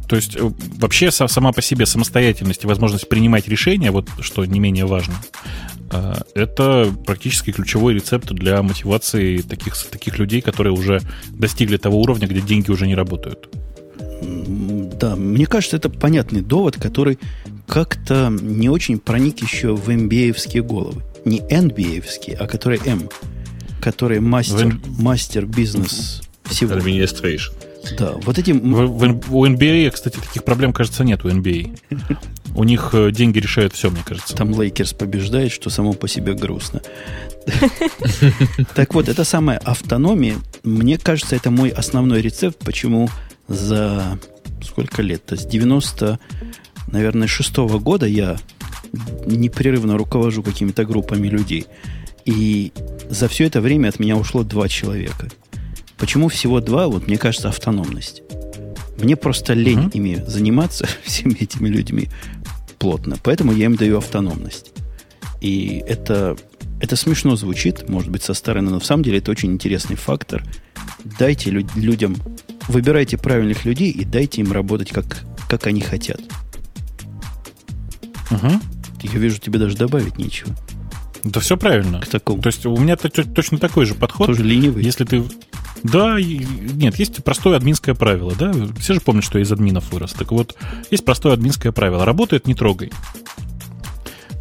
То есть э, вообще сама по себе самостоятельность и возможность принимать решения, вот что не менее важно, э, это практически ключевой рецепт для мотивации таких, таких людей, которые уже достигли того уровня, где деньги уже не работают. Да, мне кажется, это понятный довод, который как-то не очень проник еще в MBA-евские головы. Не NBA-евские, а который М, который мастер, мастер бизнес всего. Administration. Да, вот эти... В, в, у NBA, кстати, таких проблем, кажется, нет у NBA. У них э, деньги решают все, мне кажется. Там Лейкерс побеждает, что само по себе грустно. Так вот, это самая автономия. Мне кажется, это мой основной рецепт, почему за сколько лет-то? С 90, наверное, шестого года я непрерывно руковожу какими-то группами людей. И за все это время от меня ушло два человека. Почему всего два? Вот мне кажется, автономность. Мне просто лень mm-hmm. ими заниматься, <laughs> всеми этими людьми плотно. Поэтому я им даю автономность. И это, это смешно звучит, может быть, со стороны, но на самом деле это очень интересный фактор. Дайте лю- людям, выбирайте правильных людей и дайте им работать, как, как они хотят. Угу. Я вижу, тебе даже добавить нечего. Да все правильно. К такому. То есть у меня точно такой же подход. Тоже ленивый. Если ты... Да, нет, есть простое админское правило, да? Все же помнят, что я из админов вырос. Так вот, есть простое админское правило. Работает, не трогай.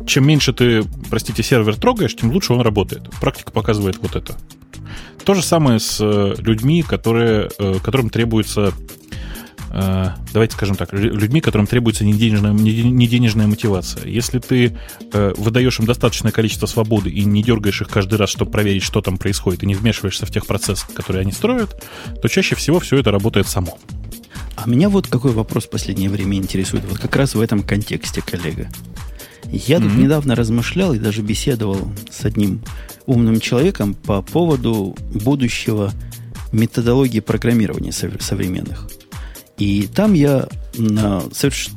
Чем меньше ты, простите, сервер трогаешь, тем лучше он работает. Практика показывает вот это. То же самое с э, людьми, которые, э, которым требуется давайте скажем так, людьми, которым требуется неденежная, неденежная мотивация. Если ты э, выдаешь им достаточное количество свободы и не дергаешь их каждый раз, чтобы проверить, что там происходит, и не вмешиваешься в тех процессы, которые они строят, то чаще всего все это работает само. А меня вот какой вопрос в последнее время интересует, вот как раз в этом контексте, коллега. Я тут mm-hmm. недавно размышлял и даже беседовал с одним умным человеком по поводу будущего методологии программирования современных. И там я, на,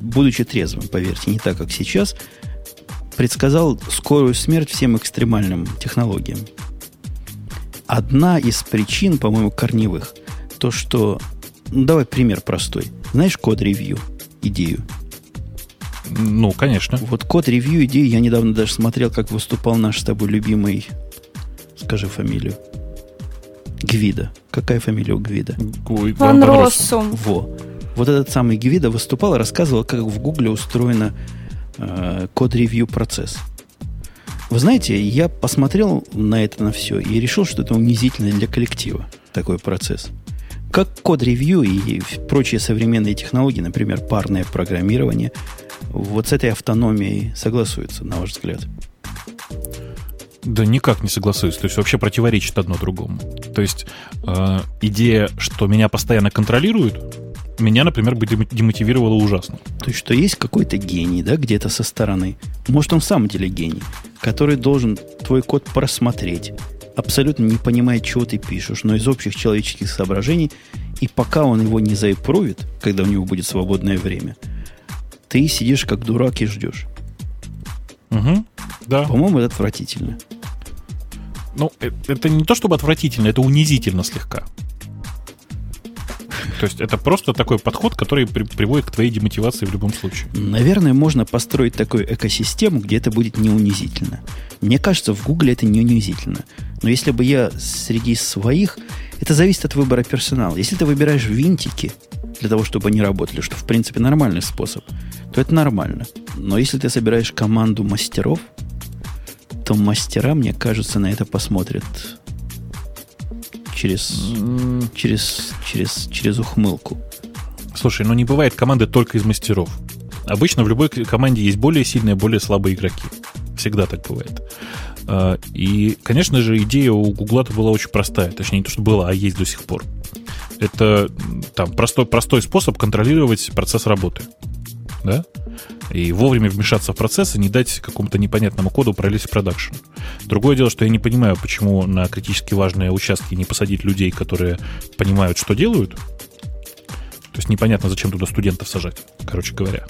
будучи трезвым, поверьте, не так, как сейчас, предсказал скорую смерть всем экстремальным технологиям. Одна из причин, по-моему, корневых, то, что... Ну, давай пример простой. Знаешь код-ревью, идею? Ну, конечно. Вот код-ревью идею я недавно даже смотрел, как выступал наш с тобой любимый... Скажи фамилию. Гвида. Какая фамилия у Гвида? Ван Россум. Во вот этот самый Гвида выступал и рассказывал, как в Гугле устроено э, код-ревью процесс. Вы знаете, я посмотрел на это на все и решил, что это унизительно для коллектива такой процесс. Как код-ревью и прочие современные технологии, например, парное программирование, вот с этой автономией согласуются, на ваш взгляд? Да никак не согласуюсь. То есть вообще противоречит одно другому. То есть э, идея, что меня постоянно контролируют, меня, например, бы демотивировало ужасно. То есть, что есть какой-то гений, да, где-то со стороны. Может, он в самом деле гений, который должен твой код просмотреть, абсолютно не понимая, чего ты пишешь, но из общих человеческих соображений, и пока он его не заипровит, когда у него будет свободное время, ты сидишь как дурак и ждешь. Угу, да. По-моему, это отвратительно. Ну, э, это не то чтобы отвратительно, это унизительно слегка. То есть это просто такой подход, который при, приводит к твоей демотивации в любом случае. Наверное, можно построить такую экосистему, где это будет не унизительно. Мне кажется, в Гугле это не унизительно. Но если бы я среди своих... Это зависит от выбора персонала. Если ты выбираешь винтики для того, чтобы они работали, что, в принципе, нормальный способ, то это нормально. Но если ты собираешь команду мастеров, то мастера, мне кажется, на это посмотрят через, через, через, через ухмылку. Слушай, ну не бывает команды только из мастеров. Обычно в любой команде есть более сильные, более слабые игроки. Всегда так бывает. А, и, конечно же, идея у Гугла-то была очень простая. Точнее, не то, что была, а есть до сих пор. Это там, простой, простой способ контролировать процесс работы. Да? И вовремя вмешаться в процесс и не дать какому-то непонятному коду пролезть в продакшн. Другое дело, что я не понимаю, почему на критически важные участки не посадить людей, которые понимают, что делают. То есть непонятно, зачем туда студентов сажать, короче говоря.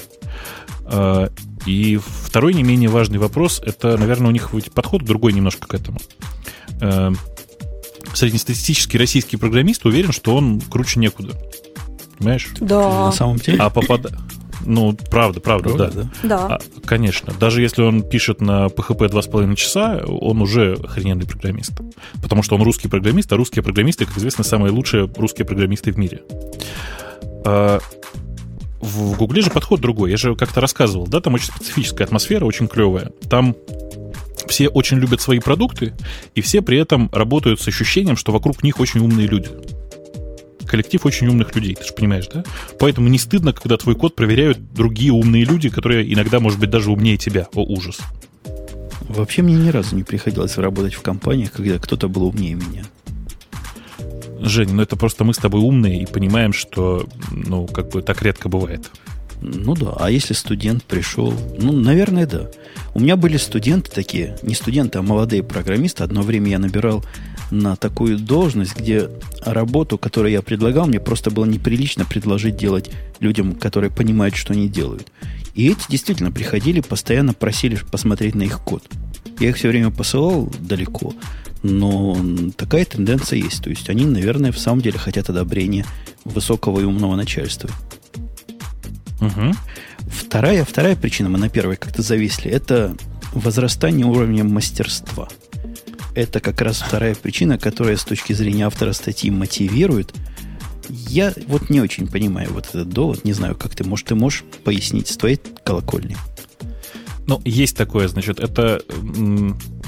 А, и второй не менее важный вопрос, это, наверное, у них подход другой немножко к этому. А, среднестатистический российский программист уверен, что он круче некуда. Понимаешь? Да. На самом деле. А попад... Ну, правда, правда, правда да. Да. А, конечно. Даже если он пишет на PHP 2,5 часа, он уже охрененный программист. Потому что он русский программист, а русские программисты, как известно, самые лучшие русские программисты в мире. А, в Гугле же подход другой. Я же как-то рассказывал, да, там очень специфическая атмосфера, очень клевая. Там все очень любят свои продукты, и все при этом работают с ощущением, что вокруг них очень умные люди. Коллектив очень умных людей, ты же понимаешь, да? Поэтому не стыдно, когда твой код проверяют другие умные люди, которые иногда, может быть, даже умнее тебя. О, ужас. Вообще мне ни разу не приходилось работать в компаниях, когда кто-то был умнее меня. Жень, ну это просто мы с тобой умные и понимаем, что, ну, как бы так редко бывает. Ну да, а если студент пришел? Ну, наверное, да. У меня были студенты такие, не студенты, а молодые программисты. Одно время я набирал на такую должность, где работу, которую я предлагал, мне просто было неприлично предложить делать людям, которые понимают, что они делают. И эти действительно приходили, постоянно просили посмотреть на их код. Я их все время посылал далеко, но такая тенденция есть. То есть они, наверное, в самом деле хотят одобрения высокого и умного начальства. Угу. Вторая, вторая причина, мы на первой как-то зависли, это возрастание уровня мастерства. Это как раз вторая причина, которая с точки зрения автора статьи мотивирует. Я вот не очень понимаю вот этот довод, не знаю, как ты, может, ты можешь пояснить с твоей колокольни? Ну, есть такое, значит, это...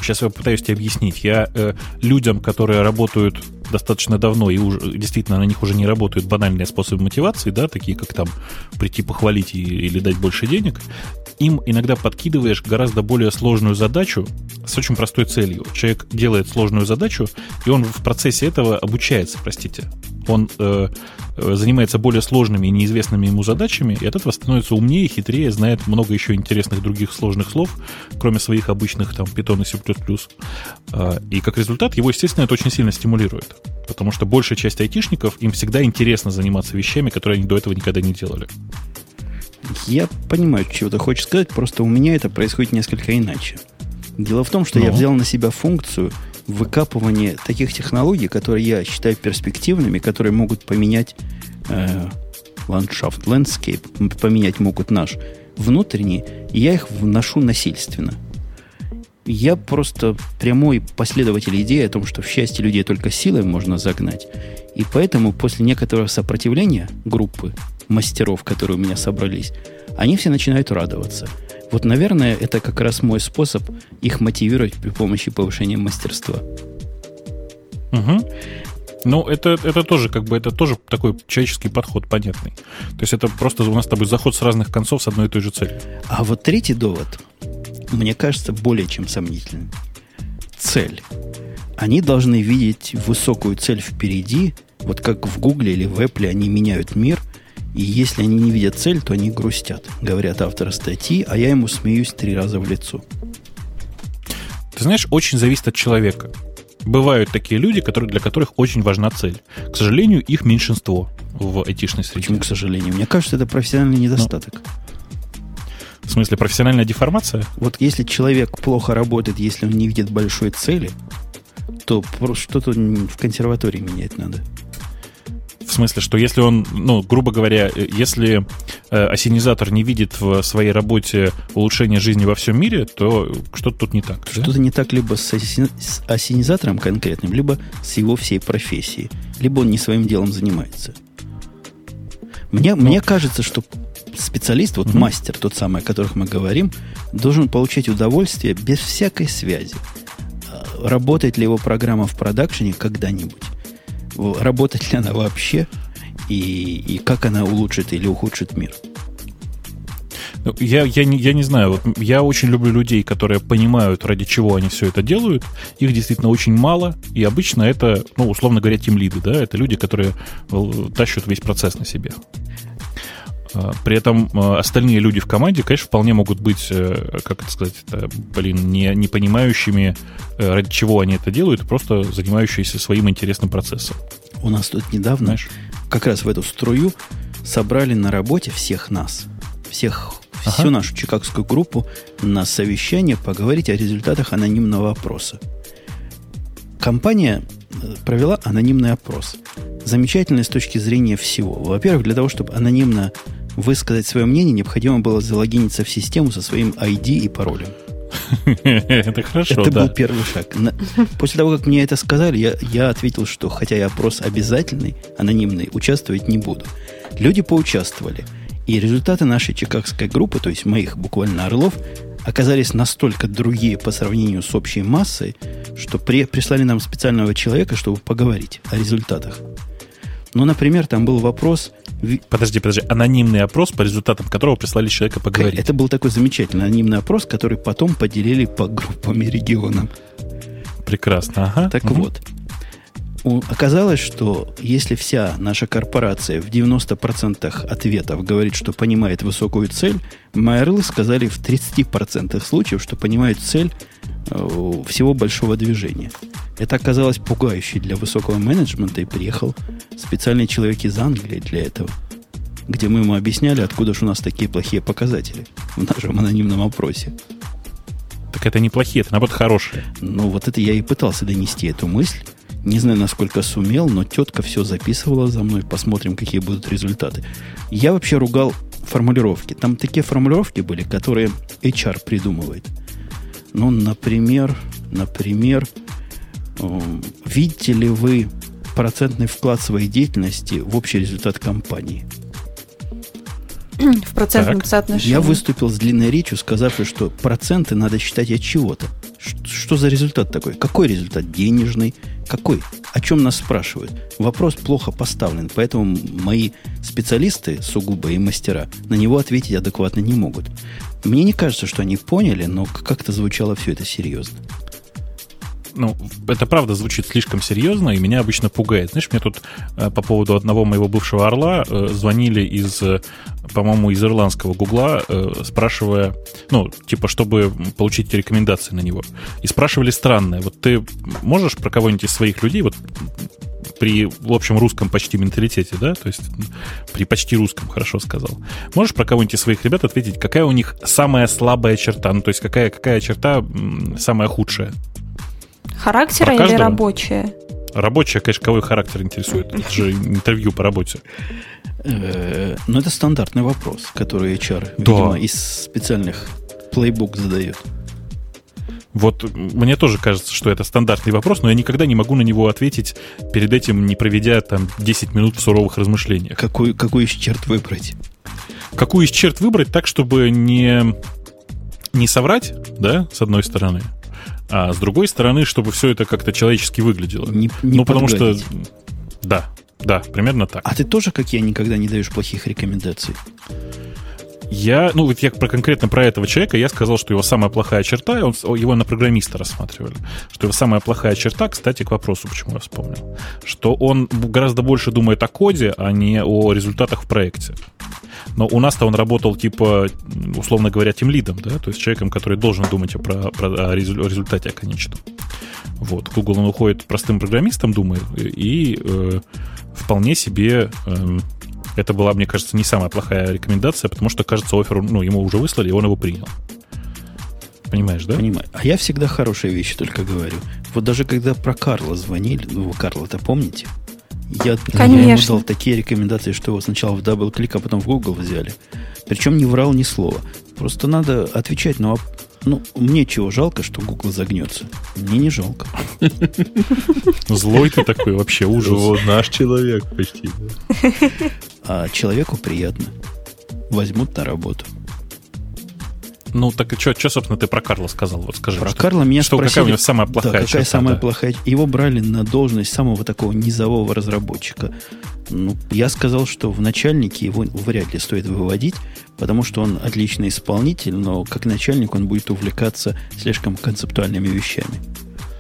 Сейчас я попытаюсь тебе объяснить. Я э, людям, которые работают достаточно давно и уже, действительно на них уже не работают банальные способы мотивации, да, такие как там прийти похвалить и, или дать больше денег, им иногда подкидываешь гораздо более сложную задачу с очень простой целью. Человек делает сложную задачу, и он в процессе этого обучается, простите. Он э, э занимается более сложными и неизвестными ему задачами, и от этого становится умнее, хитрее, знает много еще интересных других сложных слов, кроме своих обычных там Python и C++. Э, и как результат его, естественно, это очень сильно стимулирует. Потому что большая часть айтишников, им всегда интересно заниматься вещами, которые они до этого никогда не делали. Я понимаю, чего ты хочешь сказать, просто у меня это происходит несколько иначе. Дело в том, что ну. я взял на себя функцию выкапывания таких технологий, которые я считаю перспективными, которые могут поменять э, ландшафт, landscape, поменять могут наш внутренний, и я их вношу насильственно. Я просто прямой последователь идеи о том, что в счастье людей только силой можно загнать. И поэтому после некоторого сопротивления группы мастеров, которые у меня собрались, они все начинают радоваться. Вот, наверное, это как раз мой способ их мотивировать при помощи повышения мастерства. Угу. Ну, это, это тоже как бы это тоже такой человеческий подход понятный. То есть это просто у нас с тобой заход с разных концов с одной и той же целью. А вот третий довод, мне кажется, более чем сомнительный. Цель. Они должны видеть высокую цель впереди, вот как в Гугле или в Apple они меняют мир, и если они не видят цель, то они грустят, говорят авторы статьи, а я ему смеюсь три раза в лицо. Ты знаешь, очень зависит от человека. Бывают такие люди, которые, для которых очень важна цель. К сожалению, их меньшинство в айтишной среде. Почему, к сожалению? Мне кажется, это профессиональный недостаток. Но. В смысле, профессиональная деформация? Вот если человек плохо работает, если он не видит большой цели, то что-то в консерватории менять надо. В смысле, что если он, ну, грубо говоря, если э, осенизатор не видит в своей работе улучшения жизни во всем мире, то что-то тут не так. Что-то да? не так либо с, осен... с осенизатором конкретным, либо с его всей профессией. Либо он не своим делом занимается. Мне, ну, мне кажется, что специалист, вот угу. мастер, тот самый, о которых мы говорим, должен получать удовольствие без всякой связи. А, работает ли его программа в продакшене когда-нибудь? работать ли она вообще, и, и как она улучшит или ухудшит мир. Ну, я, я, не, я не знаю, вот я очень люблю людей, которые понимают, ради чего они все это делают. Их действительно очень мало, и обычно это, ну, условно говоря, тимлиды, да, это люди, которые э, тащат весь процесс на себе. А, при этом э, остальные люди в команде, конечно, вполне могут быть, э, как это сказать, блин, не, не понимающими, ради чего они это делают, просто занимающиеся своим интересным процессом. У нас тут недавно, Знаешь? как раз в эту струю, собрали на работе всех нас, всех, ага. всю нашу чикагскую группу на совещание поговорить о результатах анонимного опроса. Компания э, провела анонимный опрос. Замечательный с точки зрения всего. Во-первых, для того, чтобы анонимно высказать свое мнение, необходимо было залогиниться в систему со своим ID и паролем. Это хорошо, Это был первый шаг. После того, как мне это сказали, я, я ответил, что хотя и опрос обязательный, анонимный, участвовать не буду. Люди поучаствовали. И результаты нашей чикагской группы, то есть моих буквально орлов, оказались настолько другие по сравнению с общей массой, что при, прислали нам специального человека, чтобы поговорить о результатах. Ну, например, там был вопрос... Подожди, подожди. Анонимный опрос, по результатам которого прислали человека поговорить. Это был такой замечательный анонимный опрос, который потом поделили по группам и регионам. Прекрасно, ага. Так угу. вот, оказалось, что если вся наша корпорация в 90% ответов говорит, что понимает высокую цель, Майерлы сказали в 30% случаев, что понимают цель э, всего большого движения. Это оказалось пугающе для высокого менеджмента, и приехал специальный человек из Англии для этого, где мы ему объясняли, откуда же у нас такие плохие показатели в нашем анонимном опросе. Так это не плохие, это наоборот хорошие. Ну, вот это я и пытался донести эту мысль. Не знаю, насколько сумел, но тетка все записывала за мной. Посмотрим, какие будут результаты. Я вообще ругал формулировки. Там такие формулировки были, которые HR придумывает. Ну, например, например, видите ли вы процентный вклад своей деятельности в общий результат компании? В процентном так. соотношении. Я выступил с длинной речью, сказав, что проценты надо считать от чего-то. Что за результат такой? Какой результат? Денежный? Какой? О чем нас спрашивают? Вопрос плохо поставлен, поэтому мои специалисты, сугубо и мастера, на него ответить адекватно не могут. Мне не кажется, что они поняли, но как-то звучало все это серьезно ну, это правда звучит слишком серьезно, и меня обычно пугает. Знаешь, мне тут э, по поводу одного моего бывшего орла э, звонили из, э, по-моему, из ирландского гугла, спрашивая, ну, типа, чтобы получить рекомендации на него. И спрашивали странное. Вот ты можешь про кого-нибудь из своих людей, вот при, в общем, русском почти менталитете, да, то есть при почти русском, хорошо сказал. Можешь про кого-нибудь из своих ребят ответить, какая у них самая слабая черта, ну, то есть какая, какая черта самая худшая? Характера или рабочее? Рабочее, конечно, кого характер интересует. Это же интервью по работе. Э, ну, это стандартный вопрос, который HR, видимо, из специальных плейбук задает. Вот мне тоже кажется, что это стандартный вопрос, но я никогда не могу на него ответить перед этим, не проведя там 10 минут в суровых размышлениях. Какую, какую из черт выбрать? Какую из черт выбрать так, чтобы не, не соврать, да, с одной стороны, а с другой стороны, чтобы все это как-то человечески выглядело. Не, не ну, потому что... Да, да, примерно так. А ты тоже, как я, никогда не даешь плохих рекомендаций? Я, ну вот я про конкретно про этого человека, я сказал, что его самая плохая черта, он, его на программиста рассматривали, что его самая плохая черта, кстати, к вопросу, почему я вспомнил, что он гораздо больше думает о коде, а не о результатах в проекте. Но у нас-то он работал, типа, условно говоря, тем лидом, да, то есть человеком, который должен думать про, про, о результате о конечном. Вот. Google он уходит простым программистом, думаю, и э, вполне себе э, это была, мне кажется, не самая плохая рекомендация, потому что, кажется, офер, ну, ему уже выслали, и он его принял. Понимаешь, да? Понимаю. А я всегда хорошие вещи только говорю. Вот даже когда про Карла звонили, ну, вы Карла-то помните? Я, Конечно. я ему дал такие рекомендации, что его сначала в DoubleClick, а потом в Google взяли. Причем не врал ни слова. Просто надо отвечать на ну, мне чего жалко, что Google загнется. Мне не жалко. Злой ты такой, вообще ужас. Вот наш человек почти. А человеку приятно. Возьмут на работу. Ну, так и что, что, собственно, ты про Карла сказал? Вот скажи. Про что, Карла меня что, спросили... Какая у него самая плохая да, какая черта, самая да. плохая... Его брали на должность самого такого низового разработчика. Ну, я сказал, что в начальнике его вряд ли стоит выводить, потому что он отличный исполнитель, но как начальник он будет увлекаться слишком концептуальными вещами.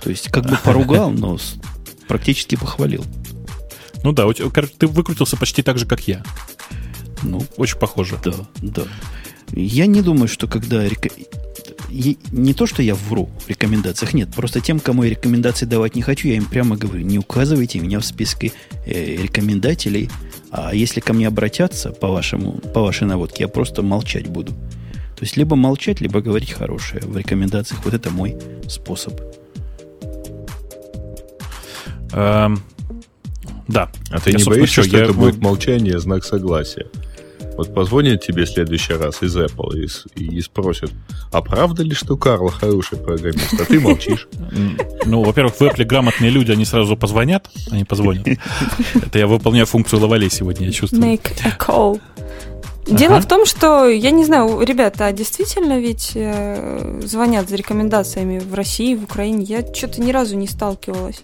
То есть, как бы поругал, но практически похвалил. Ну да, ты выкрутился почти так же, как я. Ну, очень похоже. Да, да. Я не думаю, что когда... Не то, что я вру в рекомендациях, нет. Просто тем, кому я рекомендации давать не хочу, я им прямо говорю, не указывайте меня в списке э, рекомендателей. А если ко мне обратятся по, вашему, по вашей наводке, я просто молчать буду. То есть либо молчать, либо говорить хорошее в рекомендациях. Вот это мой способ. Эм, да. А ты я, не боишься, что, что я... это будет молчание, знак согласия? Вот позвонит тебе в следующий раз из Apple и, и спросят, а правда ли, что Карл хороший программист, а ты молчишь? Ну, во-первых, в Apple грамотные люди, они сразу позвонят, они позвонят. Это я выполняю функцию лавалей сегодня, я чувствую. Make a call. Дело ага. в том, что, я не знаю, ребята, а действительно ведь э, звонят за рекомендациями в России, в Украине? Я что-то ни разу не сталкивалась.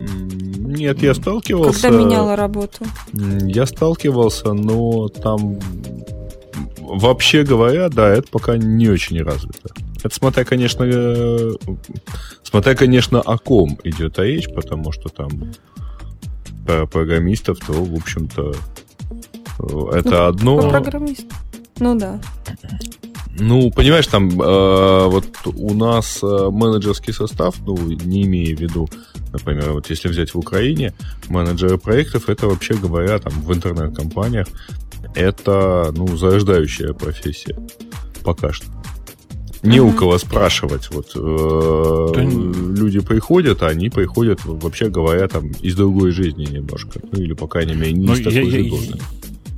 Нет, я сталкивался. Когда меняла работу. Я сталкивался, но там вообще говоря, да, это пока не очень развито. Это смотря, конечно, э, смотря, конечно, о ком идет речь, потому что там про программистов, то, в общем-то, это ну, одно. Про программистов. Ну да. Ну, понимаешь, там э, вот у нас э, менеджерский состав, ну, не имея в виду, например, вот если взять в Украине, менеджеры проектов, это вообще говоря, там в интернет-компаниях, это, ну, зарождающая профессия. Пока что. Не mm-hmm. у кого спрашивать. Вот э, да... люди приходят, а они приходят, вообще говоря, там из другой жизни немножко. Ну или, по крайней мере, не Но из такой я, же я,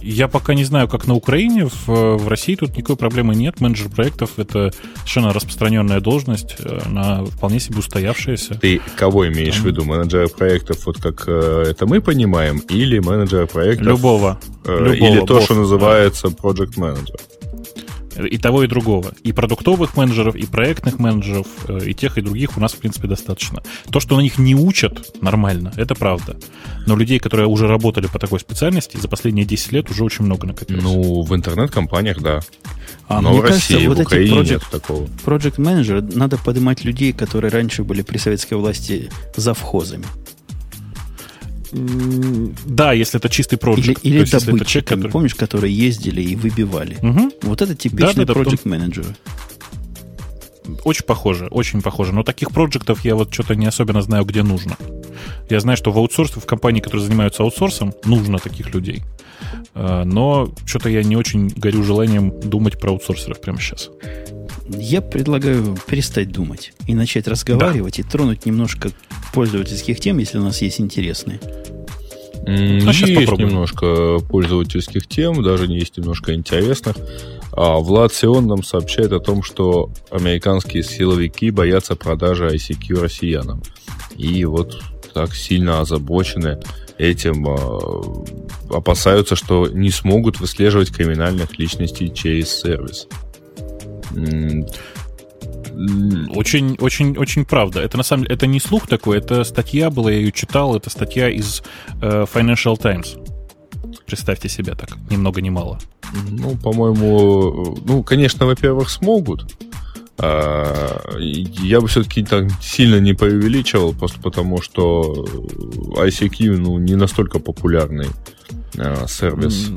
я пока не знаю, как на Украине. В, в России тут никакой проблемы нет. Менеджер проектов — это совершенно распространенная должность, э, она вполне себе устоявшаяся. Ты кого имеешь Там... в виду? Менеджера проектов, вот как э, это мы понимаем, или менеджера проектов... Любого. Э, Любого или то, босса. что называется project manager? И того, и другого. И продуктовых менеджеров, и проектных менеджеров, э, и тех, и других у нас, в принципе, достаточно. То, что на них не учат нормально, это правда. Но людей, которые уже работали по такой специальности, за последние 10 лет уже очень много накопилось. Ну, в интернет-компаниях, да. А, Но в России, кажется, вот в Украине project, нет такого. Project Manager надо поднимать людей, которые раньше были при советской власти завхозами. Да, если это чистый проект. Или, или добытчиками, который... помнишь, которые ездили и выбивали. Угу. Вот это типичный да, project менеджер. Очень похоже, очень похоже. Но таких проектов я вот что-то не особенно знаю, где нужно. Я знаю, что в аутсорсе, в компании, которые занимаются аутсорсом, нужно таких людей. А, но что-то я не очень горю желанием думать про аутсорсеров прямо сейчас. Я предлагаю перестать думать и начать разговаривать да. и тронуть немножко пользовательских тем, если у нас есть интересные. А есть попробуем. немножко пользовательских тем, даже не есть немножко интересных. А Влад Сион нам сообщает о том, что американские силовики боятся продажи ICQ россиянам. И вот так сильно озабочены этим, а, опасаются, что не смогут выслеживать криминальных личностей через сервис. Очень, очень, очень правда. Это на самом деле это не слух такой, это статья была, я ее читал, это статья из э, Financial Times. Представьте себе так, ни много ни мало. Ну, по-моему, ну, конечно, во-первых, смогут. А, я бы все-таки так сильно не преувеличивал, просто потому что ICQ ну, не настолько популярный а, сервис.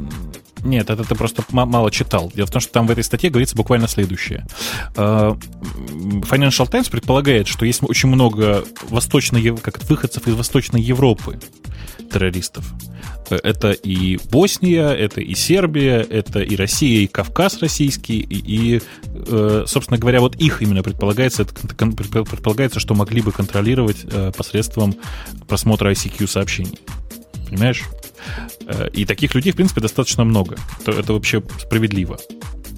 Нет, это ты просто мало читал. Дело в том, что там в этой статье говорится буквально следующее. Э, Financial Times предполагает, что есть очень много восточно, как выходцев из Восточной Европы террористов. Э, это и Босния, это и Сербия, это и Россия, и Кавказ российский, и, и э, собственно говоря, вот их именно предполагается, предполагается, что могли бы контролировать посредством просмотра ICQ сообщений. Понимаешь? Э, и таких людей, в принципе, достаточно много. Это, это вообще справедливо.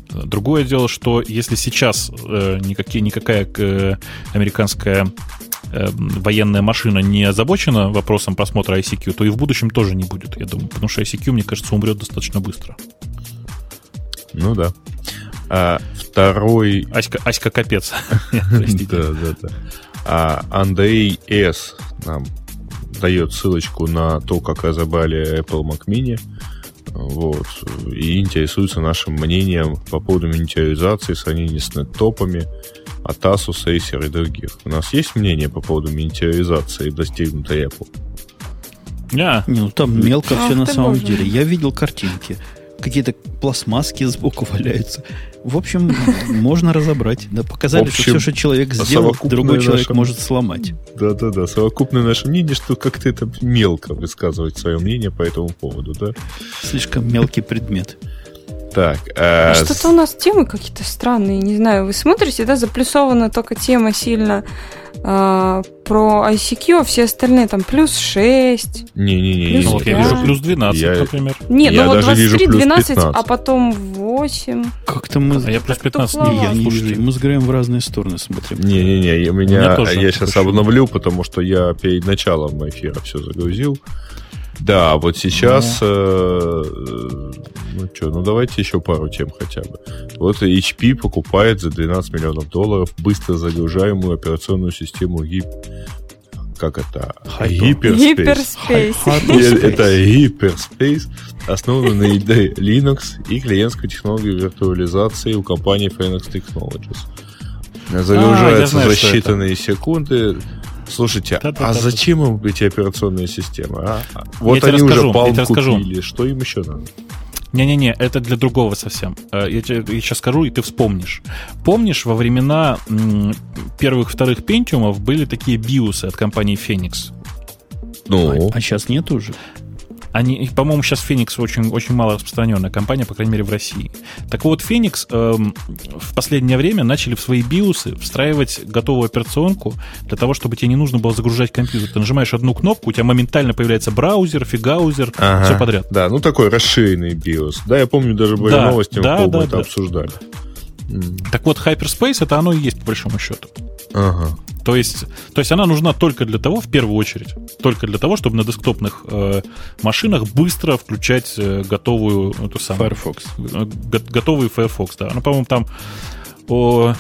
Другое дело, что если сейчас э, никакие, никакая э, американская э, военная машина не озабочена вопросом просмотра ICQ, то и в будущем тоже не будет, я думаю. Потому что ICQ, мне кажется, умрет достаточно быстро. Ну да. А, второй... Аська, Аська капец. <laughs> Да, да, да. Андрей С. нам дает ссылочку на то, как разобрали Apple Mac Mini. Вот, и интересуется нашим мнением по поводу монетаризации, сравнения с неттопами от Asus, Acer и других. У нас есть мнение по поводу монетаризации, достигнутой Apple? Yeah. Не, ну там мелко все на самом боже. деле. Я видел картинки какие-то пластмасски сбоку валяются. В общем, можно разобрать. Да, показали, общем, что все, что человек сделал, другой человек нашем... может сломать. Да-да-да, совокупное наше мнение, что как-то это мелко высказывать свое мнение по этому поводу, да? Слишком мелкий предмет. Так. Э, Что-то у нас темы какие-то странные, не знаю. Вы смотрите, да, заплюсована только тема сильно э, про ICQ, а все остальные там плюс 6. Не-не-не. Ну, вот я вижу плюс 12, я, например. Нет, ну вот 23, 12, а потом 8. Как-то мы... А я плюс 15 не, я не вижу. Мы с Греем в разные стороны смотрим. Не-не-не, у меня, я сейчас обновлю, потому что я перед началом эфира все загрузил. Да, вот сейчас... Э, ну что, ну давайте еще пару тем хотя бы. Вот HP покупает за 12 миллионов долларов быстро загружаемую операционную систему GIP как это? Hyperspace. Hyperspace. Это Hyperspace, основанный на идее Linux и клиентской технологии виртуализации у компании Phoenix Technologies. Загружается а, за считанные секунды. Слушайте, да, да, а да, зачем им эти операционные системы? А? Вот они уже палм купили, что им еще надо? Не-не-не, это для другого совсем. Э, я тебе я сейчас скажу, и ты вспомнишь. Помнишь, во времена первых-вторых пентиумов были такие биосы от компании Phoenix? Ну, а, а сейчас нет уже. Они, по-моему, сейчас Феникс очень, очень мало распространенная компания, по крайней мере, в России. Так вот, Феникс эм, в последнее время начали в свои биосы встраивать готовую операционку для того, чтобы тебе не нужно было загружать компьютер. Ты нажимаешь одну кнопку, у тебя моментально появляется браузер, фигаузер, ага, все подряд. Да, ну такой расширенный биос. Да, я помню, даже были да, новости, да, мы да, это да. обсуждали. Так вот, Hyperspace это оно и есть, по большому счету. Ага. То есть, то есть она нужна только для того, в первую очередь, только для того, чтобы на десктопных э, машинах быстро включать э, готовую эту самую, Firefox. Э, готовый Firefox, да. Ну, по-моему, там о,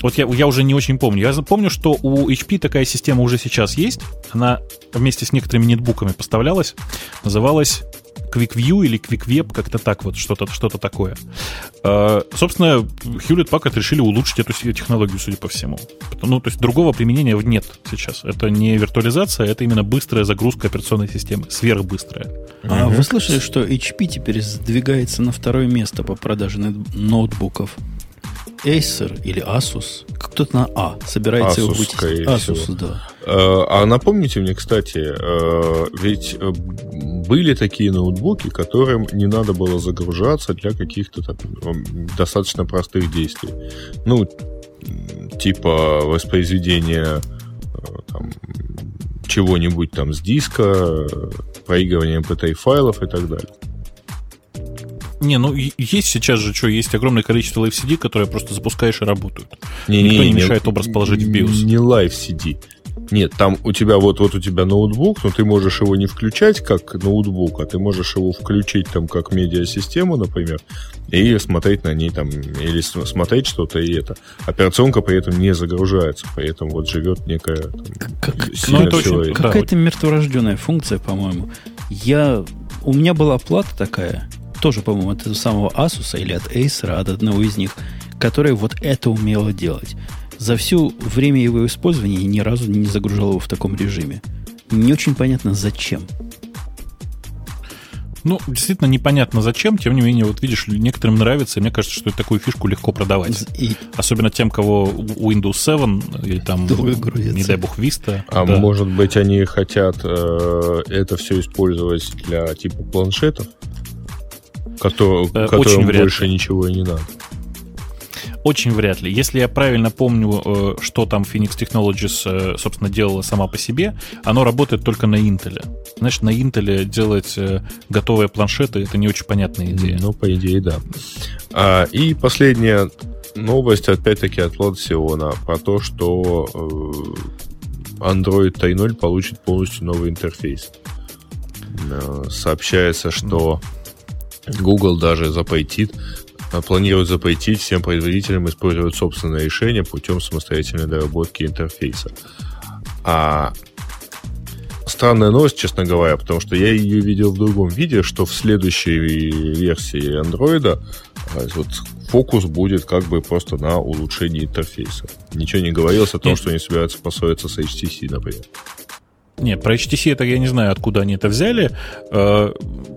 вот я, я уже не очень помню. Я помню, что у HP такая система уже сейчас есть. Она вместе с некоторыми нетбуками поставлялась. Называлась Quick View или Quick Web, как-то так вот, что-то что такое. А, собственно, Hewlett Packard решили улучшить эту технологию, судя по всему. Ну, то есть другого применения нет сейчас. Это не виртуализация, это именно быстрая загрузка операционной системы, сверхбыстрая. А угу. вы слышали, что HP теперь сдвигается на второе место по продаже ноутбуков? Acer или Asus, кто-то на А собирается Asus, его вытеснить. Asus, всего. да. Э, а напомните мне, кстати, э, ведь э, были такие ноутбуки, которым не надо было загружаться для каких-то там, достаточно простых действий. Ну, типа воспроизведения там, чего-нибудь там с диска, проигрывания mp3 файлов и так далее. Не, ну есть сейчас же что, есть огромное количество Live CD, которые просто запускаешь и работают. Не, Никто не, не, не мешает образ положить в BIOS. Не Live CD. Нет, там у тебя вот, вот у тебя ноутбук, но ты можешь его не включать как ноутбук, а ты можешь его включить там как медиасистему, например, и смотреть на ней там, или смотреть что-то, и это. Операционка при этом не загружается, при этом вот живет некая там, как, ну, это очень, Какая-то мертворожденная функция, по-моему. Я, у меня была плата такая, тоже, по-моему, от этого самого Asus или от Acer, от одного из них, которая вот это умела делать. За все время его использования я ни разу не загружал его в таком режиме. Не очень понятно, зачем. Ну, действительно непонятно зачем, тем не менее, вот видишь, некоторым нравится, и мне кажется, что такую фишку легко продавать. И... Особенно тем, кого Windows 7 или там, не дай бог, Vista. А да. может быть, они хотят э, это все использовать для типа планшетов? Котор, э, которым больше ничего и не надо. Очень вряд ли. Если я правильно помню, э, что там Phoenix Technologies, э, собственно, делала сама по себе, оно работает только на Intel. Значит, на Intel делать готовые планшеты — это не очень понятная идея. Ну, по идее, да. А, и последняя новость, опять-таки, от Лотсиона про то, что Android 3.0 получит полностью новый интерфейс. Сообщается, что Google даже запретит, а, планирует запретить всем производителям использовать собственное решение путем самостоятельной доработки интерфейса. А странная новость, честно говоря, потому что я ее видел в другом виде, что в следующей версии Android а, вот, фокус будет как бы просто на улучшении интерфейса. Ничего не говорилось о том, Нет. что они собираются поссориться с HTC, например. Нет, про HTC это я не знаю, откуда они это взяли. Э,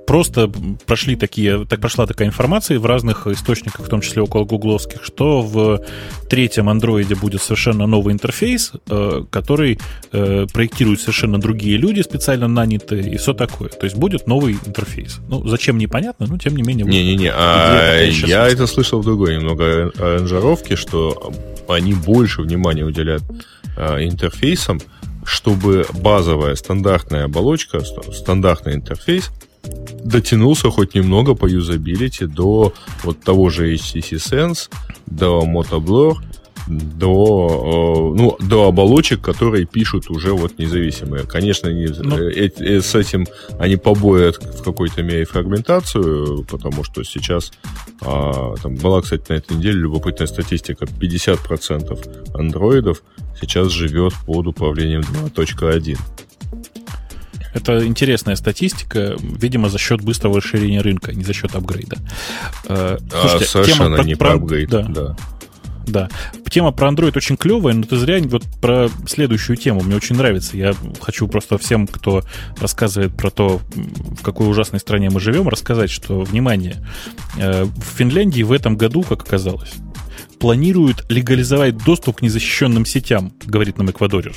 просто прошли такие, так прошла такая информация в разных источниках, в том числе около гугловских, что в третьем андроиде будет совершенно новый интерфейс, э, который э, проектируют совершенно другие люди, специально нанятые, и все такое. То есть будет новый интерфейс. Ну, зачем непонятно, но тем не менее. Не-не-не, а я это слышал в другой немного аранжировке, что они больше внимания уделяют интерфейсам, чтобы базовая стандартная оболочка, стандартный интерфейс дотянулся хоть немного по юзабилити до вот того же HTC Sense, до Motoblur, до, э, ну, до оболочек, которые пишут уже вот независимые. Конечно, не, ну, э, э, с этим они побоят в какой-то мере фрагментацию, потому что сейчас а, там была, кстати, на этой неделе любопытная статистика, 50% андроидов сейчас живет под управлением 2.1. Это интересная статистика, видимо, за счет быстрого расширения рынка, не за счет апгрейда. Э, Слушайте, а, совершенно тема не про, про апгрейд. Да. да. Да. Тема про Android очень клевая, но ты зря вот про следующую тему. Мне очень нравится. Я хочу просто всем, кто рассказывает про то, в какой ужасной стране мы живем, рассказать, что, внимание, э, в Финляндии в этом году, как оказалось, планируют легализовать доступ к незащищенным сетям, говорит нам Эквадорер.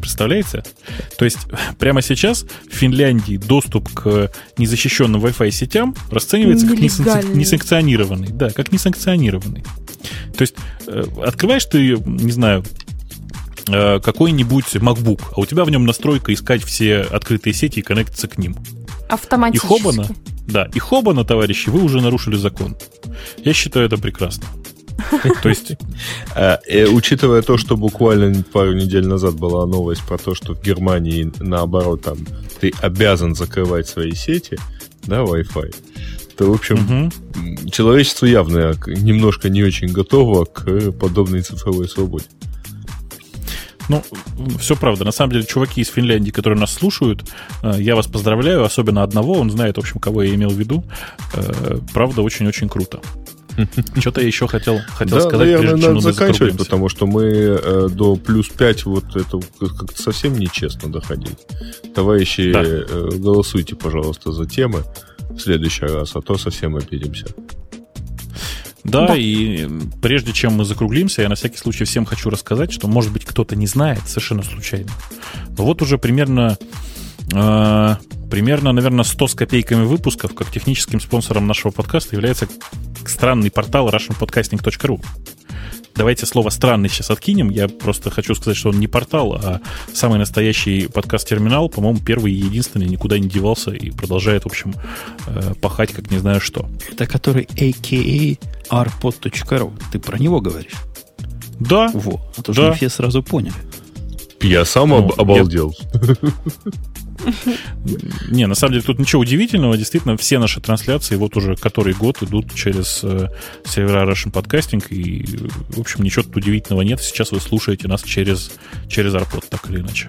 Представляете? То есть прямо сейчас в Финляндии доступ к незащищенным Wi-Fi сетям расценивается как несанкционированный. Да, как несанкционированный. То есть э, открываешь ты, не знаю, э, какой-нибудь MacBook, а у тебя в нем настройка искать все открытые сети и коннектиться к ним. Автоматически. И хобана, да, и хобана, товарищи, вы уже нарушили закон. Я считаю это прекрасно. <laughs> То есть, а, э, учитывая то, что буквально пару недель назад была новость про то, что в Германии, наоборот, там ты обязан закрывать свои сети, да, Wi-Fi, то, в общем, человечество явно немножко не очень готово к подобной цифровой свободе. Ну, все правда. На самом деле, чуваки из Финляндии, которые нас слушают, э, я вас поздравляю, особенно одного, он знает, в общем, кого я имел в виду. Э, правда, очень-очень круто. Что-то я еще хотел, хотел да, сказать, наверное, прежде, надо заканчивать, потому что мы э, до плюс 5 вот это как-то совсем нечестно доходили. Товарищи, да. э, голосуйте, пожалуйста, за темы в следующий раз, а то совсем обидимся. Да, да, и прежде чем мы закруглимся, я на всякий случай всем хочу рассказать, что, может быть, кто-то не знает совершенно случайно. Но вот уже примерно э, примерно, наверное, 100 с копейками выпусков, как техническим спонсором нашего подкаста является странный портал russianpodcasting.ru. Давайте слово «странный» сейчас откинем. Я просто хочу сказать, что он не портал, а самый настоящий подкаст-терминал. По-моему, первый и единственный, никуда не девался и продолжает, в общем, э, пахать, как не знаю что. Это который aka arpod.ru. Ты про него говоришь? Да. Во, а то да. все сразу поняли. Я сам ну, обалдел. Я... <laughs> Не, на самом деле тут ничего удивительного. Действительно, все наши трансляции вот уже который год идут через э, сервера Russian Podcasting. И, в общем, ничего тут удивительного нет. Сейчас вы слушаете нас через, через AirPod, так или иначе.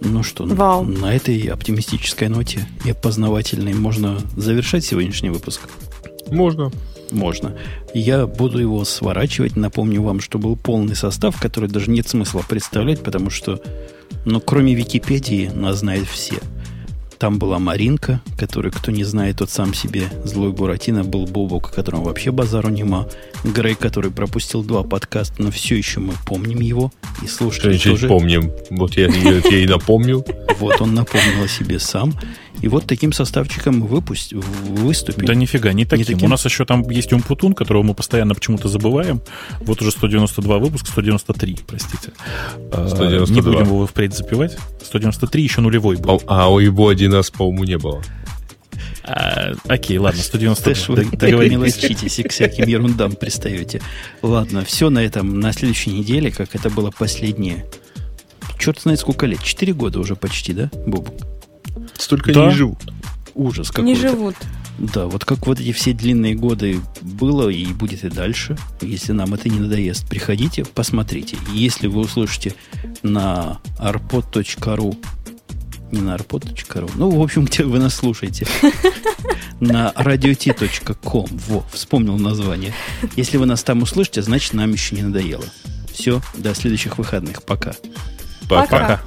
Ну что, Вау. на этой оптимистической ноте и опознавательной можно завершать сегодняшний выпуск? Можно. Можно. Я буду его сворачивать. Напомню вам, что был полный состав, который даже нет смысла представлять, потому что но кроме Википедии нас знают все. Там была Маринка, который, кто не знает, тот сам себе злой Буратино был Бобок, которому вообще базару нема. Грей, который пропустил два подкаста, но все еще мы помним его и слушали тоже. помним. Вот я, я, я и напомню. Вот он напомнил о себе сам. И вот таким составчиком мы выпусть, выступили. Да нифига, не таким. не таким. У нас еще там есть Умпутун, которого мы постоянно почему-то забываем. Вот уже 192 выпуск, 193, простите. 192. А, не будем его впредь запивать. 193 еще нулевой был. А, а у его один раз, по-моему, не было. А, окей, ладно, 192. Вы так мелочитесь и к всяким ерундам пристаете. Ладно, все на этом, на следующей неделе, как это было последнее. Черт знает сколько лет. Четыре года уже почти, да, Бобок? Столько да. не живут. Ужас какой-то. Не живут. Да, вот как вот эти все длинные годы было и будет и дальше. Если нам это не надоест, приходите, посмотрите. Если вы услышите на arpod.ru не на arpod.ru, ну, в общем, где вы нас слушаете, <laughs> на radiot.com, во, вспомнил название. Если вы нас там услышите, значит, нам еще не надоело. Все, до следующих выходных. Пока. Пока. Пока.